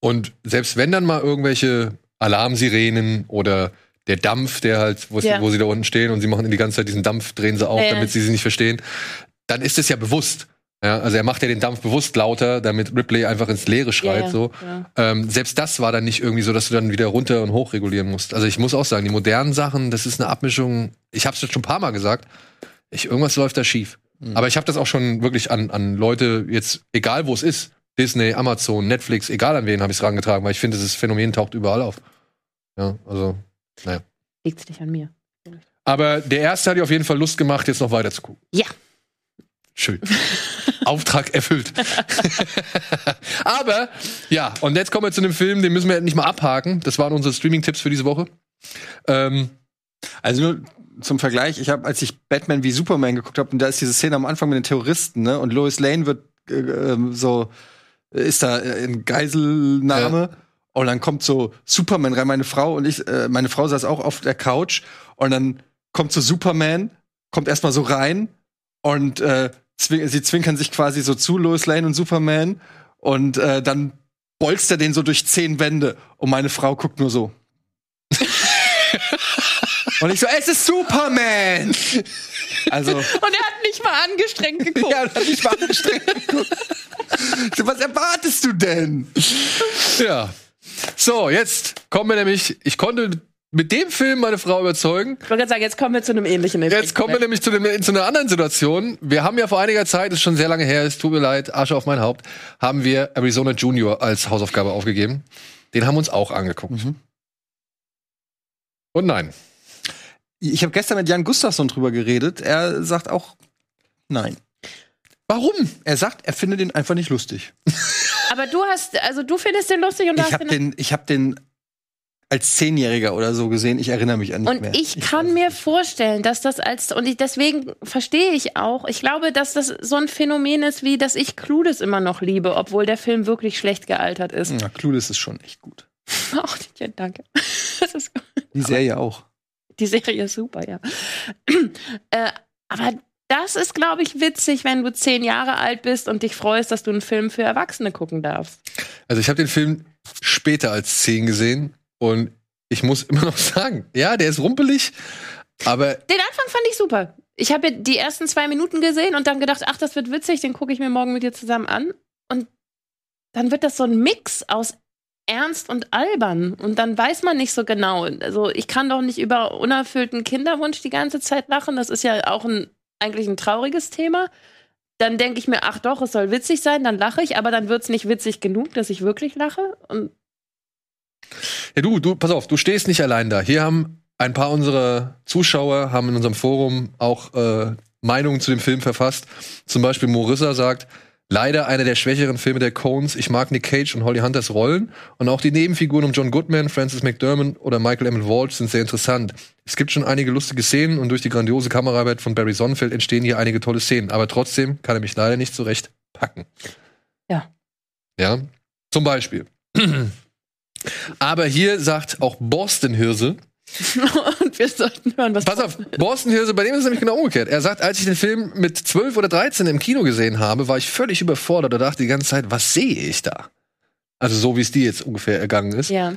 Und selbst wenn dann mal irgendwelche Alarmsirenen oder der Dampf, der halt, wo, Ja. wo sie da unten stehen und sie machen die ganze Zeit diesen Dampf, drehen sie auf, Ja, damit sie sie nicht verstehen, dann ist es ja bewusst. Ja, also er macht ja den Dampf bewusst lauter, damit Ripley einfach ins Leere schreit. Ja, ja, so. ja. Ähm, selbst das war dann nicht irgendwie so, dass du dann wieder runter und hoch regulieren musst. Also ich muss auch sagen, die modernen Sachen, das ist eine Abmischung. Ich habe es jetzt schon ein paar Mal gesagt. Ich, irgendwas läuft da schief. Mhm. Aber ich habe das auch schon wirklich an, an Leute jetzt, egal wo es ist, Disney, Amazon, Netflix, egal an wen habe ich es rangetragen, weil ich finde, dieses Phänomen taucht überall auf. Ja, also, naja. Liegt's nicht an mir. Aber der erste hat dir auf jeden Fall Lust gemacht, jetzt noch weiter zu gucken. Ja. Schön. [LAUGHS] Auftrag erfüllt. [LAUGHS] Aber ja, und jetzt kommen wir zu einem Film, den müssen wir nicht mal abhaken. Das waren unsere Streaming-Tipps für diese Woche. Ähm, Also nur zum Vergleich, ich habe, als ich Batman wie Superman geguckt habe, und da ist diese Szene am Anfang mit den Terroristen, ne? Und Lois Lane wird äh, ähm, so, ist da äh, in Geiselnahme. Und dann kommt so Superman rein, meine Frau und ich, äh, meine Frau saß auch auf der Couch und dann kommt so Superman, kommt erstmal so rein und äh, zwing sie zwinkern sich quasi so zu, Lois Lane und Superman. Und äh, dann bolzt er den so durch zehn Wände und meine Frau guckt nur so. [LAUGHS] und ich so, es ist Superman! Also, [LAUGHS] Und er hat nicht mal angestrengt geguckt. ja, hat nicht mal angestrengt geguckt. So, [LAUGHS] Was erwartest du denn? ja. So, jetzt kommen wir nämlich, ich konnte mit dem Film meine Frau überzeugen. Ich wollte gerade sagen, jetzt kommen wir zu einem ähnlichen Effekt. Jetzt kommen wir nämlich zu, dem, zu einer anderen Situation. Wir haben ja vor einiger Zeit, ist schon sehr lange her, es tut mir leid, Asche auf mein Haupt, haben wir Arizona Junior als Hausaufgabe aufgegeben. Den haben wir uns auch angeguckt. Und nein. Ich habe gestern mit Jan Gustafsson drüber geredet. Er sagt auch nein. Warum? Er sagt, er findet den einfach nicht lustig. [LAUGHS] Aber du hast, also du findest den lustig und du Ich hast habe den, ich hab den als Zehnjähriger oder so gesehen. Ich erinnere mich an nicht Und mehr. ich kann mir vorstellen, dass das als, und ich, deswegen verstehe ich auch, ich glaube, dass das so ein Phänomen ist, wie, dass ich Clueless immer noch liebe, obwohl der Film wirklich schlecht gealtert ist. Ja, Clueless ist schon echt gut. [LAUGHS] Ach, ja, danke. [LAUGHS] Das ist gut. Die Serie auch. Die Serie ist super, ja. [CLEARS THROAT] äh, aber das ist, glaube ich, witzig, wenn du zehn Jahre alt bist und dich freust, dass du einen Film für Erwachsene gucken darfst. Also ich habe den Film später als 10 gesehen und ich muss immer noch sagen, ja, der ist rumpelig, aber Den Anfang fand ich super. Ich habe die ersten zwei Minuten gesehen und dann gedacht, ach, das wird witzig, den gucke ich mir morgen mit dir zusammen an. Und dann wird das so ein Mix aus ernst und albern. Und dann weiß man nicht so genau. Also ich kann doch nicht über unerfüllten Kinderwunsch die ganze Zeit lachen. Das ist ja auch ein, eigentlich ein trauriges Thema. Dann denke ich mir, ach doch, es soll witzig sein, dann lache ich, aber dann wird es nicht witzig genug, dass ich wirklich lache. Und Ja, du, du, pass auf, du stehst nicht allein da. Hier haben ein paar unserer Zuschauer haben in unserem Forum auch äh, Meinungen zu dem Film verfasst. Zum Beispiel Morissa sagt, leider einer der schwächeren Filme der Coens. Ich mag Nick Cage und Holly Hunters Rollen und auch die Nebenfiguren um John Goodman, Francis McDermott oder Michael Emmett Walsh sind sehr interessant. Es gibt schon einige lustige Szenen und durch die grandiose Kameraarbeit von Barry Sonnenfeld entstehen hier einige tolle Szenen. Aber trotzdem kann er mich leider nicht zurecht packen. Ja. Ja, zum Beispiel. [CLEARS THROAT] Aber hier sagt auch Boston Hirse, [LAUGHS] und wir sollten hören, was. Pass auf, Boston Hirse, bei dem ist es nämlich genau umgekehrt. Er sagt, als ich den Film mit 12 oder 13 im Kino gesehen habe, war ich völlig überfordert und dachte die ganze Zeit, was sehe ich da? Also so wie es dir jetzt ungefähr ergangen ist. Ja.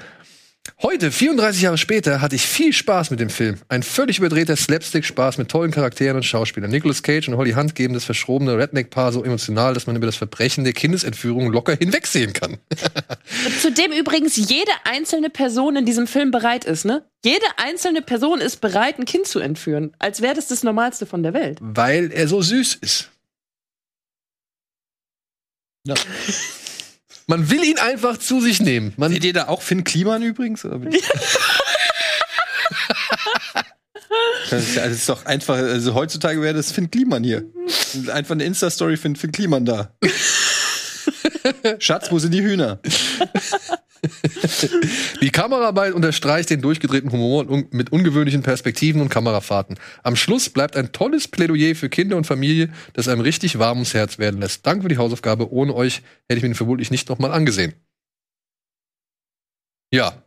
Heute, 34 Jahre später, hatte ich viel Spaß mit dem Film. Ein völlig überdrehter Slapstick-Spaß mit tollen Charakteren und Schauspielern. Nicolas Cage und Holly Hunt geben das verschrobene Redneck-Paar so emotional, dass man über das Verbrechen der Kindesentführung locker hinwegsehen kann. [LAUGHS] Zu dem übrigens jede einzelne Person in diesem Film bereit ist, ne? Jede einzelne Person ist bereit, ein Kind zu entführen, als wäre das das Normalste von der Welt. Weil er so süß ist. Ja. [LAUGHS] Man will ihn einfach zu sich nehmen. Man Seht ihr da auch Finn Kliman übrigens? [LAUGHS] Das ist, ja- das ist doch einfach, also heutzutage wäre das Finn Kliman hier. Einfach eine Insta-Story für Finn Kliman da. [LAUGHS] Schatz, wo sind die Hühner? Die Kameraarbeit unterstreicht den durchgedrehten Humor mit ungewöhnlichen Perspektiven und Kamerafahrten. Am Schluss bleibt ein tolles Plädoyer für Kinder und Familie, das einem richtig warm ums Herz werden lässt. Danke für die Hausaufgabe. Ohne euch hätte ich mir den vermutlich nicht nochmal angesehen. Ja,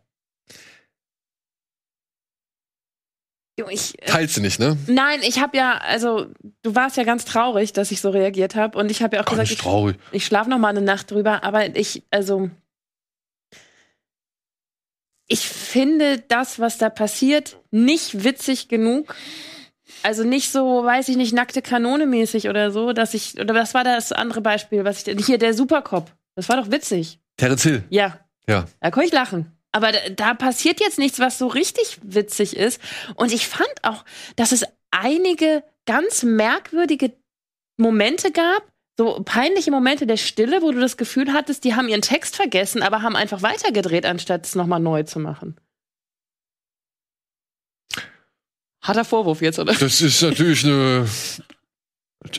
Ich, äh, teilst du nicht, ne? nein, ich habe ja, also du warst ja ganz traurig, dass ich so reagiert habe und ich habe ja auch Gar gesagt, ich, ich schlafe noch mal eine Nacht drüber, aber ich, also ich finde das, was da passiert, nicht witzig genug. Also nicht so, weiß ich nicht, nackte Kanone mäßig oder so, dass ich, oder das war das andere Beispiel, was ich, hier der Supercop. Das war doch witzig. Terence Hill. Ja, Ja. da konnte ich lachen. Aber da, da passiert jetzt nichts, was so richtig witzig ist. Und ich fand auch, dass es einige ganz merkwürdige Momente gab, so peinliche Momente der Stille, wo du das Gefühl hattest, die haben ihren Text vergessen, aber haben einfach weitergedreht, anstatt es nochmal neu zu machen. Harter Vorwurf jetzt, oder? Das ist natürlich eine.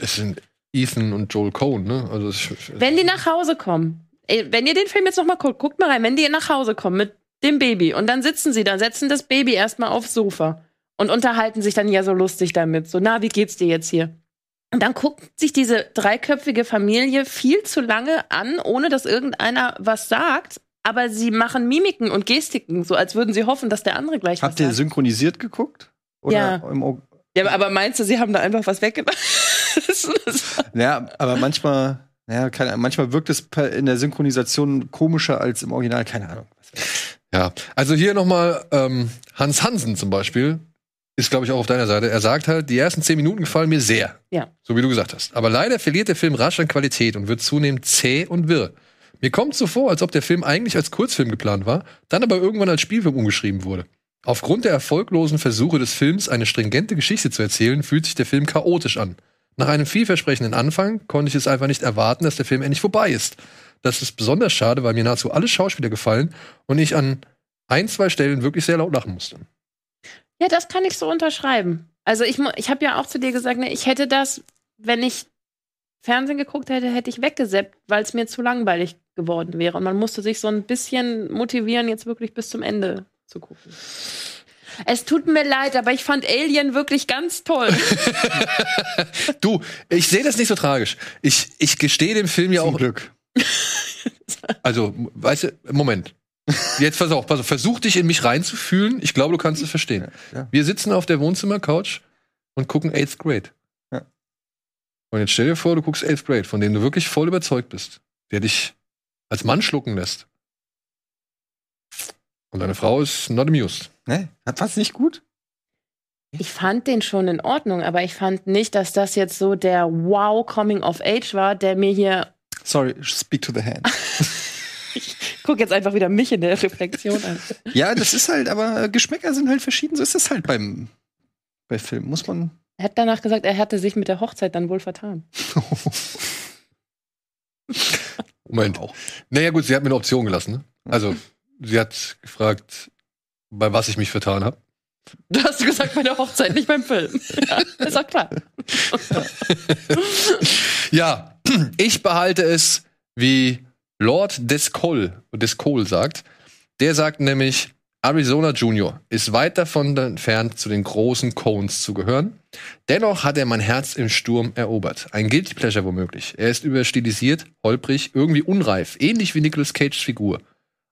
Das sind, Ethan und Joel Cohen, ne? Also es- Wenn die nach Hause kommen, wenn ihr den Film jetzt noch mal guckt, guckt mal rein, wenn die nach Hause kommen mit dem Baby und dann sitzen sie da, setzen das Baby erstmal aufs Sofa und unterhalten sich dann ja so lustig damit. So, na, wie geht's dir jetzt hier? Und dann guckt sich diese dreiköpfige Familie viel zu lange an, ohne dass irgendeiner was sagt. Aber sie machen Mimiken und Gestiken, so als würden sie hoffen, dass der andere gleich Habt was ihr sagt. synchronisiert geguckt? Ja. im Ja, aber meinst du, sie haben da einfach was weggemacht? [LAUGHS] Ja, aber manchmal, ja, keine, manchmal wirkt es in der Synchronisation komischer als im Original, keine Ahnung. Ja, also hier nochmal ähm, Hans Hansen zum Beispiel, ist glaube ich auch auf deiner Seite. Er sagt halt, die ersten zehn Minuten gefallen mir sehr. Ja. So wie du gesagt hast. Aber leider verliert der Film rasch an Qualität und wird zunehmend zäh und wirr. Mir kommt so vor, als ob der Film eigentlich als Kurzfilm geplant war, dann aber irgendwann als Spielfilm umgeschrieben wurde. Aufgrund der erfolglosen Versuche des Films, eine stringente Geschichte zu erzählen, fühlt sich der Film chaotisch an. Nach einem vielversprechenden Anfang konnte ich es einfach nicht erwarten, dass der Film endlich vorbei ist. Das ist besonders schade, weil mir nahezu alle Schauspieler gefallen und ich an ein, zwei Stellen wirklich sehr laut lachen musste. Ja, das kann ich so unterschreiben. Also ich, mu- ich habe ja auch zu dir gesagt, ne, ich hätte das, wenn ich Fernsehen geguckt hätte, hätte ich weggeseppt, weil es mir zu langweilig geworden wäre. Und man musste sich so ein bisschen motivieren, jetzt wirklich bis zum Ende zu gucken. Es tut mir leid, aber ich fand Alien wirklich ganz toll. [LAUGHS] Du, ich sehe das nicht so tragisch. Ich, ich gestehe dem Film ja auch. Glück. Also, weißt du, Moment. Jetzt pass auf, pass auf, versuch dich in mich reinzufühlen. Ich glaube, du kannst es verstehen. Ja. Wir sitzen auf der Wohnzimmercouch und gucken Eighth Grade. Ja. Und jetzt stell dir vor, du guckst Eighth Grade, von dem du wirklich voll überzeugt bist, der dich als Mann schlucken lässt. Und deine Frau ist not amused. Ne? Hat was nicht gut? Ich fand den schon in Ordnung, aber ich fand nicht, dass das jetzt so der Wow Coming of Age war, der mir hier. Sorry, speak to the hand. [LAUGHS] Guck jetzt einfach wieder mich in der Reflexion an. ja, das ist halt, aber Geschmäcker sind halt verschieden. So ist es halt beim bei Filmen. Muss man. Er hat danach gesagt, er hatte sich mit der Hochzeit dann wohl vertan. [LAUGHS] Moment. Naja, gut, sie hat mir eine Option gelassen. Ne? Also, sie hat gefragt, bei was ich mich vertan habe. Du hast gesagt bei der Hochzeit, nicht beim Film. Ja, ist auch klar. [LAUGHS] Ja, ich behalte es, wie Lord Descol, Descol sagt. Der sagt nämlich, Arizona Junior ist weit davon entfernt, zu den großen Cones zu gehören. Dennoch hat er mein Herz im Sturm erobert. Ein Guilty Pleasure womöglich. Er ist überstilisiert, holprig, irgendwie unreif, ähnlich wie Nicolas Cages Figur.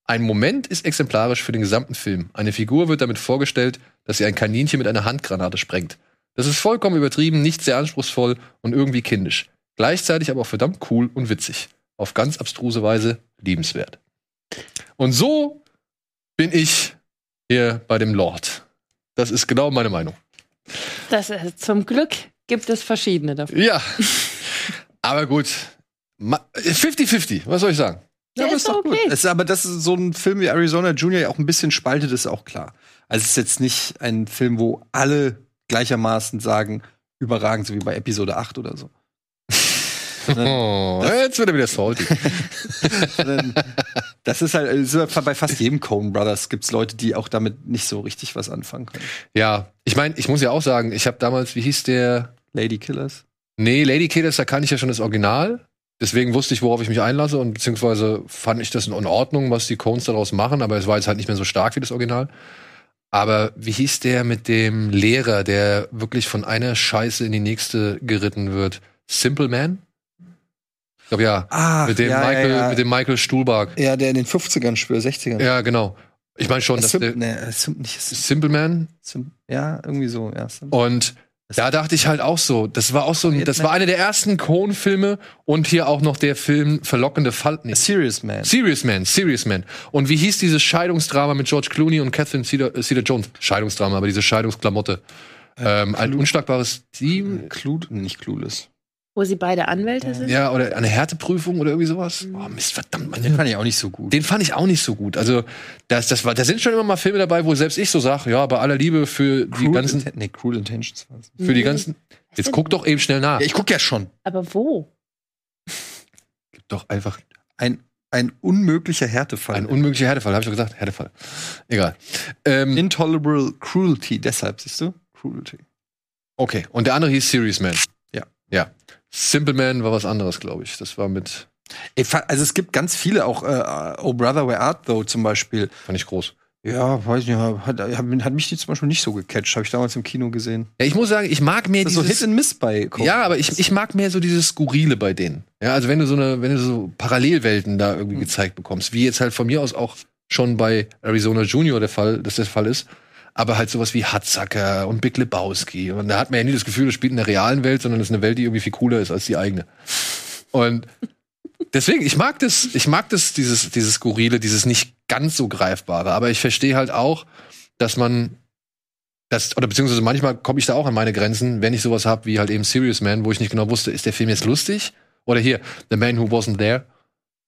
Ein Moment ist exemplarisch für den gesamten Film. Eine Figur wird damit vorgestellt, dass sie ein Kaninchen mit einer Handgranate sprengt. Das ist vollkommen übertrieben, nicht sehr anspruchsvoll und irgendwie kindisch. Gleichzeitig aber auch verdammt cool und witzig. Auf ganz abstruse Weise liebenswert. Und so bin ich hier bei dem Lord. Das ist genau meine Meinung. Das, äh, zum Glück gibt es verschiedene davon. Ja. [LAUGHS] aber gut. Ma- 50-50, was soll ich sagen? Ja, aber ist doch okay. Es ist, aber dass so ein Film wie Arizona Junior ja auch ein bisschen spaltet, ist auch klar. Also es ist jetzt nicht ein Film, wo alle gleichermaßen sagen, überragend, so wie bei Episode 8 oder so. Oh, jetzt wird er wieder salty. [LAUGHS] Das ist halt es ist bei fast jedem Coen Brothers gibt es Leute, die auch damit nicht so richtig was anfangen können. ja, ich meine, ich muss ja auch sagen, ich habe damals, wie hieß der? Lady Killers. Nee, Lady Killers, da kann ich ja schon das Original. Deswegen wusste ich, worauf ich mich einlasse und beziehungsweise fand ich das in Ordnung, was die Cones daraus machen, aber es war jetzt halt nicht mehr so stark wie das Original. Aber wie hieß der mit dem Lehrer, der wirklich von einer Scheiße in die nächste geritten wird? Simple Man? Ich glaube ja. Ah, mit dem ja, Michael, ja, ja. mit dem Michael Stuhlbarg. Ja, der in den 50ern spielt, 60ern. Ja, genau. Ich meine schon, Äh, dass Sim der nee, äh, Sim nicht Sim Simple Man Sim ja, irgendwie so, ja. Sim und da dachte ich halt auch so, das war auch so, ein, das war einer der ersten Coen-Filme und hier auch noch der Film Verlockende Fall. Nee. Serious Man. Serious Man, Serious Man. Und wie hieß dieses Scheidungsdrama mit George Clooney und Catherine Cedar, äh? Scheidungsdrama, aber diese Scheidungsklamotte. ähm, ein unschlagbares Team. Clue, nicht Clueless. Wo sie beide Anwälte sind? Ja, oder eine Härteprüfung oder irgendwie sowas. Oh, Mist, verdammt, Mann. Den fand ich auch nicht so gut. Den fand ich auch nicht so gut. Also, das, das war, da sind schon immer mal Filme dabei, wo selbst ich so sage, ja, bei aller Liebe für die Cruel, ganzen, Inten nee, Cruel Intentions für die ganzen. Jetzt guck doch eben schnell nach. Ja, ich guck ja schon. Aber wo? Gib doch einfach Ein, ein unmöglicher Härtefall. ein unmöglicher Härtefall, habe ich doch gesagt, Härtefall. Egal. Ähm, Intolerable Cruelty, deshalb, siehst du? Cruelty. okay, und der andere hieß Serious Man. Ja. Ja. Simple Man war was anderes, glaube ich. Das war mit. Also es gibt ganz viele, auch äh, Oh Brother, Where Art Thou zum Beispiel. Fand ich groß. Ja, weiß nicht, hat, hat, hat mich die zum Beispiel nicht so gecatcht, habe ich damals im Kino gesehen. Ja, ich muss sagen, ich mag mehr Das ist so dieses. Hit and Miss bei Coen. Ja, aber ich, ich mag mehr so dieses Skurrile bei denen. Ja, also wenn du so eine, wenn du so Parallelwelten da irgendwie gezeigt bekommst, wie jetzt halt von mir aus auch schon bei Arizona Junior der Fall, dass der Fall ist, aber halt sowas wie Hatzacker und Big Lebowski. Und da hat man ja nie das Gefühl, das spielt in der realen Welt, sondern es ist eine Welt, die irgendwie viel cooler ist als die eigene. Und deswegen, ich mag das, ich mag das, dieses, dieses Skurrile, dieses nicht ganz so greifbare. Aber ich verstehe halt auch, dass man das, oder beziehungsweise manchmal komme ich da auch an meine Grenzen, wenn ich sowas habe wie halt eben Serious Man, wo ich nicht genau wusste, ist der Film jetzt lustig? Oder hier, The Man Who Wasn't There,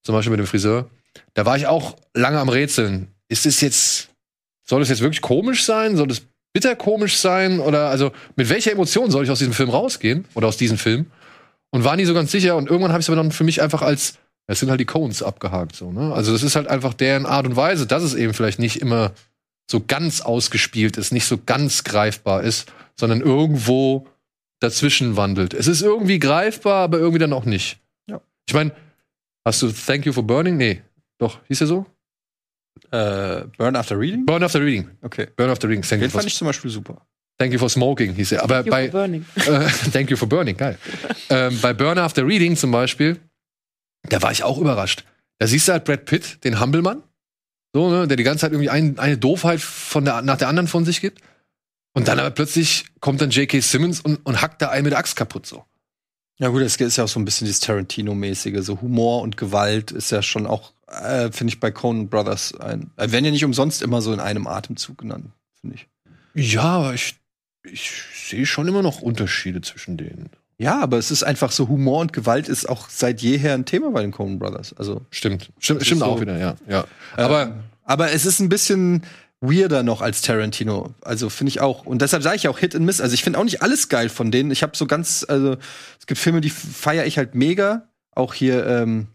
zum Beispiel mit dem Friseur. Da war ich auch lange am Rätseln. Ist es jetzt, soll es jetzt wirklich komisch sein? Soll es bitter komisch sein? Oder also mit welcher Emotion soll ich aus diesem Film rausgehen? Oder aus diesem Film? Und war nie so ganz sicher. Und irgendwann habe ich es aber dann für mich einfach als, das sind halt die Cones abgehakt. So, ne? Also das ist halt einfach deren Art und Weise, dass es eben vielleicht nicht immer so ganz ausgespielt ist, nicht so ganz greifbar ist, sondern irgendwo dazwischen wandelt. Es ist irgendwie greifbar, aber irgendwie dann auch nicht. Ja. Ich meine, hast du Thank You for Burning? Nee, doch, hieß er so? Äh, Burn After Reading? Burn After Reading. Okay. Burn After Reading. Thank, Den you for, fand ich zum Beispiel super. thank you for Smoking hieß er. Aber Thank you bei for burning. [LAUGHS] äh, Thank You for Burning, geil. [LAUGHS] ähm, bei Burn After Reading zum Beispiel, da war ich auch überrascht. Da siehst du halt Brad Pitt, den Humblemann, so, ne, der die ganze Zeit irgendwie ein, eine Doofheit von der, nach der anderen von sich gibt. Und dann aber plötzlich kommt dann J.K. Simmons und, und hackt da einen mit der Axt kaputt so. Ja gut, das ist ja auch so ein bisschen dieses Tarantino-mäßige, so Humor und Gewalt ist ja schon auch, äh, finde ich, bei Coen Brothers ein. Äh, werden ja nicht umsonst immer so in einem Atemzug genannt, finde ich. Ja, aber ich, ich sehe schon immer noch Unterschiede zwischen denen. Ja, aber es ist einfach so, Humor und Gewalt ist auch seit jeher ein Thema bei den Coen Brothers. Also Stimmt. Stimmt, stimmt ist auch so- wieder, ja. ja. Aber Ähm, aber es ist ein bisschen weirder noch als Tarantino. Also finde ich auch. Und deshalb sage ich auch Hit and Miss. Also ich finde auch nicht alles geil von denen. Ich habe so ganz, also es gibt Filme, die feiere ich halt mega. Auch hier, ähm,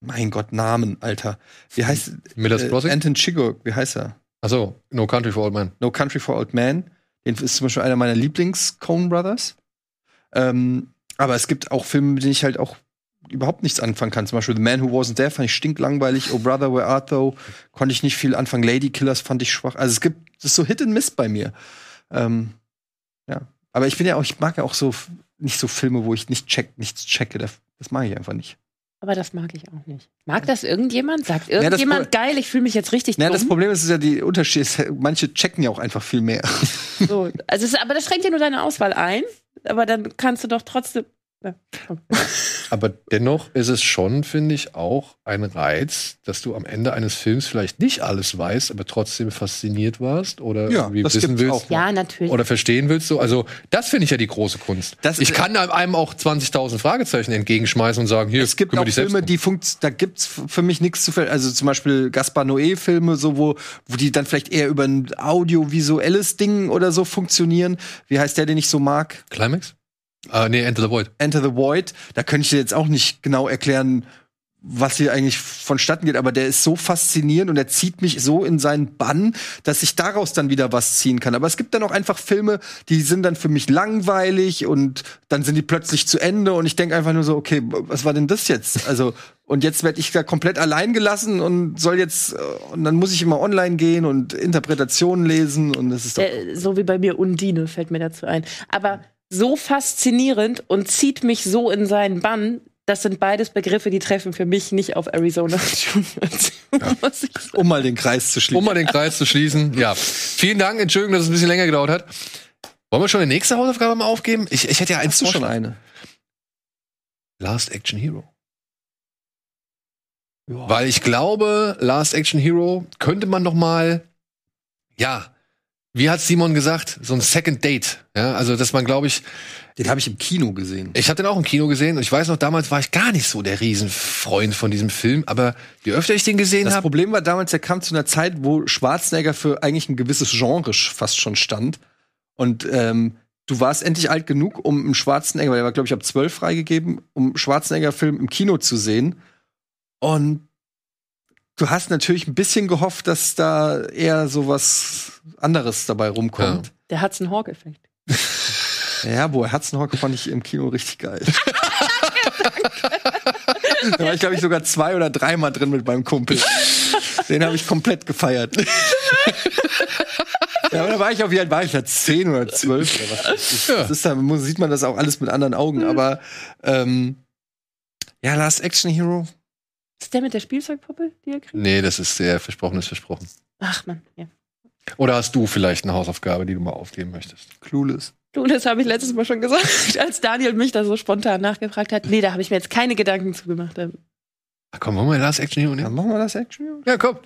mein Gott, Namen, Alter. Wie heißt Miller's äh? Anton Chigurh, wie heißt er? Achso, No Country for Old Men. No Country for Old Men. Den ist zum Beispiel einer meiner Lieblings-Coen Brothers. Ähm, aber es gibt auch Filme, mit denen ich halt auch überhaupt nichts anfangen kann. Zum Beispiel The Man Who Wasn't There fand ich stinklangweilig. Oh Brother, Where Art Thou? Konnte ich nicht viel anfangen. Lady Killers fand ich schwach. Also es gibt, das ist so Hit and Miss bei mir. Ähm, ja. Aber ich bin ja auch, ich mag ja auch so nicht so Filme, wo ich nicht check, nichts checke. Das, das mag ich einfach nicht. Aber das mag ich auch nicht. Mag das irgendjemand? Sagt irgendjemand geil, ich fühle mich jetzt richtig Ja, das dumm? Problem ist, ist ja die Unterschied. Ist, manche checken ja auch einfach viel mehr. So, also es, aber das schränkt ja nur deine Auswahl ein. Aber dann kannst du doch trotzdem. Ja. [LAUGHS] Aber dennoch ist es schon, finde ich, auch ein Reiz, dass du am Ende eines Films vielleicht nicht alles weißt, aber trotzdem fasziniert warst oder Ja, irgendwie das wissen willst auch. ja, natürlich. oder verstehen willst. So. Also das finde ich ja die große Kunst. Das- ich kann einem auch 20.000 Fragezeichen entgegenschmeißen und sagen, hier, Es gibt auch Filme, die funkt, da gibt's f- für mich nichts zu ver Also zum Beispiel Gaspar Noé-Filme, so wo, wo die dann vielleicht eher über ein audiovisuelles Ding oder so funktionieren. Wie heißt der, den ich so mag? Climax? Ah, nee, Enter the Void. Enter the Void. Da könnte ich dir jetzt auch nicht genau erklären, was hier eigentlich vonstatten geht, aber der ist so faszinierend und er zieht mich so in seinen Bann, dass ich daraus dann wieder was ziehen kann. Aber es gibt dann auch einfach Filme, die sind dann für mich langweilig und dann sind die plötzlich zu Ende und ich denke einfach nur so, okay, was war denn das jetzt? Also und jetzt werde ich da komplett allein gelassen und soll jetzt äh, und dann muss ich immer online gehen und Interpretationen lesen und das ist doch Äh, so wie bei mir Undine fällt mir dazu ein. Aber so faszinierend und zieht mich so in seinen Bann. Das sind beides Begriffe, die treffen für mich nicht auf Arizona [LAUGHS] um mal den Kreis zu schließen. Um mal den Kreis zu schließen. Ja. Vielen Dank. Entschuldigung, dass es ein bisschen länger gedauert hat. Wollen wir schon die nächste Hausaufgabe mal aufgeben? Ich, ich hätte ja eins Hast du schon eine? Last Action Hero. Weil ich glaube, Last Action Hero könnte man noch mal, ja, wie hat Simon gesagt, so ein Second Date. Ja, also dass man, glaube ich, Den habe ich im Kino gesehen. ich hatte den auch im Kino gesehen und ich weiß noch, damals war ich gar nicht so der Riesenfreund von diesem Film, aber je öfter ich den gesehen Das habe, Problem war damals, er kam zu einer Zeit, wo Schwarzenegger für eigentlich ein gewisses Genre fast schon stand. Und ähm, du warst endlich alt genug, um einen Schwarzenegger, weil er war, glaube ich, ab 12 freigegeben, um einen Schwarzenegger-Film im Kino zu sehen. Und du hast natürlich ein bisschen gehofft, dass da eher so was anderes dabei rumkommt. Der Hudson Hawk-Effekt. [LAUGHS] Ja, boah, Herzenhock fand ich im Kino richtig geil. [LAUGHS] da war ich, glaube ich, sogar zwei oder dreimal drin mit meinem Kumpel. Den habe ich komplett gefeiert. [LAUGHS] ja, aber da war ich auf jeden Fall, war ich da zehn oder zwölf oder was. Das ist, das ist, da sieht man das auch alles mit anderen Augen, aber ähm, ja, Last Action Hero. Ist der mit der Spielzeugpuppe, die er kriegt? Nee, das ist sehr versprochenes Versprochen. Ach man, ja. Oder hast du vielleicht eine Hausaufgabe, die du mal aufgeben möchtest? Clueless. Du, das habe ich letztes Mal schon gesagt, [LAUGHS] als Daniel mich da so spontan nachgefragt hat. Nee, da habe ich mir jetzt keine Gedanken zu gemacht. Ach komm, wollen wir Last Action Hero nehmen? Dann machen wir Last Action Hero. Ja, komm.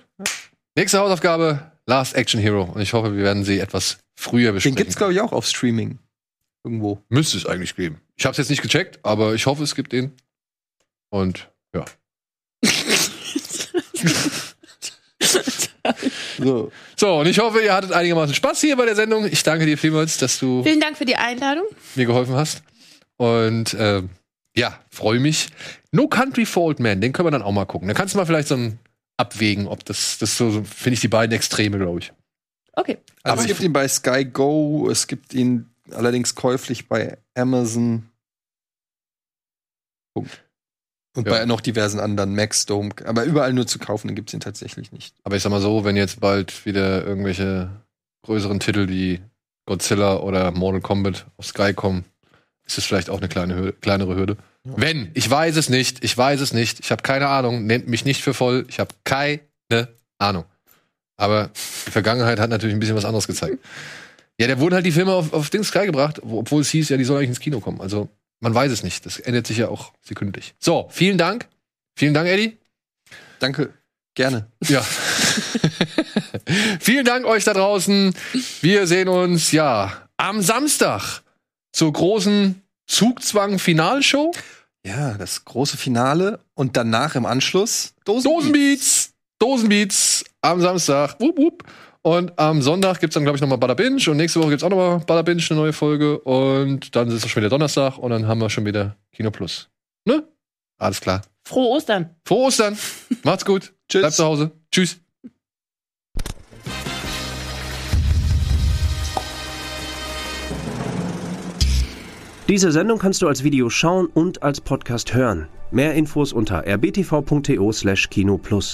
Nächste Hausaufgabe, Last Action Hero. Und ich hoffe, wir werden sie etwas früher Den besprechen. gibt's, glaube ich, auch auf Streaming. Irgendwo. Müsste es eigentlich geben. Ich habe es jetzt nicht gecheckt, aber ich hoffe, es gibt den. Und ja. So. So, und ich hoffe, ihr hattet einigermaßen Spaß hier bei der Sendung. Ich danke dir vielmals, dass du Vielen Dank für die Einladung. mir geholfen hast. Und ähm, ja, freue mich. No Country for Old Man, den können wir dann auch mal gucken. Da kannst du mal vielleicht so ein abwägen, ob das, das so, so finde ich die beiden Extreme, glaube ich. Okay. Also Aber es gibt ihn bei Sky Go, es gibt ihn allerdings käuflich bei Amazon. Punkt. Und Ja. bei noch diversen anderen Maxdome. Aber überall nur zu kaufen, dann gibt's ihn tatsächlich nicht. Aber ich sag mal so, wenn jetzt bald wieder irgendwelche größeren Titel wie Godzilla oder Mortal Kombat auf Sky kommen, ist es vielleicht auch eine kleine Hürde, kleinere Hürde. Wenn, ich weiß es nicht, ich weiß es nicht, ich habe keine Ahnung, nennt mich nicht für voll, ich habe keine Ahnung. Aber die Vergangenheit hat natürlich ein bisschen was anderes gezeigt. Ja, da wurden halt die Filme auf, auf den Sky gebracht, wo- obwohl es hieß, ja, die sollen eigentlich ins Kino kommen. Also, man weiß es nicht. Das ändert sich ja auch sekündlich. So, vielen Dank. Vielen Dank, Eddie. Danke. Gerne. Ja. [LAUGHS] Vielen Dank euch da draußen. Wir sehen uns ja am Samstag zur großen Zugzwang-Finalshow. Ja, das große Finale und danach im Anschluss Dosenbeats. Dosenbeats am Samstag. Wupp, wupp. Und am Sonntag gibt's dann, glaube ich, nochmal Bada Binge. Und nächste Woche gibt's auch nochmal Bada Binge, eine neue Folge. Und dann ist es schon wieder Donnerstag. Und dann haben wir schon wieder Kino Plus. Ne? Alles klar. Frohe Ostern. Frohe Ostern. [LAUGHS] Macht's gut. Tschüss. Bleibt zu Hause. Tschüss. Diese Sendung kannst du als Video schauen und als Podcast hören. Mehr Infos unter rbtv.to/kinoplus.